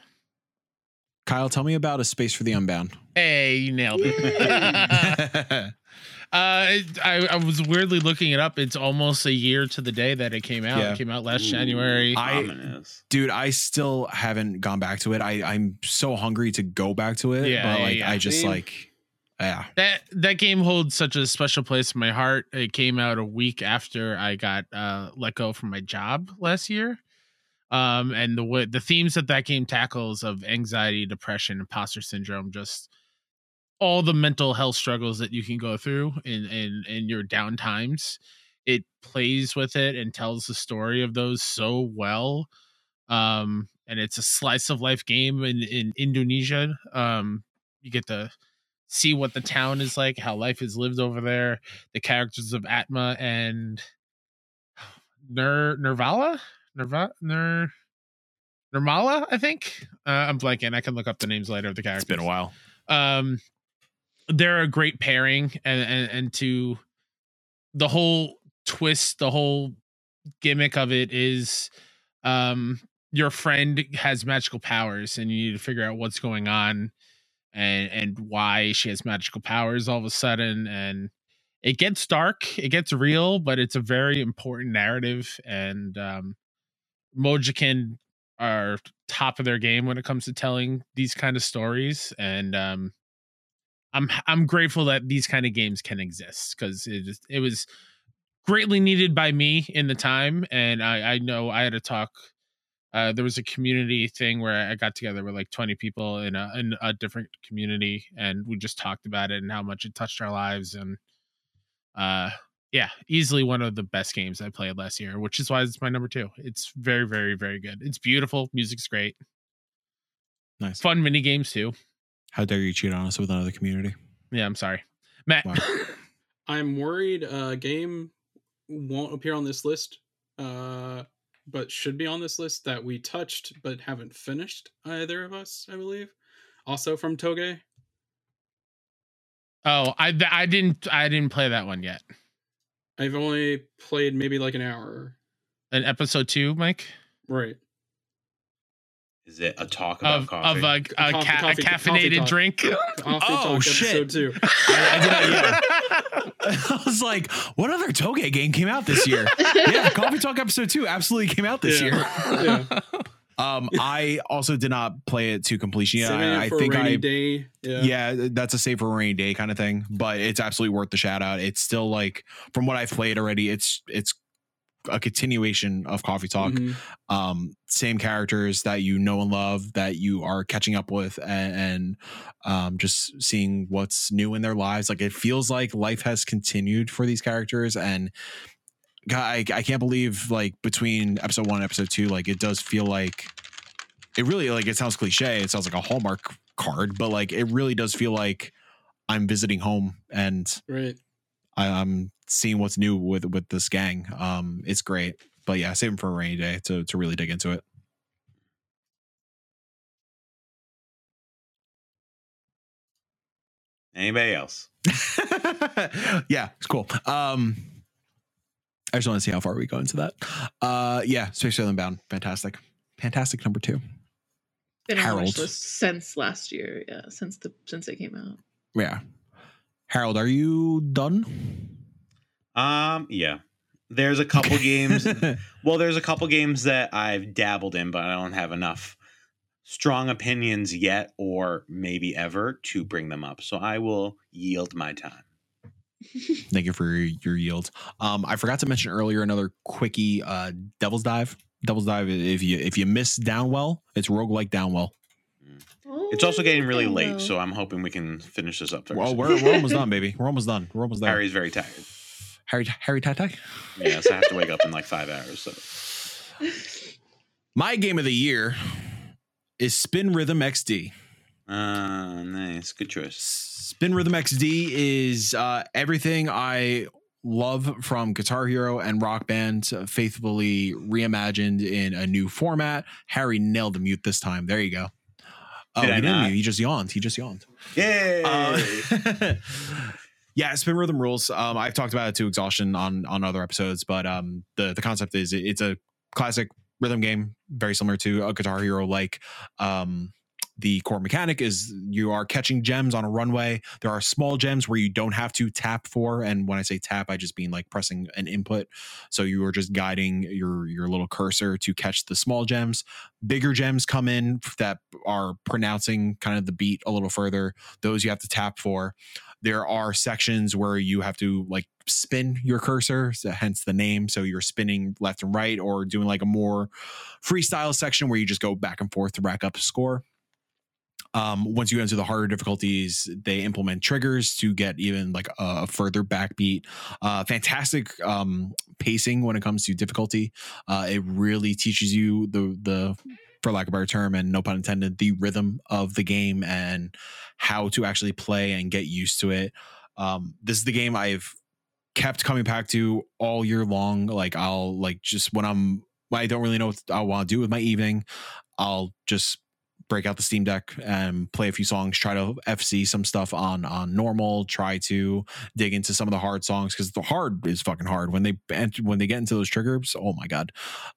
Kyle, tell me about A Space for the Unbound. Hey, you nailed it. Uh, it- I, I was weirdly looking it up. It's almost a year to the day that it came out. Yeah. It came out last Ooh, January. I- Dude, I still haven't gone back to it. I, I'm so hungry to go back to it. Yeah, but yeah, like yeah. I just Same. like yeah. that that game holds such a special place in my heart. It came out a week after I got uh, let go from my job last year. Um, and the the themes that that game tackles of anxiety, depression, imposter syndrome, just all the mental health struggles that you can go through in in in your down times. It plays with it and tells the story of those so well. Um, and it's a slice of life game in in Indonesia. Um, you get to see what the town is like, how life is lived over there, the characters of Atma and Ner Nervala? Nerva Ner Nirmala, I think. Uh, I'm blanking. I can look up the names later of the characters It's been a while. um they're a great pairing and and, and to the whole twist the whole gimmick of it is um your friend has magical powers and you need to figure out what's going on and and why she has magical powers all of a sudden and it gets dark it gets real but it's a very important narrative and um Mojiken are top of their game when it comes to telling these kind of stories and um i'm i'm grateful that these kind of games can exist because it just it was greatly needed by me in the time and i i know i had a talk uh, there was a community thing where I got together with like 20 people in a in a different community, and we just talked about it and how much it touched our lives. And uh, yeah, easily one of the best games I played last year, which is why it's my number two. It's very, very, very good. It's beautiful. Music's great. Nice. Fun mini games too. How dare you cheat on us with another community? Yeah, I'm sorry, Matt. Wow. I'm worried a game won't appear on this list, uh, but should be on this list that we touched but haven't finished. Either of us, I believe. Also from Toge. oh, I I didn't I didn't play that one yet. I've only played maybe like an hour. An episode two, Mike, Right. Is it a talk about of coffee? of a, a, Coffee- ca- coffee- coffee caffeinated drink. Oh, shit. episode. I- I was like, what other Toge game came out this year? yeah, Coffee Talk episode two absolutely came out this Yeah. year. Yeah. Um, I also did not play it to completion. Yeah, I, I think rainy I day. Yeah. yeah. that's a save for a rainy day kind of thing. But it's absolutely worth the shout out. It's still like from what I've played already, it's it's a continuation of Coffee Talk. Mhm. Um, same characters that you know and love that you are catching up with, and, and um, just seeing what's new in their lives. Like it feels like life has continued for these characters, and God, I, I can't believe like between episode one and episode two, like it does feel like it really like it sounds cliche. It sounds like a Hallmark card, but like it really does feel like I'm visiting home and Right. I, I'm seeing what's new with with this gang. Um, it's great, but yeah, save them for a rainy day to to really dig into it. Anybody else? yeah, it's cool. Um, I just want to see how far we go into that. Uh, yeah, Space Island Bound, fantastic, fantastic number two. Been Harold. since last year. Yeah, since the since it came out. Yeah, Harold, are you done? Um, yeah. There's a couple games. Well, there's a couple games that I've dabbled in, but I don't have enough strong opinions yet, or maybe ever, to bring them up. So I will yield my time. Thank you for your, your yield. Um, I forgot to mention earlier another quickie uh, Devil's Dive. Devil's Dive, if you if you miss Downwell, it's roguelike Downwell. It's also getting really Oh, late, so I'm hoping we can finish this up. Thursday. Well, we're, we're almost done, baby. We're almost done. We're almost there. Harry's very tired. Harry, Harry Tai Tai. Yes, I have to wake up in like five hours. So My game of the year is Spin Rhythm XD. Uh, nice, good choice. Spin Rhythm XD is uh, everything I love from Guitar Hero and Rock Band, uh, faithfully reimagined in a new format. Harry nailed the mute this time. There you go. Oh, Did he didn't mute. He just yawned. He just yawned. Yay! Uh, yeah, spin rhythm rules. Um, I've talked about it to exhaustion on on other episodes, but um, the the concept is it- it's a classic rhythm game, very similar to a Guitar Hero. Like, um, the core mechanic is you are catching gems on a runway. There are small gems where you don't have to tap for, and when I say tap, I just mean like pressing an input. So you are just guiding your your little cursor to catch the small gems. Bigger gems come in that are pronouncing kind of the beat a little further. Those you have to tap for. There are sections where you have to like spin your cursor, so hence the name. So you're spinning left and right, or doing like a more freestyle section where you just go back and forth to rack up a score. Um, once you into the harder difficulties, they implement triggers to get even like a further backbeat. Uh, fantastic um, pacing when it comes to difficulty. Uh, it really teaches you the the for lack of a better term, and no pun intended, the rhythm of the game and how to actually play and get used to it. Um, this is the game I've kept coming back to all year long. Like I'll like just when I'm I don't really know what I want to do with my evening, I'll just break out the Steam Deck and play a few songs, try to FC some stuff on on normal, try to dig into some of the hard songs because the hard is fucking hard when they when they get into those triggers. Oh my god.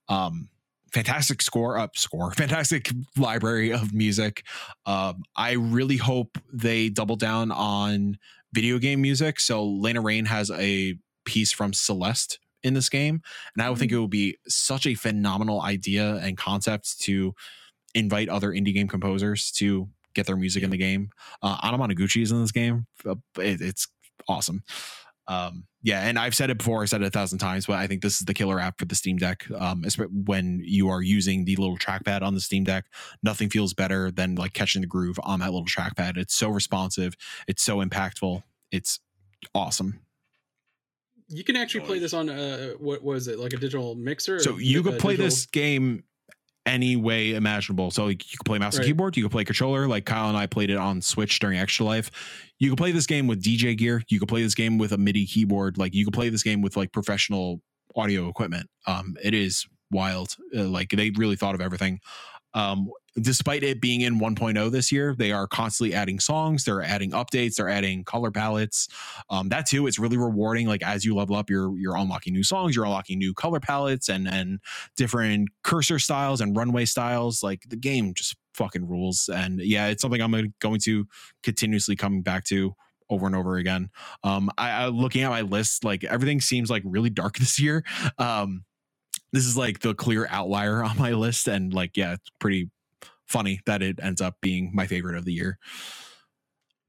Um fantastic score up score fantastic library of music um i really hope they double down on video game music so Lena Raine has a piece from celeste in this game and i would think it would be such a phenomenal idea and concept to invite other indie game composers to get their music in the game. Uh Anna Monoguchi is in this game. Uh, it, it's awesome. Um yeah and i've said it before i said it a thousand times but i think this is the killer app for the steam deck. Um espe- when you are using the little trackpad on the steam deck nothing feels better than like catching the groove on that little trackpad. It's so responsive. It's so impactful. It's awesome. You can actually play this on uh, what was it like a digital mixer? so you a could play digital- this game any way imaginable. So like, you could play mouse and keyboard you could play controller. Like kyle and i played it on switch during extra life. You could play this game with dj gear. You could play this game with a midi keyboard. Like you could play this game with like professional audio equipment. Um it is wild. Uh, like they really thought of everything. Um despite it being in 1.0 this year they are constantly adding songs they're adding updates they're adding color palettes. Um that too it's really rewarding like as you level up you're you're unlocking new songs you're unlocking new color palettes and and different cursor styles and runway styles. Like the game just fucking rules. And yeah it's something i'm gonna- continuously coming back to over and over again. Um I, I looking at my list like everything seems like really dark this year. Um this is like the clear outlier on my list and like yeah it's pretty funny that it ends up being my favorite of the year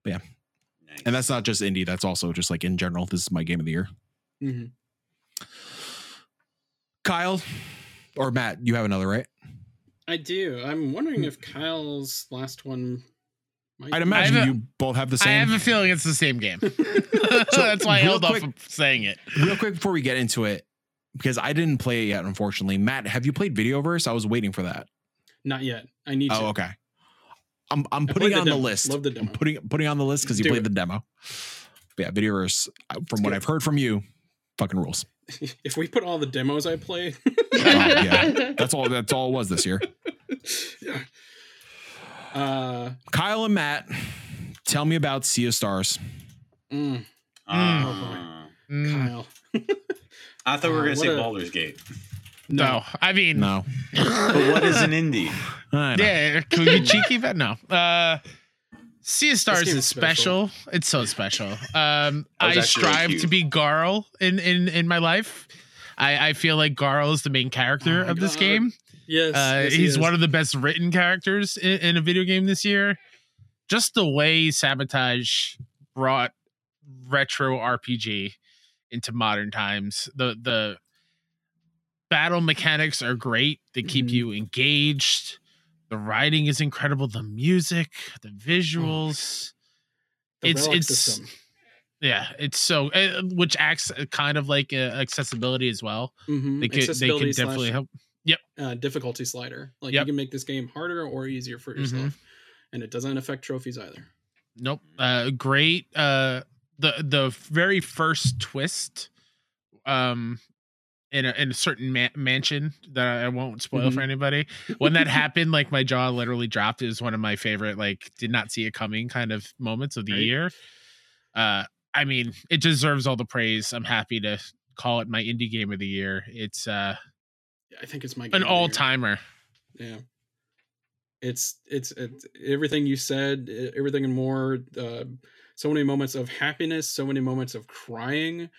Nice. and that's not just indie that's also just like in general this is my game of the year Mhm. kyle or matt you have another right I do. I'm wondering if Kyle's last one. I'd imagine a- you both have the same. I have a feeling it's the same game. so That's why I real held quick- off of saying it. real quick before we get into it because i didn't play it yet unfortunately matt have you played videoverse i was waiting for that Not yet. I need to. oh okay i'm, I'm I putting it on the demo. list Love the i'm putting putting it on the list because you Do played it. the demo but yeah videoverse uh, from what i've heard from you fucking rules if we put all the demos I play, yeah. that's all that's all it was this year yeah. Uh, kyle and matt tell me about sea of stars mm, Uh, Mm, Kyle. I thought we were Uh, gonna what say a- Baldur's Gate, no, I mean, no but what is an indie? I know. yeah, can we be cheeky? But no. Uh, Sea of Stars is is special. special. It's so special. Um, I I was really strive to be Garl in in in my life. I, I feel like Garl is the main character Oh of this God. game. Yes, Uh, yes, he's is. one of the best written characters in, in a video game this year. Just the way Sabotage brought retro RPG into modern times. The the battle mechanics are great. They keep Mhm. you engaged. The writing is incredible. The music, the visuals. The it's- it's- system. Yeah, it's so uh, which acts kind of like uh, accessibility as well. Mhm. They could they could definitely help. uh, difficulty slider. Like Yep. you can make this game harder or easier for Mhm. yourself, and it doesn't affect trophies either. Nope. Uh great uh the the very first twist um in a in a certain ma- mansion that I won't spoil for anybody. When that happened like my jaw literally dropped. It was one of my favorite like did not see it coming kind of moments of the Right. year. Uh I mean, it deserves all the praise. I'm happy to call it my indie game of the year. It's uh I think it's my game an year. all-timer. Yeah. It's, it's it's everything you said, everything and more. Uh, so many moments of happiness, so many moments of crying,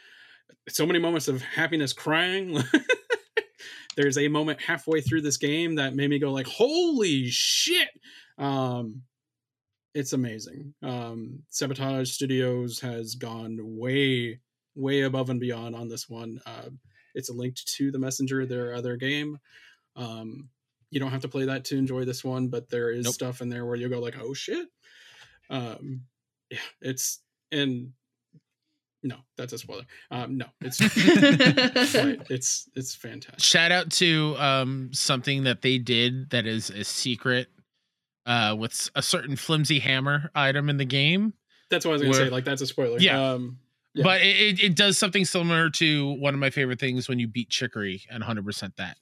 so many moments of happiness crying. There's a moment halfway through this game that made me go like, "Holy shit!" Um, it's amazing. Um, Sabotage Studios has gone way, way above and beyond on this one. Uh, it's linked to the Messenger, their other game. Um, you don't have to play that to enjoy this one, but there is Nope. stuff in there where you go like, "Oh shit!" Um, yeah, it's and no, that's a spoiler. Um, no, it's it's it's fantastic. shout out to um something that they did that is a secret uh with a certain flimsy hammer item in the game That's what I was gonna Where- say. Like that's a spoiler. Yeah. Um, Yeah. but it, it, it does something similar to one of my favorite things when you beat chicory and 100% that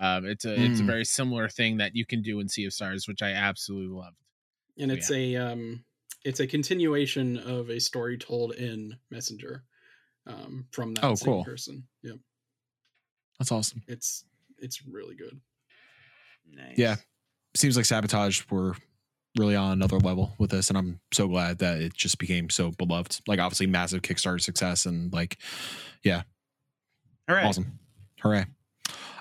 um it's a it's a Mm. very similar thing that you can do in sea of stars which i absolutely loved and So, it's a um it's a continuation of a story told in messenger um from that Oh, same cool. person yep That's awesome. it's it's really good Nice. Yeah. Seems like sabotage were really on another level with this, and I'm so glad that it just became so beloved. Like obviously massive Kickstarter success and like yeah. All right. awesome. Hooray.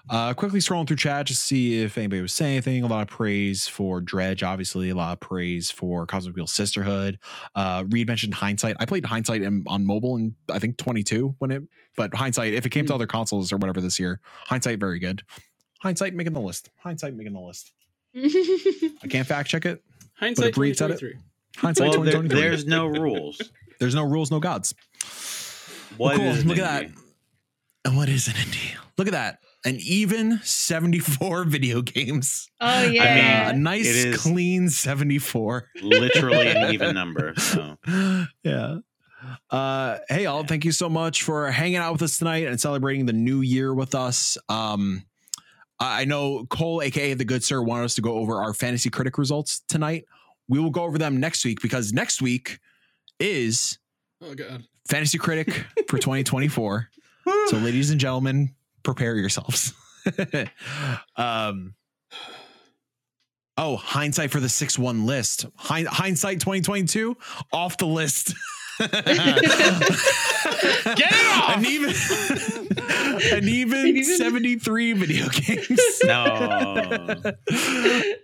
Uh, quickly scrolling through chat to see if anybody was saying anything. A lot of praise for Dredge, obviously. A lot of praise for Cosmic Wheel Sisterhood. Uh, Reed mentioned Hindsight. I played Hindsight in, on mobile in I think 22 when it, but Hindsight, if it came to Hmm. other consoles or whatever this year, Hindsight very good. Hindsight making the list. Hindsight making the list. I can't fact check it. hindsight Breed said it. 2023 Hindsight Well, there, 2023. there's no rules. There's no rules, no gods. What cool. is Look at that. And what is an indie? Look at that. An even 74 video games. oh Uh, yeah. a nice, clean 74. Literally an even number. So yeah. Uh, hey, all, thank you so much for hanging out with us tonight and celebrating the new year with us. Um, I I know Cole, aka the Good Sir, wanted us to go over our fantasy critic results tonight. We will go over them next week because next week is oh god fantasy critic for 2024. So, ladies and gentlemen, prepare yourselves. um, oh, hindsight for the 6 1 list. Hind- hindsight 2022 off the list. Get it off! An even, an even even- 73 video games. no.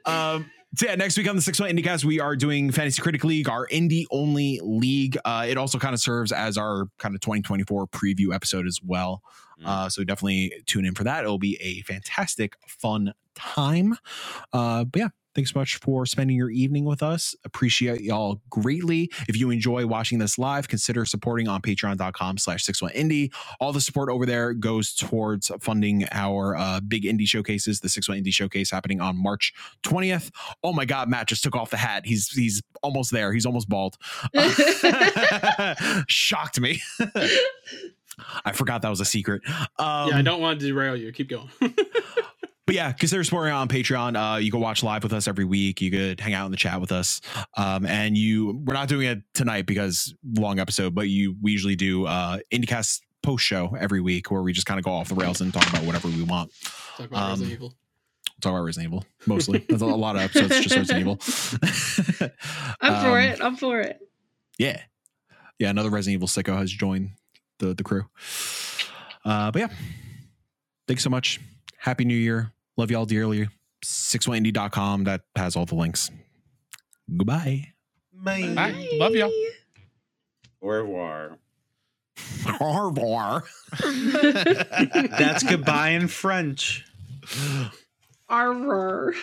um, so yeah, next week on the Six One IndieCast, we are doing Fantasy Critic League, our indie only league. Uh, it also kind of serves as our kind of 2024 preview episode as well. Mm. Uh, so definitely tune in for that. It'll be a fantastic, fun time. Uh, but yeah, thanks so much for spending your evening with us. Appreciate y'all greatly. If you enjoy watching this live, consider supporting on patreon.com slash 61indie. All the support over there goes towards funding our uh, big indie showcases, the 61 Indie Showcase happening on March 20th. Oh my God, Matt just took off the hat. He's he's almost there. He's almost bald. Shocked me. I forgot that was a secret. Um, yeah i don't want to derail you keep going but yeah, consider supporting on Patreon. Uh, you can watch live with us every week. You could hang out in the chat with us. Um, and you, we're not doing it tonight because long episode, but you, we usually do uh, IndieCast post show every week where we just kind of go off the rails and talk about whatever we want. talk about Um, Resident Evil. Talk about Resident Evil mostly. There's a lot of episodes just Resident Evil. I'm for Um, it. I'm for it. Yeah. Yeah. Another Resident Evil sicko has joined the, the crew. Uh, but yeah, thanks so much. Happy New Year. Love y'all dearly. 61indie.com. That has all the links. Goodbye. Bye. Bye. Love y'all. Au revoir. Au revoir. That's goodbye in French. Arr.